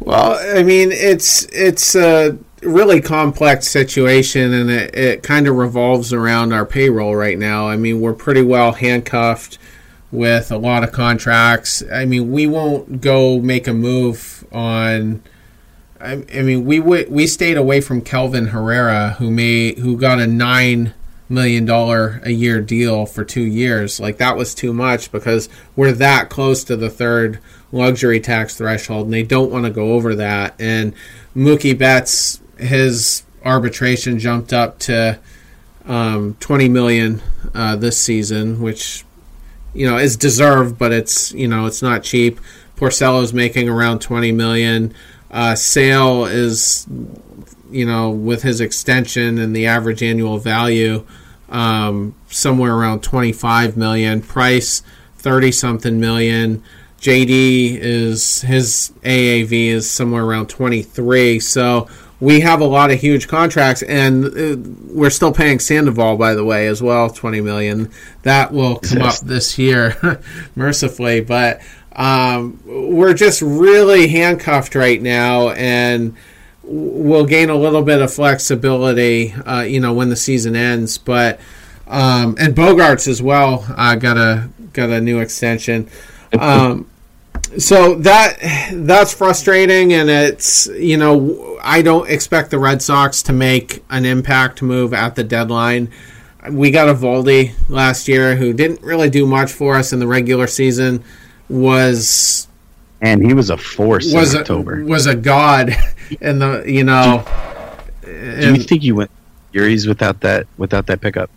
Well, I mean, it's it's a really complex situation, and it, it kind of revolves around our payroll right now. I mean, we're pretty well handcuffed with a lot of contracts. I mean, we won't go make a move on. I, I mean, we w- we stayed away from Kelvin Herrera, who may who got a nine million dollar a year deal for two years. Like that was too much because we're that close to the third luxury tax threshold, and they don't want to go over that. And Mookie Betts, his arbitration jumped up to um, twenty million uh, this season, which you know is deserved, but it's you know it's not cheap. Porcello's making around twenty million. Uh, Sale is you know with his extension and the average annual value um, somewhere around twenty five million. Price thirty something million. JD is his AAV is somewhere around 23. So we have a lot of huge contracts, and uh, we're still paying Sandoval, by the way, as well, 20 million. That will come up this year, mercifully. But um, we're just really handcuffed right now, and we'll gain a little bit of flexibility, uh, you know, when the season ends. But um, and Bogaerts as well uh, got a got a new extension. Um, so that that's frustrating, and it's you know I don't expect the Red Sox to make an impact move at the deadline. We got a Eovaldi last year who didn't really do much for us in the regular season. Was and he was a force was in October. A, was a god in the you know. Do, do you think you went series without that without that pickup?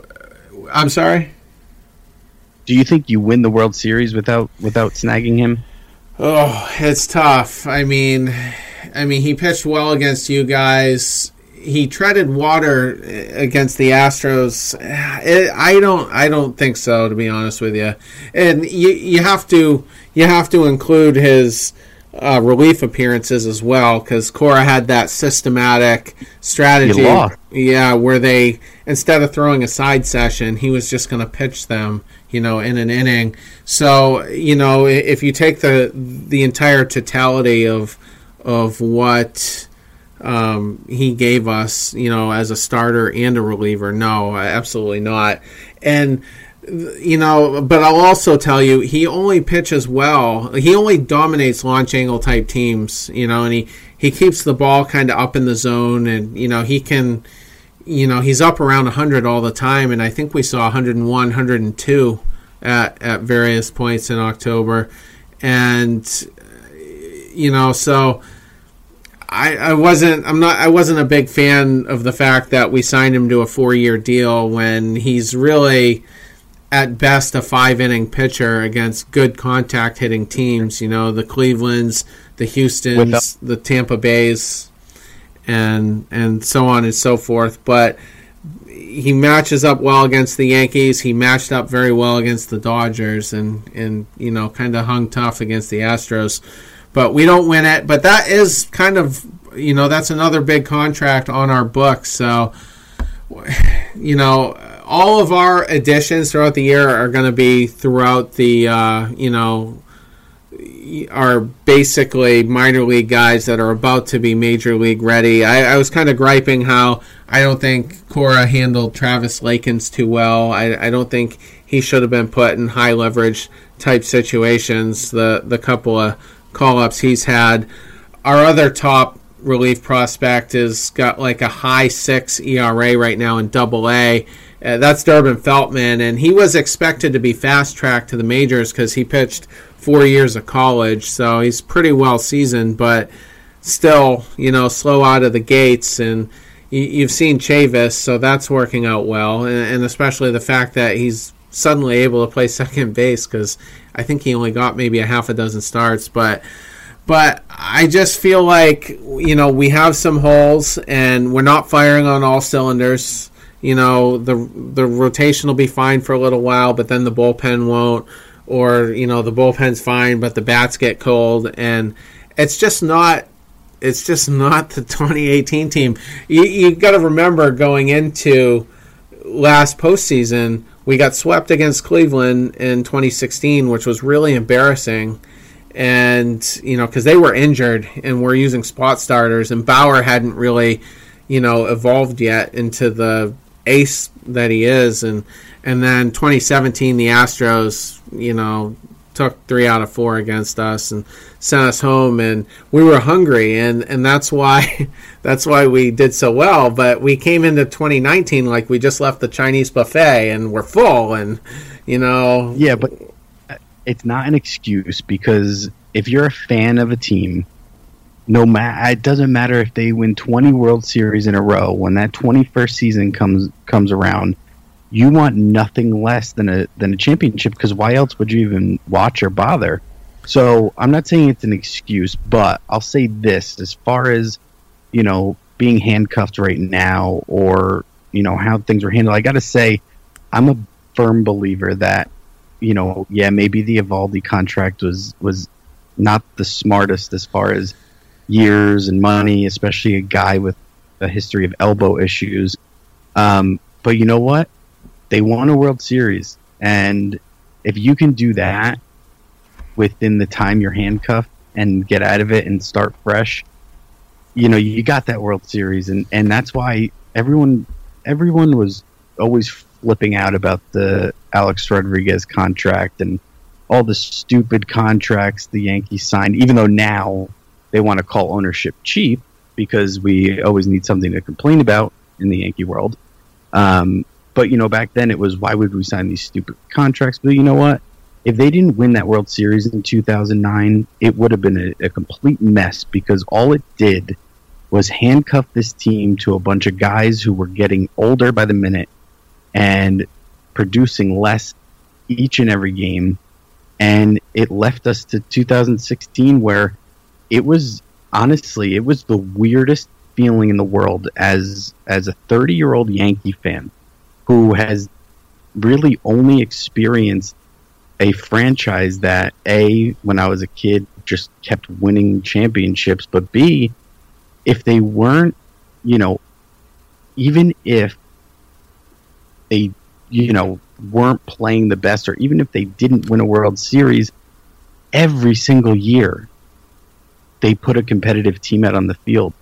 Uh, I'm sorry. Do you think you win the World Series without without snagging him? Oh, it's tough. I mean, I mean, he pitched well against you guys. He treaded water uh, against the Astros. Uh, it, I don't, I don't think so, to be honest with you. And you, you have to, you have to include his uh, relief appearances as well, because Cora had that systematic strategy. Yeah, where they instead of throwing a side session, he was just going to pitch them you know, in an inning. So, you know, if you take the the entire totality of of what um, he gave us, you know, as a starter and a reliever, no, absolutely not. And you know, but I'll also tell you, he only pitches well. He only dominates launch angle type teams, you know, and he he keeps the ball kind of up in the zone, and you know, he can you know, he's up around 100 all the time, and I think we saw 101, 102 at, at various points in October. And, you know, so I, I wasn't I'm not I wasn't a big fan of the fact that we signed him to a four year deal when he's really at best a five inning pitcher against good contact hitting teams, you know, the Clevelands, the Houstons, the Tampa Bays, and and so on and so forth. But he matches up well against the Yankees. He matched up very well against the Dodgers, and and you know kind of hung tough against the Astros. But we don't win it. But that is kind of you know that's another big contract on our books. So you know all of our additions throughout the year are going to be throughout the uh, you know are basically minor league guys that are about to be major league ready. I, I was kind of griping how I don't think Cora handled Travis Lakins too well. I, I don't think he should have been put in high leverage type situations. The the couple of call ups he's had. Our other top relief prospect has got like a high six ERA right now in Double A. Uh, that's Durbin Feltman, and he was expected to be fast tracked to the majors because he pitched four years of college, so he's pretty well seasoned. But still, you know, slow out of the gates. And you, have seen Chavis, so that's working out well. And, and, especially the fact that he's suddenly able to play second base because I think he only got maybe a half a dozen starts. But but I just feel like you know we have some holes and we're not firing on all cylinders. You know the the rotation will be fine for a little while, but then the bullpen won't, or you know the bullpen's fine, but the bats get cold, and it's just not it's just not the 2018 team. You you got to remember going into last postseason, we got swept against Cleveland in 2016, which was really embarrassing and you know because they were injured and we're using spot starters and Bauer hadn't really you know evolved yet into the ace that he is. And and then 2017 the Astros you know took 3 out of 4 against us and sent us home. And we were hungry. And and that's why that's why we did so well. But we came into 2019 like we just left the Chinese buffet and we're full. And you know yeah but it's not an excuse because if you're a fan of a team, no matter it doesn't matter if they win 20 World Series in a row. When that 21st season comes comes around, you want nothing less than a than a championship because why else would you even watch or bother? So I'm not saying it's an excuse, but I'll say this: as far as you know, being handcuffed right now, or you know how things were handled, I got to say, I'm a firm believer that you know, yeah, maybe the Eovaldi contract was was not the smartest as far as years and money, especially a guy with a history of elbow issues. Um, but you know what? They won a World Series, and if you can do that within the time you're handcuffed and get out of it and start fresh, you know you got that World Series, and and that's why everyone everyone was always flipping out about the Alex Rodriguez contract and all the stupid contracts the Yankees signed, even though now they want to call ownership cheap because we always need something to complain about in the Yankee world. Um, but, you know, back then it was why would we sign these stupid contracts? But you know what? If they didn't win that World Series in 2009, it would have been a, a complete mess because all it did was handcuff this team to a bunch of guys who were getting older by the minute and producing less each and every game. And it left us to 2016 where it was honestly, it was the weirdest feeling in the world as as a 30 year old Yankee fan who has really only experienced a franchise that a when I was a kid just kept winning championships, but b if they weren't, you know, even if they, you know, weren't playing the best, or even if they didn't win a World Series, every single year they put a competitive team out on the field.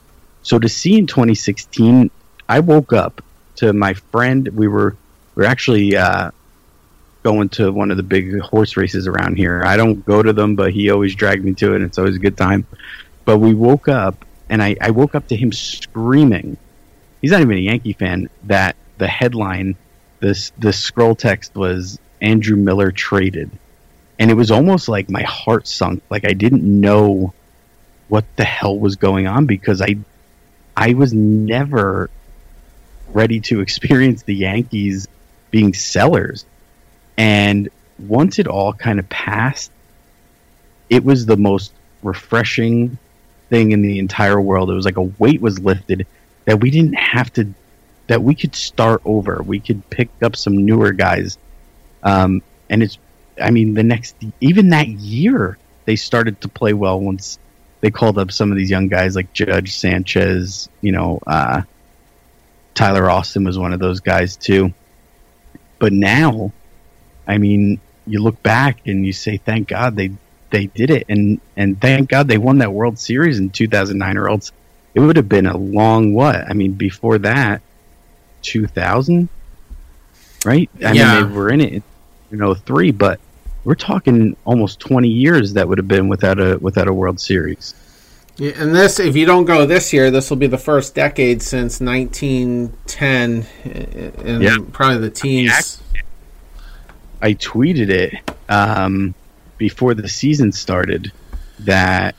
So to see in 2016, I woke up to my friend. We were we are actually uh, going to one of the big horse races around here. I don't go to them, but he always dragged me to it. and It's always a good time. But we woke up, and I, I woke up to him screaming. He's not even a Yankee fan. That the headline this the scroll text was Andrew Miller traded, and it was almost like my heart sunk. Like I didn't know what the hell was going on because I I was never ready to experience the Yankees being sellers. And once it all kind of passed, it was the most refreshing thing in the entire world. It was like a weight was lifted that we didn't have to that we could start over. We could pick up some newer guys. Um, and it's, I mean, the next, even that year, they started to play well once they called up some of these young guys like Judge Sanchez, you know, uh, Tyler Austin was one of those guys too. But now, I mean, you look back and you say, thank God they, they did it. And, and thank God they won that World Series in 2009 or else it would have been a long what? I mean, before that, 2000, right? I yeah. mean, they were in it you know three, but we're talking almost 20 years that would have been without a without a World Series. Yeah, and this, if you don't go this year, this will be the first decade since 1910, and yeah. probably the teens. I tweeted it um, before the season started that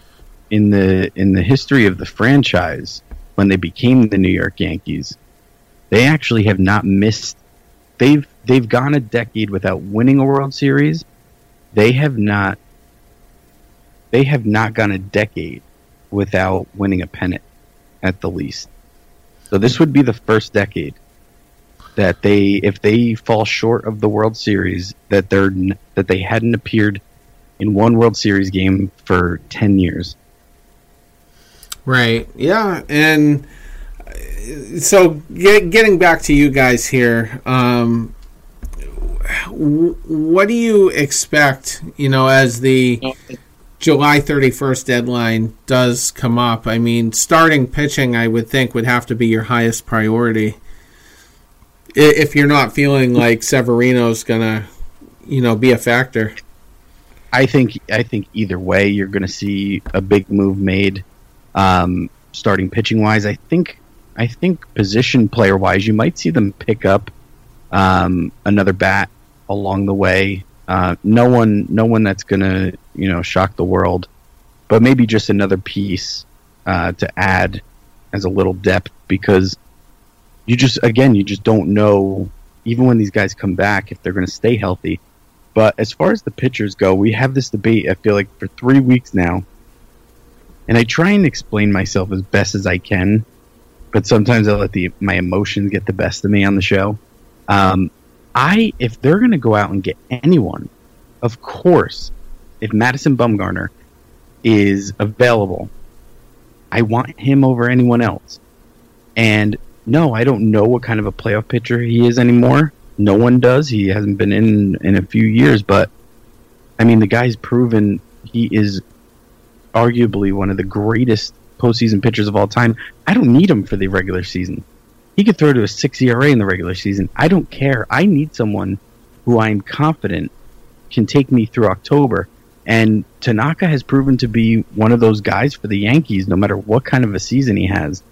in the in the history of the franchise, when they became the New York Yankees, they actually have not missed. They've they've gone a decade without winning a World Series. They have not. They have not gone a decade without winning a pennant, at the least. So this would be the first decade that they, if they fall short of the World Series, that they're that they hadn't appeared in one World Series game for ten years. Right. Yeah. And uh, so get, getting back to you guys here, um, what do you expect, you know, as the July 31st deadline does come up? I mean, starting pitching, I would think, would have to be your highest priority. If you're not feeling like Severino's to, you know, be a factor. I think I think either way, you're going to see a big move made. Um, starting pitching wise, I think I think position player wise, you might see them pick up um, another bat along the way. Uh, no one, no one that's to you know shock the world, but maybe just another piece uh, to add as a little depth because you just again you just don't know even when these guys come back if they're to stay healthy. But as far as the pitchers go, we have this debate. I feel like for three weeks now, and I try and explain myself as best as I can, but sometimes I let the my emotions get the best of me on the show. Um, I if they're going to go out and get anyone, of course, if Madison Bumgarner is available, I want him over anyone else. And no, I don't know what kind of a playoff pitcher he is anymore. No one does. He hasn't been in in a few years, but I mean, the guy's proven he is arguably one of the greatest postseason pitchers of all time. I don't need him for the regular season. He could throw to a six ERA in the regular season. I don't care. I need someone who I'm confident can take me through October. And Tanaka has proven to be one of those guys for the Yankees, no matter what kind of a season he has.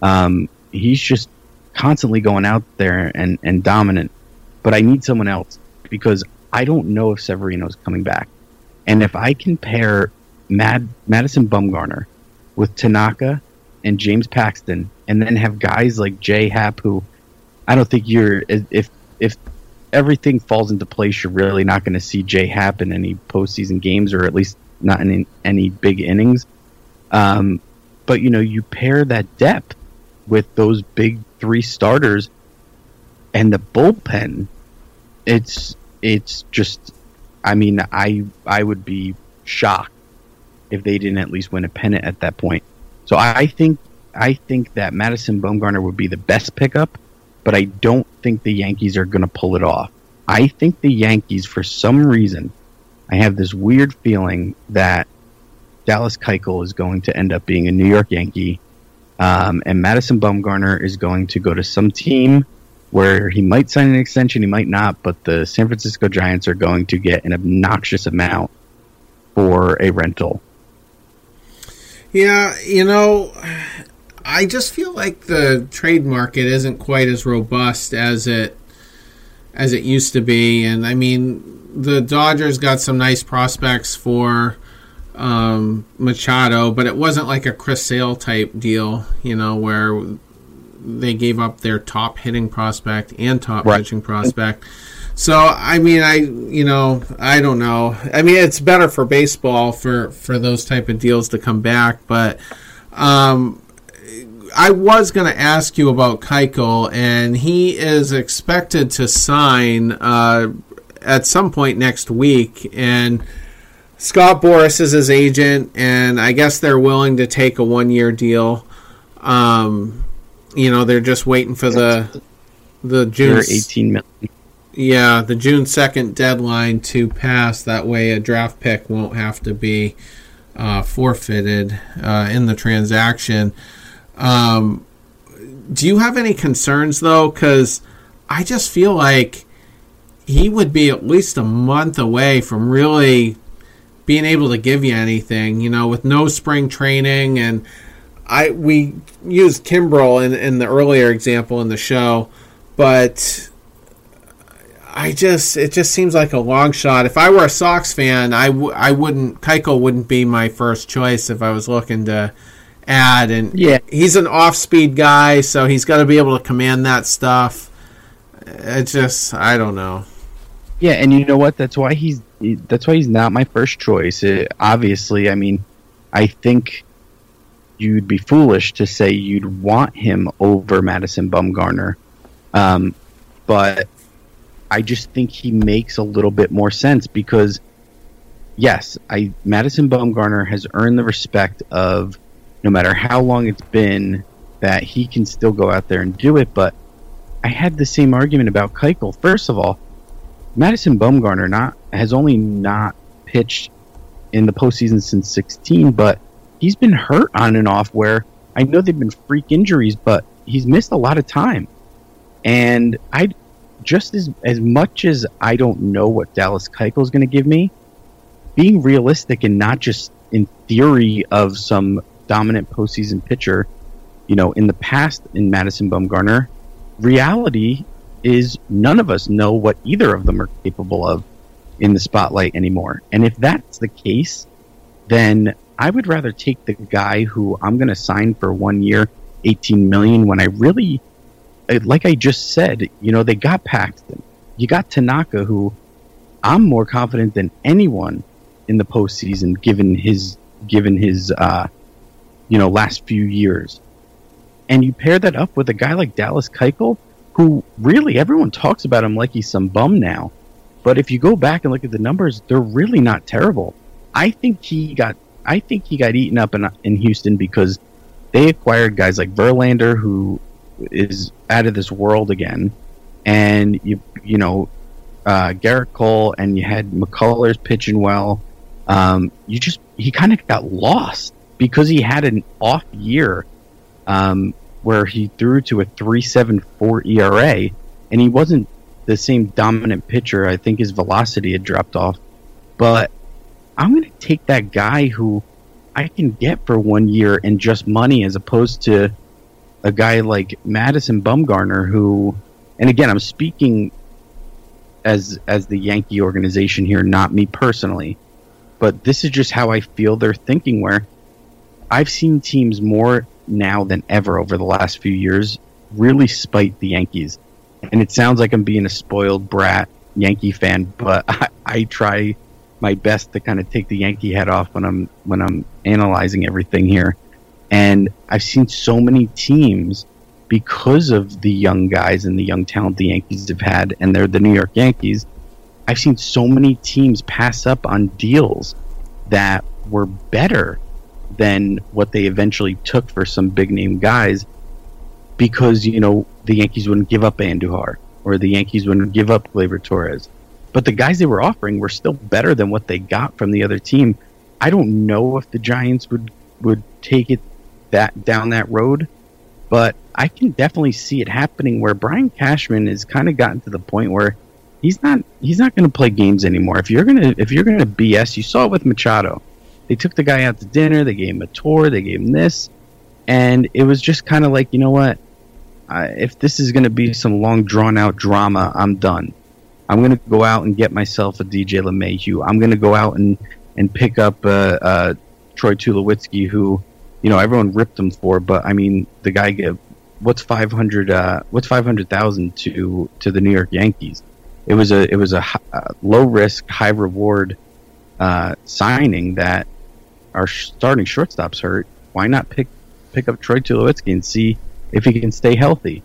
Um, he's just constantly going out there and, and dominant. But I need someone else because I don't know if Severino's coming back. And if I can pair Mad Madison Bumgarner with Tanaka and James Paxton, and then have guys like Jay Happ, who I don't think you're if if everything falls into place, you're really not going to see Jay Happ in any postseason games, or at least not in any big innings. Um, but you know, you pair that depth with those big three starters and the bullpen. It's it's just, I mean, I I would be shocked if they didn't at least win a pennant at that point. So I think I think that Madison Bumgarner would be the best pickup, but I don't think the Yankees are going to pull it off. I think the Yankees, for some reason, I have this weird feeling that Dallas Keuchel is going to end up being a New York Yankee, um, and Madison Bumgarner is going to go to some team where he might sign an extension, he might not, but the San Francisco Giants are going to get an obnoxious amount for a rental. Yeah, you know, I just feel like the trade market isn't quite as robust as it as it used to be, and I mean, the Dodgers got some nice prospects for um, Machado, but it wasn't like a Chris Sale type deal, you know, where they gave up their top hitting prospect and top Right. pitching prospect. So I mean, I you know I don't know. I mean, it's better for baseball for for those type of deals to come back, but um, I was going to ask you about Keuchel, and he is expected to sign uh, at some point next week, and. Scott Boras is his agent, and I guess they're willing to take a one year deal. Um, you know, they're just waiting for the the June 18 million. yeah, the June 2nd deadline to pass. That way, a draft pick won't have to be uh, forfeited uh, in the transaction. Um, do you have any concerns, though? Because I just feel like he would be at least a month away from really being able to give you anything, you know, with no spring training. And I we used Kimbrel in, in the earlier example in the show, but I just it just seems like a long shot. If I were a Sox fan, I w- I wouldn't Keuchel wouldn't be my first choice if I was looking to add. And Yeah. he's an off speed guy, so he's got to be able to command that stuff. It just I don't know. Yeah, and you know what? That's why he's that's why he's not my first choice. Uh obviously, I mean, I think you'd be foolish to say you'd want him over Madison Bumgarner, um, but I just think he makes a little bit more sense because, yes, I Madison Bumgarner has earned the respect of no matter how long it's been that he can still go out there and do it. But I had the same argument about Keuchel. First of all, Madison Bumgarner not has only not pitched in the postseason since 16, but he's been hurt on and off. Where I know they've been freak injuries, but he's missed a lot of time. And I just as as much as I don't know what Dallas Keuchel is going to give me, being realistic and not just in theory of some dominant postseason pitcher, you know, in the past in Madison Bumgarner, reality is none of us know what either of them are capable of in the spotlight anymore. And if that's the case, then I would rather take the guy who I'm going to sign for one year, 18 million when I really uh, like I just said, you know, they got Paxton. You got Tanaka who I'm more confident than anyone in the postseason given his given his uh you know last few years. And you pair that up with a guy like Dallas Keuchel who really everyone talks about him like he's some bum now. But if you go back and look at the numbers, they're really not terrible. I think he got I think he got eaten up in in Houston because they acquired guys like Verlander who is out of this world again, and you you know uh, Gerrit Cole and you had McCullers pitching well. Um, you just he kind of got lost because he had an off year um, where he threw to a three seven four ERA, and he wasn't the same dominant pitcher. I think his velocity had dropped off, but I'm going to take that guy who I can get for one year and just money as opposed to a guy like Madison Bumgarner who and again I'm speaking as as the Yankee organization here not me personally but this is just how I feel they're thinking where I've seen teams more now than ever over the last few years really spite the Yankees and it sounds like I'm being a spoiled brat Yankee fan but I, I try my best to kind of take the Yankee head off when I'm when I'm analyzing everything here and I've seen so many teams because of the young guys and the young talent the Yankees have had, and they're the New York Yankees. I've seen so many teams pass up on deals that were better than what they eventually took for some big name guys because, you know, the Yankees wouldn't give up Andujar or the Yankees wouldn't give up Gleyber Torres. But the guys they were offering were still better than what they got from the other team. I don't know if the Giants would would take it that down that road, but I can definitely see it happening where Brian Cashman has kind of gotten to the point where he's not he's not going to play games anymore. If you're gonna if you're gonna BS, you saw it with Machado. They took the guy out to dinner, they gave him a tour, they gave him this, and it was just kind of like you know what, I, if this is going to be some long drawn out drama, I'm done. I'm going to go out and get myself a DJ LeMahieu. I'm going to go out and and pick up uh, uh, Troy Tulowitzki, who you know everyone ripped him for, but I mean the guy gave what's five hundred uh, what's five hundred thousand to to the New York Yankees. It was a it was a, uh low risk, high reward uh, signing that our starting shortstop's hurt. Why not pick pick up Troy Tulowitzki and see if he can stay healthy?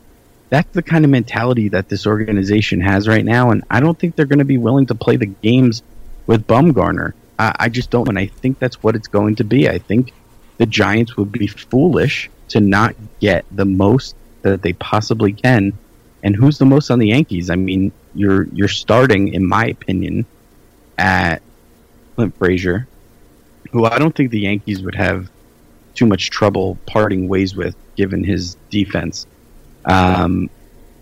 That's the kind of mentality that this organization has right now, and I don't think they're going to be willing to play the games with Bumgarner. I, I just don't, and I think that's what it's going to be. I think the Giants would be foolish to not get the most that they possibly can. And who's the most on the Yankees? I mean, you're you're starting, in my opinion, at Clint Frazier, who I don't think the Yankees would have too much trouble parting ways with, given his defense. Um,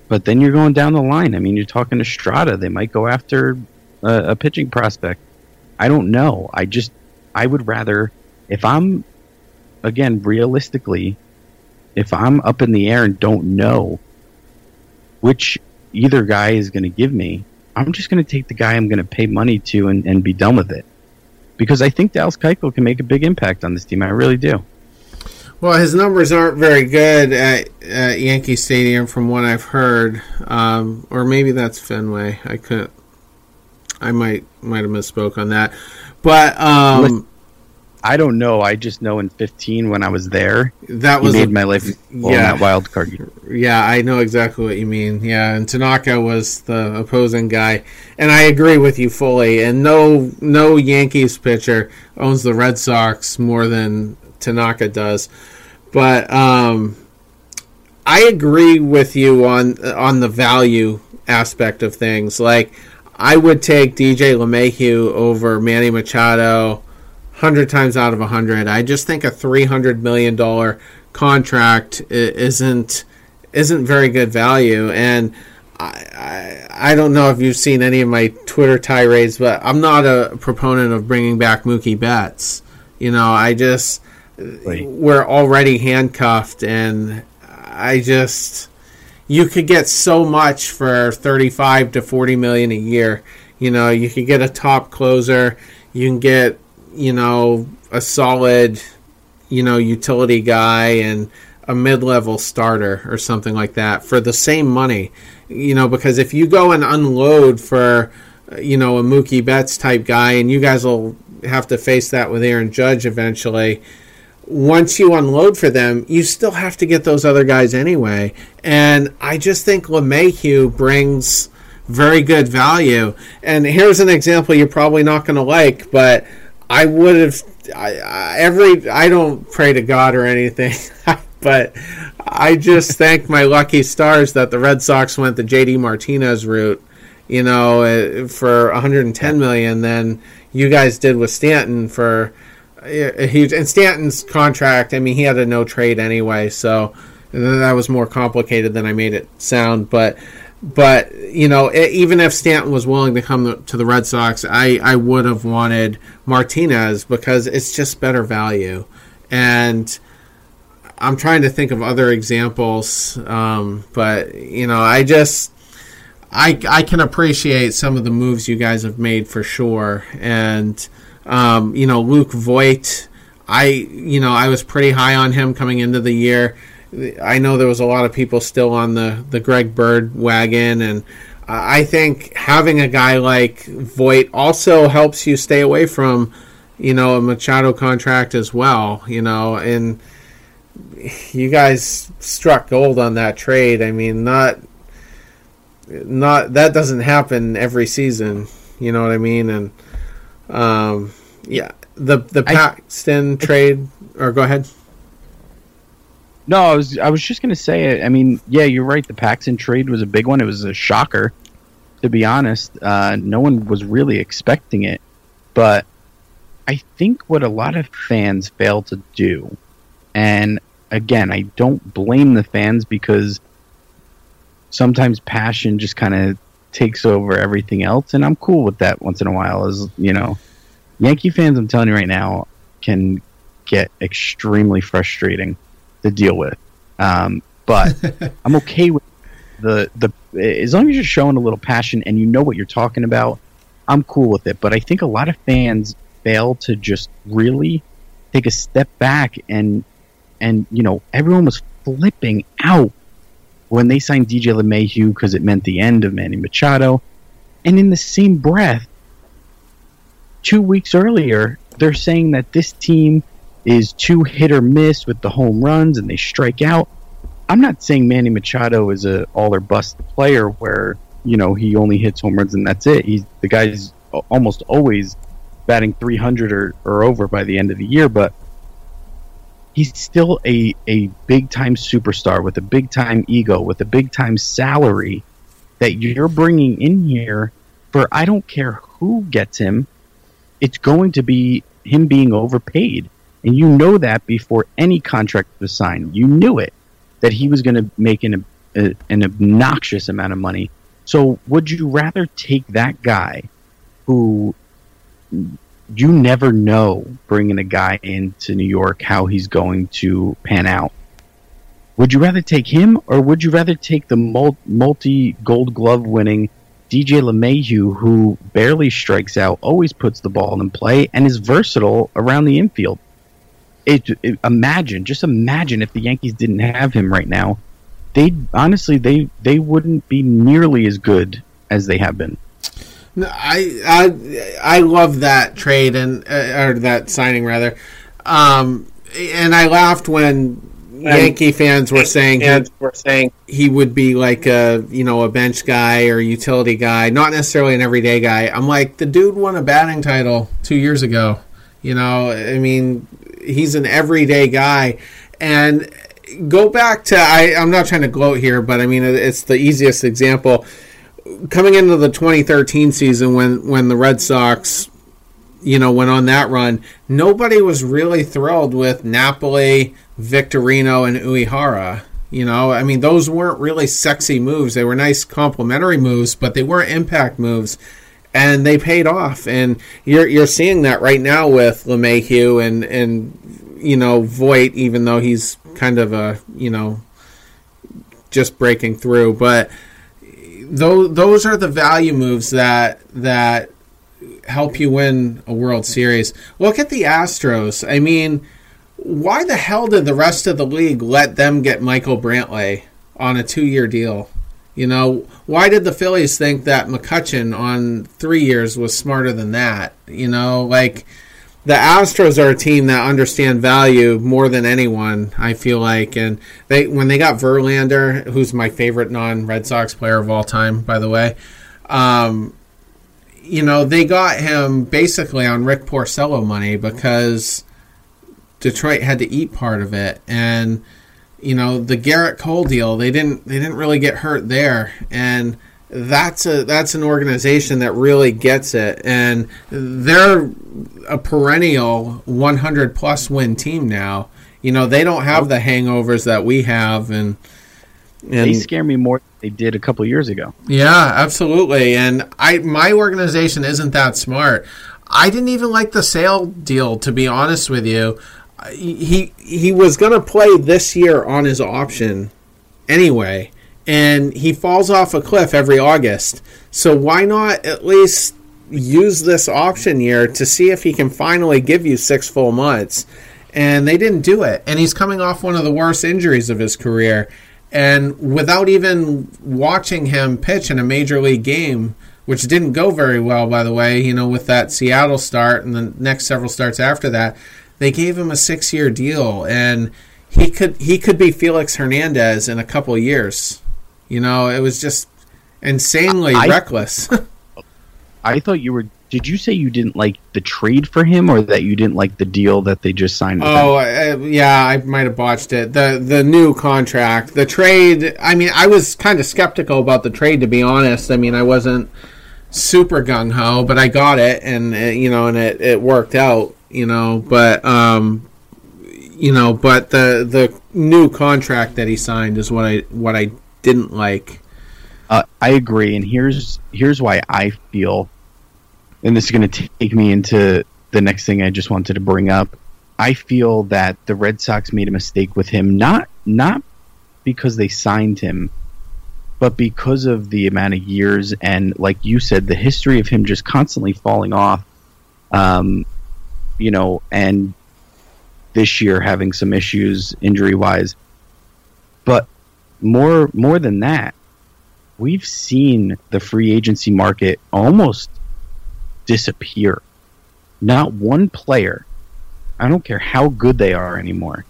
but then you're going down the line. I mean, you're talking to Strata. They might go after a, a pitching prospect. I don't know. I just I would rather if I'm again realistically if I'm up in the air and don't know which either guy is going to give me, I'm just going to take the guy I'm going to pay money to and, and be done with it. Because I think Dallas Keuchel can make a big impact on this team. I really do. Well, his numbers aren't very good at, at Yankee Stadium, from what I've heard, um, or maybe that's Fenway. I couldn't. I might might have misspoke on that, but um, I don't know. I just know in 15 when I was there, that was made a- my life yeah. that wild card. Yeah, I know exactly what you mean. Yeah, and Tanaka was the opposing guy, and I agree with you fully. And no, no Yankees pitcher owns the Red Sox more than Tanaka does. But um, I agree with you on on the value aspect of things. Like, I would take DJ LeMahieu over Manny Machado hundred times out of a hundred. I just think a three hundred million dollar contract isn't isn't very good value, and I, I I don't know if you've seen any of my Twitter tirades, but I'm not a proponent of bringing back Mookie Betts. You know, I just Right. we're already handcuffed, and I just you could get so much for 35 to 40 million a year. You know, you could get a top closer, you can get, you know, a solid, you know, utility guy and a mid-level starter or something like that for the same money. You know, because if you go and unload for you know, a Mookie Betts type guy and you guys will have to face that with Aaron Judge eventually once you unload for them, you still have to get those other guys anyway. And I just think LeMahieu brings very good value. And here's an example you're probably not going to like, but I would have I, I, every I don't pray to God or anything, but I just thank my lucky stars that the Red Sox went the JD Martinez route. You know, uh, for 110 million, than you guys did with Stanton for a huge and Stanton's contract. I mean, he had a no trade anyway, so that was more complicated than I made it sound. But but you know, even if Stanton was willing to come to the Red Sox, I I would have wanted Martinez because it's just better value. And I'm trying to think of other examples, um, but you know, I just. I, I can appreciate some of the moves you guys have made for sure, and um, you know Luke Voit. I you know I was pretty high on him coming into the year. I know there was a lot of people still on the the Greg Bird wagon, and I think having a guy like Voit also helps you stay away from you know a Machado contract as well. You know, and you guys struck gold on that trade. I mean, not not that doesn't happen every season. You know what I mean? And um, yeah, the the I- Paxton trade. Or go ahead. No, I was I was just gonna say it. I mean, yeah, you're right. The Paxton trade was a big one. It was a shocker, to be honest. Uh, no one was really expecting it, but I think what a lot of fans fail to do, and again, I don't blame the fans because sometimes passion just kind of takes over everything else, and I'm cool with that once in a while. As you know, Yankee fans, I'm telling you right now, can get extremely frustrating to deal with. Um, but I'm okay with the the as long as you're showing a little passion and you know what you're talking about. I'm cool with it. But I think a lot of fans fail to just really take a step back and and you know everyone was flipping out when they signed DJ LeMahieu because it meant the end of Manny Machado, and in the same breath, two weeks earlier, they're saying that this team is too hit or miss with the home runs and they strike out. I'm not saying Manny Machado is a all or bust player where you know he only hits home runs and that's it. He's the guy's almost always batting 300 or, or over by the end of the year, but he's still a a big time superstar with a big time ego with a big time salary that you're bringing in here for I don't care who gets him. It's going to be him being overpaid. And you know that before any contract was signed. You knew it that he was going to make an, a, an obnoxious amount of money. So would you rather take that guy who you never know bringing a guy into New York how he's going to pan out? Would you rather take him or would you rather take the multi gold glove winning DJ LeMahieu, who barely strikes out, always puts the ball in play, and is versatile around the infield. It, it, imagine, just imagine if the Yankees didn't have him right now. They honestly, they they wouldn't be nearly as good as they have been. No, I I I love that trade and uh, or that signing rather, um, and I laughed when Yankee fans were saying he, were saying he would be like a you know a bench guy or utility guy, not necessarily an everyday guy. I'm like the dude won a batting title two years ago. You know, I mean, he's an everyday guy, and go back to I, I'm not trying to gloat here, but I mean it's the easiest example. Coming into the 2013 season when when the Red Sox you know, went on that run, nobody was really thrilled with Napoli, Victorino, and Uehara. You know, I mean, those weren't really sexy moves. They were nice complementary moves, but they weren't impact moves, and they paid off. And you're you're seeing that right now with LeMahieu and and you know Voit, even though he's kind of a you know just breaking through, but those those are the value moves that that help you win a World Series. Look at the Astros. I mean, why the hell did the rest of the league let them get Michael Brantley on a two year deal? You know, why did the Phillies think that McCutchen on three years was smarter than that? You know, like the Astros are a team that understand value more than anyone. I feel like, and they when they got Verlander, who's my favorite non Red Sox player of all time, by the way. Um, you know, they got him basically on Rick Porcello money because Detroit had to eat part of it, and you know the Gerrit Cole deal. They didn't they didn't really get hurt there, and that's a that's an organization that really gets it, and they're a perennial 100 plus win team now. You know they don't have the hangovers that we have, and, and they scare me more than they did a couple years ago. Yeah, absolutely. And I my organization isn't that smart. I didn't even like the Sale deal, to be honest with you he he was going to play this year on his option anyway, and he falls off a cliff every August. So why not at least use this option year to see if he can finally give you six full months? And they didn't do it. And he's coming off one of the worst injuries of his career. And without even watching him pitch in a major league game, which didn't go very well, by the way, you know, with that Seattle start and the next several starts after that, they gave him a six year deal, and he could he could be Felix Hernandez in a couple years. You know, it was just insanely I, reckless. I thought you were. Did you say you didn't like the trade for him, or that you didn't like the deal that they just signed? oh, uh, yeah, I might have botched it. the The new contract, the trade. I mean, I was kind of skeptical about the trade, to be honest. I mean, I wasn't super gung ho, but I got it, and it, you know, and it, it worked out you know, but um, you know, but the the new contract that he signed is what I what I didn't like. Uh, I agree, and here's here's why I feel, and this is going to take me into the next thing I just wanted to bring up. I feel that the Red Sox made a mistake with him, not not because they signed him, but because of the amount of years and, like you said, the history of him just constantly falling off. Um, you know, and this year having some issues injury wise. But more more than that, we've seen the free agency market almost disappear. Not one player, I don't care how good they are anymore,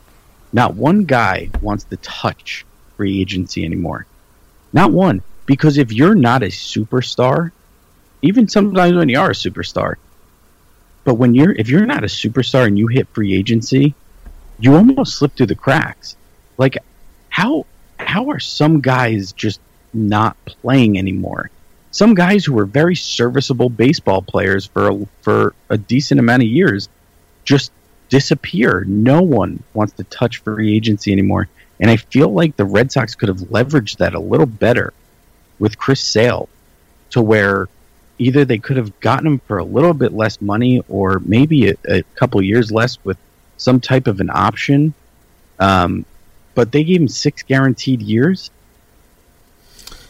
not one guy wants to touch free agency anymore. Not one. Because if you're not a superstar, even sometimes when you are a superstar, but when you're if you're not a superstar and you hit free agency, you almost slip through the cracks. Like how how are some guys just not playing anymore? Some guys who were very serviceable baseball players for a, for a decent amount of years just disappear. No one wants to touch free agency anymore. And I feel like the Red Sox could have leveraged that a little better with Chris Sale to where either they could have gotten him for a little bit less money or maybe a, a couple years less with some type of an option. Um, but they gave him six guaranteed years.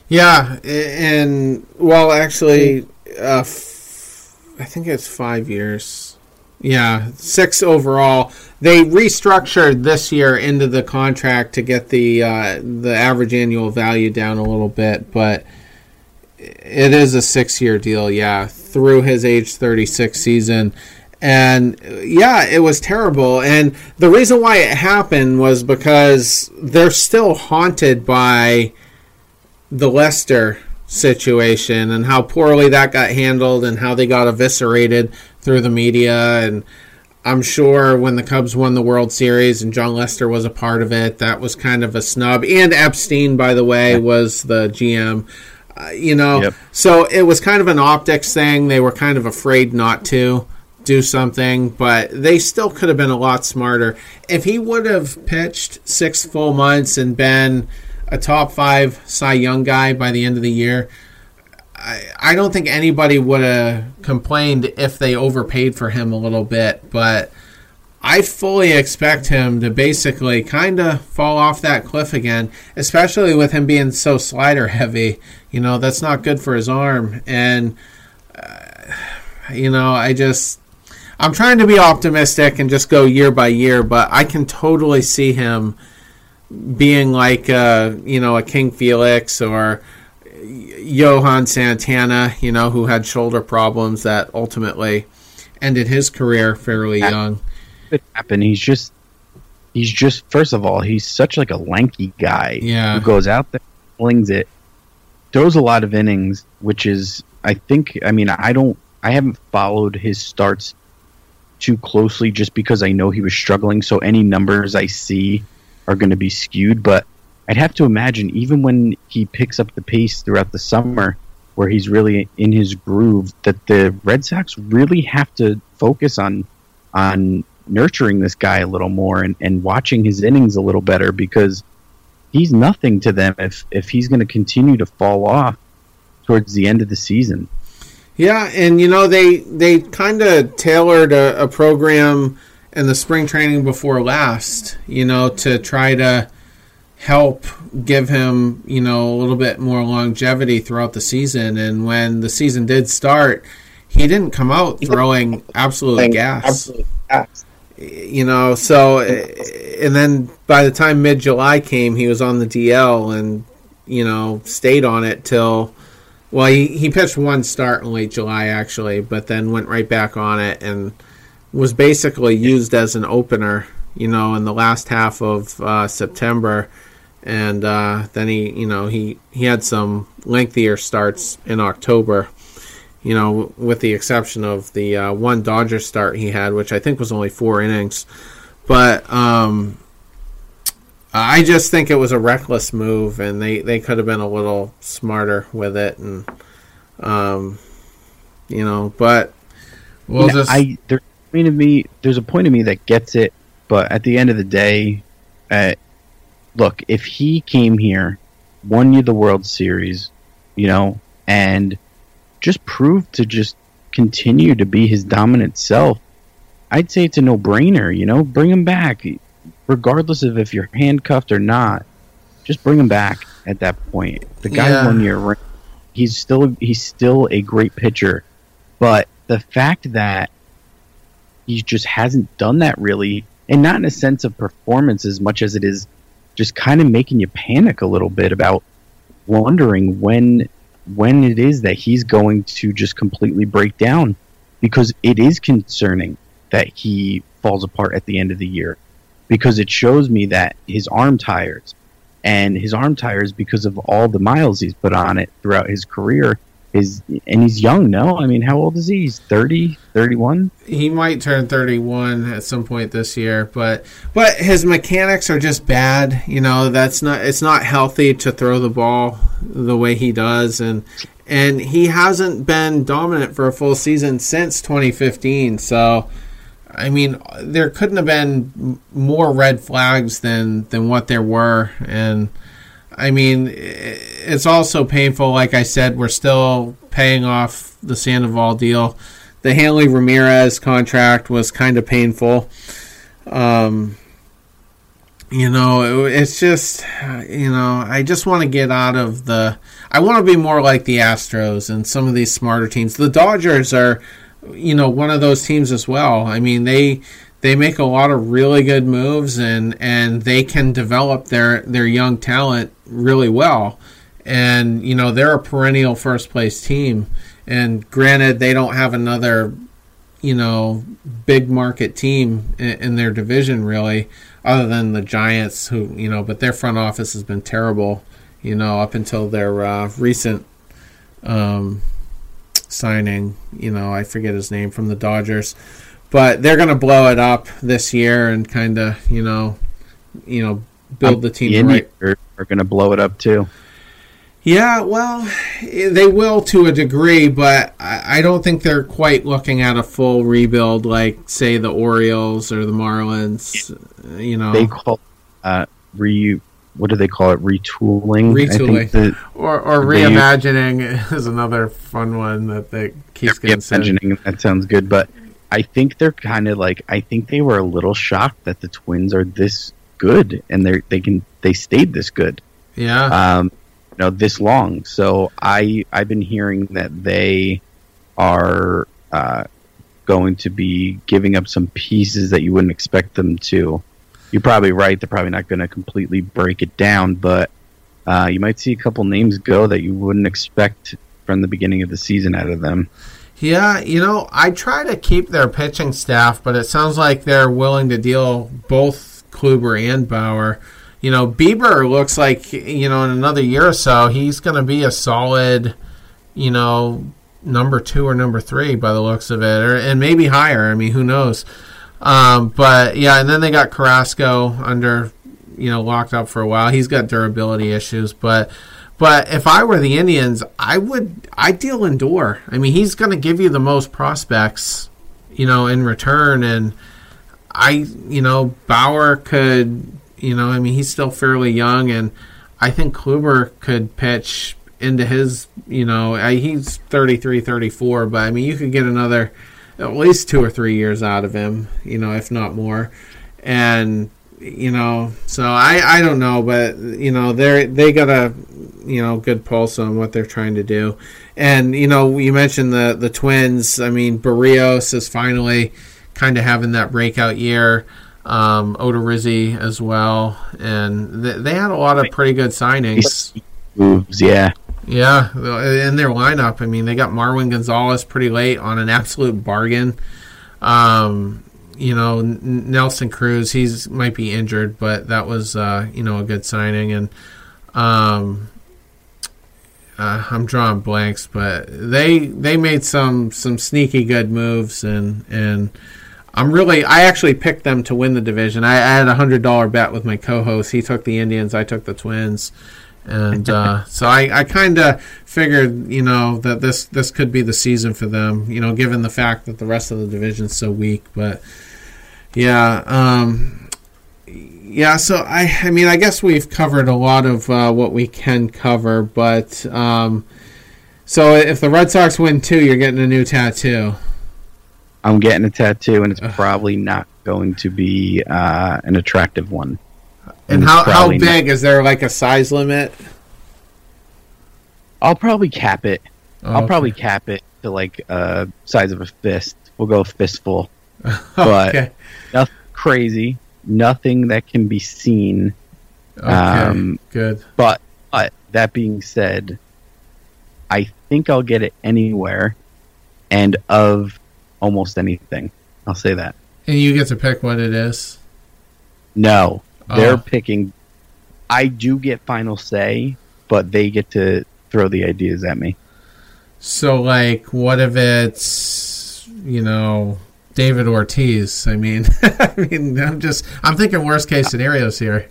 Yeah, and well, actually, uh, f- I think it's five years. Yeah, six overall. They restructured this year into the contract to get the uh, the average annual value down a little bit, but it is a six year deal. Yeah, through his age thirty six season, and yeah, it was terrible. And the reason why it happened was because they're still haunted by the Lester situation and how poorly that got handled and how they got eviscerated through the media and I'm sure when the Cubs won the World Series and Jon Lester was a part of it, that was kind of a snub. And Epstein, by the way, was the GM. Uh, you know, Yep. so it was kind of an optics thing. They were kind of afraid not to do something, but they still could have been a lot smarter. If he would have pitched six full months and been a top five Cy Young guy by the end of the year, I, I don't think anybody would have complained if they overpaid for him a little bit, but I fully expect him to basically kind of fall off that cliff again, especially with him being so slider heavy. You know, that's not good for his arm. And, uh, you know, I just, I'm trying to be optimistic and just go year by year, but I can totally see him being like, uh, you know, a King Felix or Johan Santana, you know, who had shoulder problems that ultimately ended his career fairly young. Could happen. He's just he's just first of all, he's such like a lanky guy Yeah. who goes out there, flings it, throws a lot of innings, which is I think I mean, I don't I haven't followed his starts too closely just because I know he was struggling, so any numbers I see are going to be skewed, but I'd have to imagine even when he picks up the pace throughout the summer where he's really in his groove that the Red Sox really have to focus on on nurturing this guy a little more and, and watching his innings a little better because he's nothing to them if if he's going to continue to fall off towards the end of the season. Yeah, and you know they they kind of tailored a, a program in the spring training before last, you know, to try to help give him, you know, a little bit more longevity throughout the season. And when the season did start, he didn't come out throwing absolute gas. Absolutely gas. You know, so and then by the time mid July came, he was on the DL and you know stayed on it till well, he, he pitched one start in late July actually, but then went right back on it and was basically used as an opener, you know, in the last half of uh, September, and uh, then he, you know, he he had some lengthier starts in October, you know, with the exception of the uh, one Dodger start he had, which I think was only four innings, but um, I just think it was a reckless move, and they, they could have been a little smarter with it, and um, you know, but we'll You know, just I there's a point of me there's a point of me that gets it, but at the end of the day, uh, look, if he came here, won you the World Series, you know, and just proved to just continue to be his dominant self, I'd say it's a no brainer. You know, bring him back, regardless of if you're handcuffed or not. Just bring him back at that point. The guy Yeah. won your ring. He's still he's still a great pitcher, but the fact that he just hasn't done that really, and not in a sense of performance as much as it is just kind of making you panic a little bit about wondering when when it is that he's going to just completely break down because it is concerning that he falls apart at the end of the year. Because it shows me that his arm tires and his arm tires because of all the miles he's put on it throughout his career is and he's young no? I mean how old is he? He's 30 31 he might turn 31 at some point this year but but his mechanics are just bad you know? That's not it's not healthy to throw the ball the way he does and and he hasn't been dominant for a full season since 2015 so i mean there couldn't have been more red flags than than what there were and I mean, it's also painful. Like I said, we're still paying off the Sandoval deal. The Hanley Ramirez contract was kind of painful. Um, you know, it, it's just, you know, I just want to get out of the. I want to be more like the Astros and some of these smarter teams. The Dodgers are, you know, one of those teams as well. I mean, they they make a lot of really good moves and and they can develop their their young talent really well. And you know, they're a perennial first place team. And granted, they don't have another, you know, big market team in, in their division really other than the Giants, who you know, but their front office has been terrible, you know, up until their uh, recent um, signing. You know, I forget his name from the Dodgers, but they're going to blow it up this year and kind of, you know, you know, build the team the right. Are, are going to blow it up too. Yeah, well, they will to a degree, but I I don't think they're quite looking at a full rebuild like, say, the Orioles or the Marlins. You know, They call uh, re. What do they call it? Retooling. I Retooling. think or or They- reimagining is another fun one that that keeps getting imagining that sounds good, but I think they're kind of like I think they were a little shocked that the Twins are this good and they they can they stayed this good. Yeah, um, you know, this long. So I I've been hearing that they are uh, going to be giving up some pieces that you wouldn't expect them to. You're probably right. They're probably not going to completely break it down, but uh, you might see a couple names go that you wouldn't expect from the beginning of the season out of them. Yeah. You know, I try to keep their pitching staff, but it sounds like they're willing to deal both Kluber and Bauer. You know, Bieber looks like you know in another year or so he's going to be a solid, you know, number two or number three by the looks of it, or and maybe higher. I mean, who knows? Um, but yeah, and then they got Carrasco under, you know, locked up for a while. He's got durability issues, but but if I were the Indians, I would I deal Lindor. I mean, he's going to give you the most prospects, you know, in return, and I, you know, Bauer could, you know, I mean, he's still fairly young, and I think Kluber could pitch into his, you know, uh, he's 33, 34, but I mean, you could get another at least two or three years out of him, you know, if not more. And you know, so I I don't know, but you know, they're they got a you know good pulse on what they're trying to do. And you know, you mentioned the the Twins. I mean, Berrios is finally kind of having that breakout year. Um, Odorizzi as well, and th- they had a lot of pretty good signings. Moves, yeah. Yeah, in their lineup, I mean, they got Marwin Gonzalez pretty late on an absolute bargain. Um, you know, N- Nelson Cruz, he's might be injured, but that was uh, you know a good signing. And um, uh, I'm drawing blanks, but they they made some some sneaky good moves, and and I'm really I actually picked them to win the division. I, I had a hundred dollar bet with my co-host. He took the Indians, I took the Twins and uh, so I, I kind of figured, you know, that this this could be the season for them. You know, given the fact that the rest of the division's so weak. But yeah, um, yeah. So I, I mean, I guess we've covered a lot of uh, what we can cover. But um, so if the Red Sox win two, you're getting a new tattoo. I'm getting a tattoo, and it's probably not going to be uh, an attractive one. And it's how, how probably not- big is there like a size limit? I'll probably cap it. Oh, I'll probably cap it to like uh size of a fist. We'll go fistful. but- okay. Nothing crazy. Nothing that can be seen. Okay. um, good. But but that being said, I think I'll get it anywhere and of almost anything. I'll say that. And you get to pick what it is. No. They're Oh. picking I do get final say, but they get to throw the ideas at me. So, like, what if it's, you know, David Ortiz? I mean, I mean, I'm just, I'm thinking worst case scenarios here.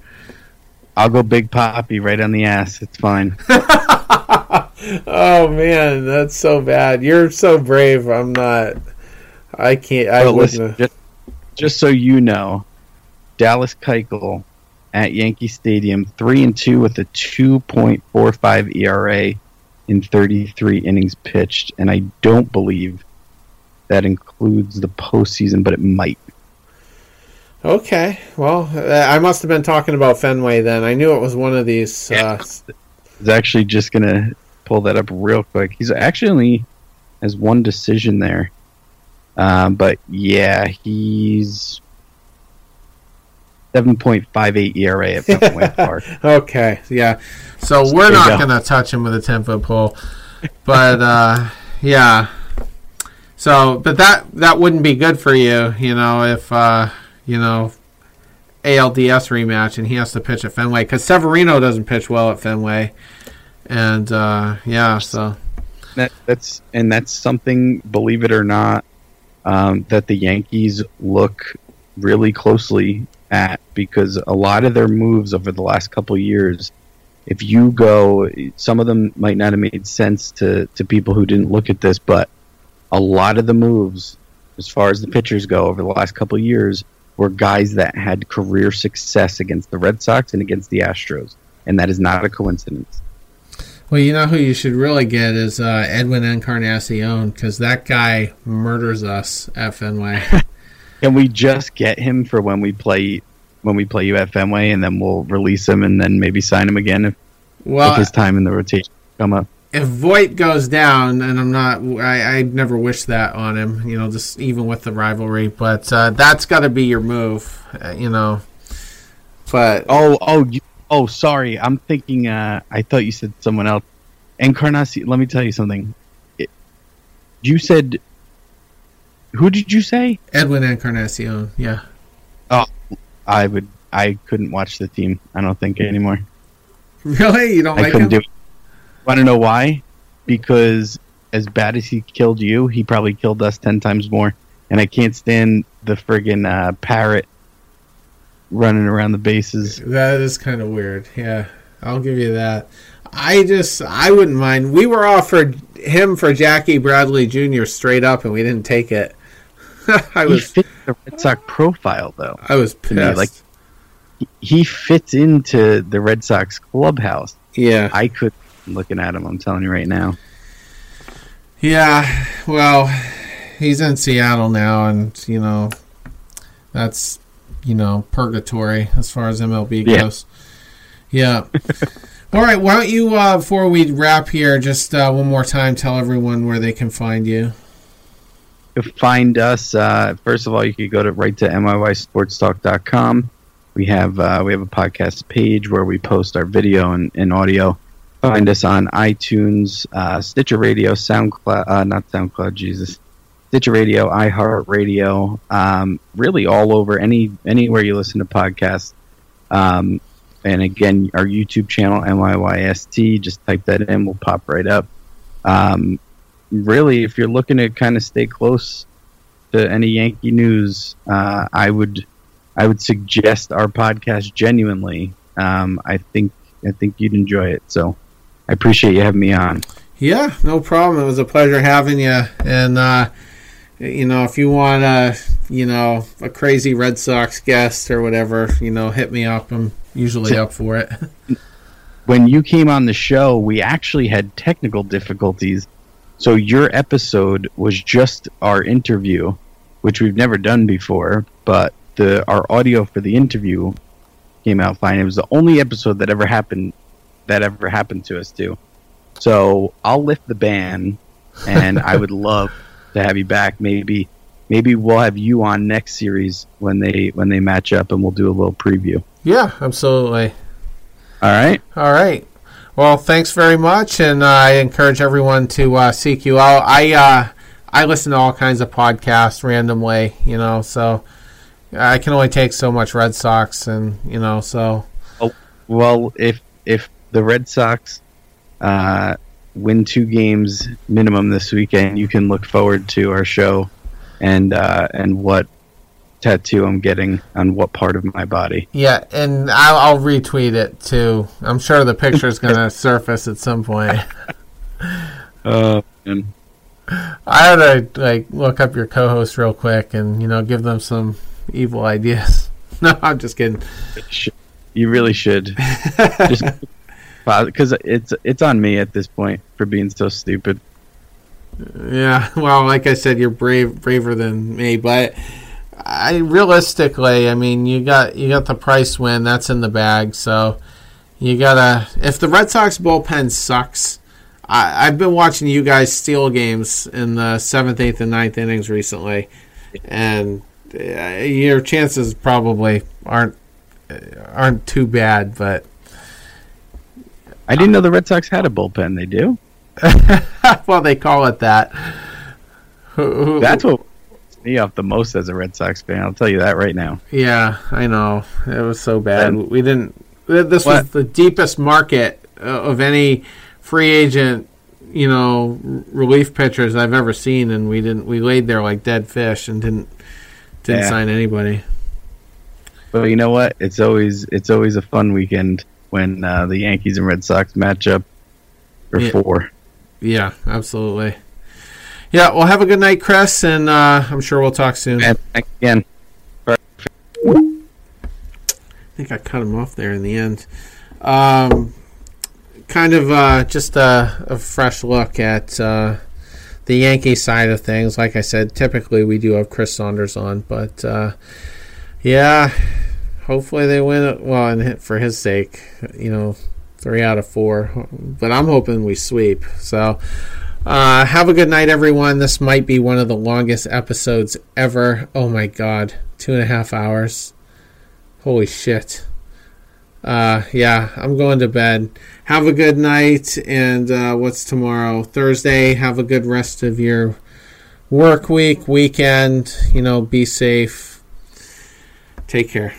I'll go Big Papi right on the ass. It's fine. Oh man, that's so bad. You're so brave. I'm not. I can't. I wouldn't. listen, just, just so you know, Dallas Keuchel at Yankee Stadium, three and two with a two point four five ERA in thirty three innings pitched, and I don't believe that includes the postseason, but it might. Okay. Well, uh, I must have been talking about Fenway then. I knew it was one of these. Yeah. Uh, I was actually just gonna pull that up real quick. He's actually only has one decision there. Um, but yeah, he's seven point five eight ERA at Fenway Park. okay. Yeah. So we're not go. going to touch him with a 10 foot pole. But, uh, yeah. So, but that that wouldn't be good for you, you know, if, uh, you know, ALDS rematch and he has to pitch at Fenway because Severino doesn't pitch well at Fenway. And, uh, yeah, so. That, that's and that's something, believe it or not, um, that the Yankees look really closely at because a lot of their moves over the last couple years, if you go, some of them might not have made sense to to people who didn't look at this, but a lot of the moves, as far as the pitchers go, over the last couple of years, were guys that had career success against the Red Sox and against the Astros, and that is not a coincidence. Well, you know who you should really get is uh, Edwin Encarnacion because that guy murders us at Fenway. Can we just get him for when we play when we play you at Fenway, and then we'll release him, and then maybe sign him again if, well, if his time in the rotation come up? If Voit goes down, and I'm not, I, I never wish that on him, you know, just even with the rivalry, but uh, that's got to be your move, uh, you know. But Oh, oh, you, oh, sorry. I'm thinking. Uh, I thought you said someone else. Encarnacion. Let me tell you something. It, you said. Who did you say? Edwin Encarnacion, yeah. Oh, I would. I couldn't watch the team. I don't think anymore. Really? You don't I like couldn't him? do it. Want to know why? Because as bad as he killed you, he probably killed us ten times more. And I can't stand the friggin' uh, parrot running around the bases. That is kind of weird. Yeah, I'll give you that. I just, I wouldn't mind. We were offered him for Jackie Bradley Jr. straight up, and we didn't take it. I He was, fits the Red Sox profile, though. I was pissed. like- He fits into the Red Sox clubhouse. yeah, I could looking at him. I'm telling you right now. yeah. Well, he's in Seattle now, and you know, that's you know purgatory as far as MLB Yeah. goes. Yeah. All right. Why don't you, uh, before we wrap here, just uh, one more time tell everyone where they can find you. find us, uh, first of all, you could go to right to nyysportstalk.com. We have uh, we have a podcast page where we post our video and, and audio. Find us on iTunes, uh, Stitcher Radio, SoundCloud, uh, not SoundCloud, Jesus, Stitcher Radio, iHeartRadio, um, really all over any anywhere you listen to podcasts. Um, and again, our YouTube channel, NYYST, just type that in, we'll pop right up. Um, really, if you're looking to kind of stay close to any Yankee news, uh, I would I would suggest our podcast. Genuinely, um, I think I think you'd enjoy it. So I appreciate you having me on. Yeah, no problem. It was a pleasure having you. And uh, you know, if you want a you know a crazy Red Sox guest or whatever, you know, hit me up. I'm usually up for it. When you came on the show, we actually had technical difficulties. So your episode was just our interview, which we've never done before, but the our audio for the interview came out fine. It was the only episode that ever happened that ever happened to us too. So I'll lift the ban, and I would love to have you back. Maybe maybe we'll have you on next series when they when they match up, and we'll do a little preview. yeah, absolutely. All right. All right. Well, thanks very much, and uh, I encourage everyone to uh, seek you out. I uh, I listen to all kinds of podcasts randomly, you know, so I can only take so much Red Sox, and you know, so Well, if if the Red Sox uh, win two games minimum this weekend, you can look forward to our show and uh, and what tattoo I'm getting on what part of my body. yeah, and I'll, I'll retweet it too. I'm sure the picture is gonna surface at some point. Uh, and I had to like look up your co-host real quick and you know give them some evil ideas. No, I'm just kidding. you really should just because it's it's on me at this point for being so stupid. Yeah, well, like I said, you're brave, braver than me. But I realistically, I mean, you got you got the price win that's in the bag, so you gotta. If the Red Sox bullpen sucks, I, I've been watching you guys steal games in the seventh, eighth, and ninth innings recently, and uh, your chances probably aren't aren't too bad, but I didn't know the Red Sox had a bullpen. They do. well, they call it that. That's what me off the most as a Red Sox fan. I'll tell you that right now. Yeah, I know. It was so bad. And- we didn't. th- This was the deepest market uh, of any free agent, you know, relief pitchers I've ever seen, and we didn't. We laid there like dead fish and didn't didn't Yeah. sign anybody. But you know what? It's always it's always a fun weekend when uh, the Yankees and Red Sox match up for Yeah. four. Yeah, absolutely. Yeah. Well, have a good night, Chris, and uh, I'm sure we'll talk soon. And again. I think I cut him off there in the end. Um, kind of uh, just a, a fresh look at uh, the Yankee side of things. Like I said, typically we do have Chris Saunders on, but uh, yeah, hopefully they win it. Well, and for his sake, you know, three out of four. But I'm hoping we sweep. So. Uh, have a good night, everyone. This might be one of the longest episodes ever. Oh my god, two and a half hours. Holy shit. Uh, yeah, I'm going to bed. Have a good night, and uh, what's tomorrow? Thursday. Have a good rest of your work week, weekend. You know, be safe. Take care.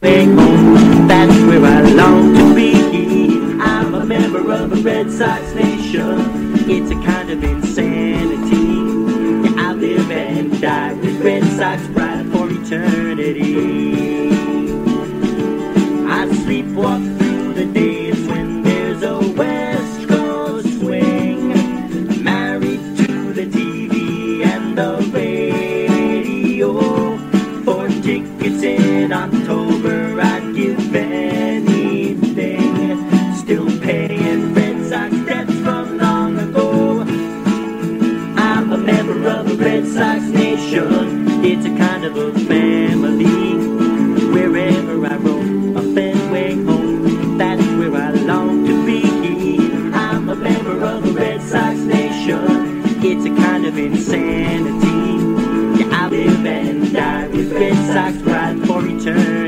That's where I long to be. I'm a member of the Red Sox Nation. It's a kind of insanity. Red Sox Nation. It's a kind of a family. Wherever I roam, a Fenway home, that's where I long to be. I'm a member of the Red Sox Nation. It's a kind of insanity. Yeah, I live and die with Red Sox pride for eternity.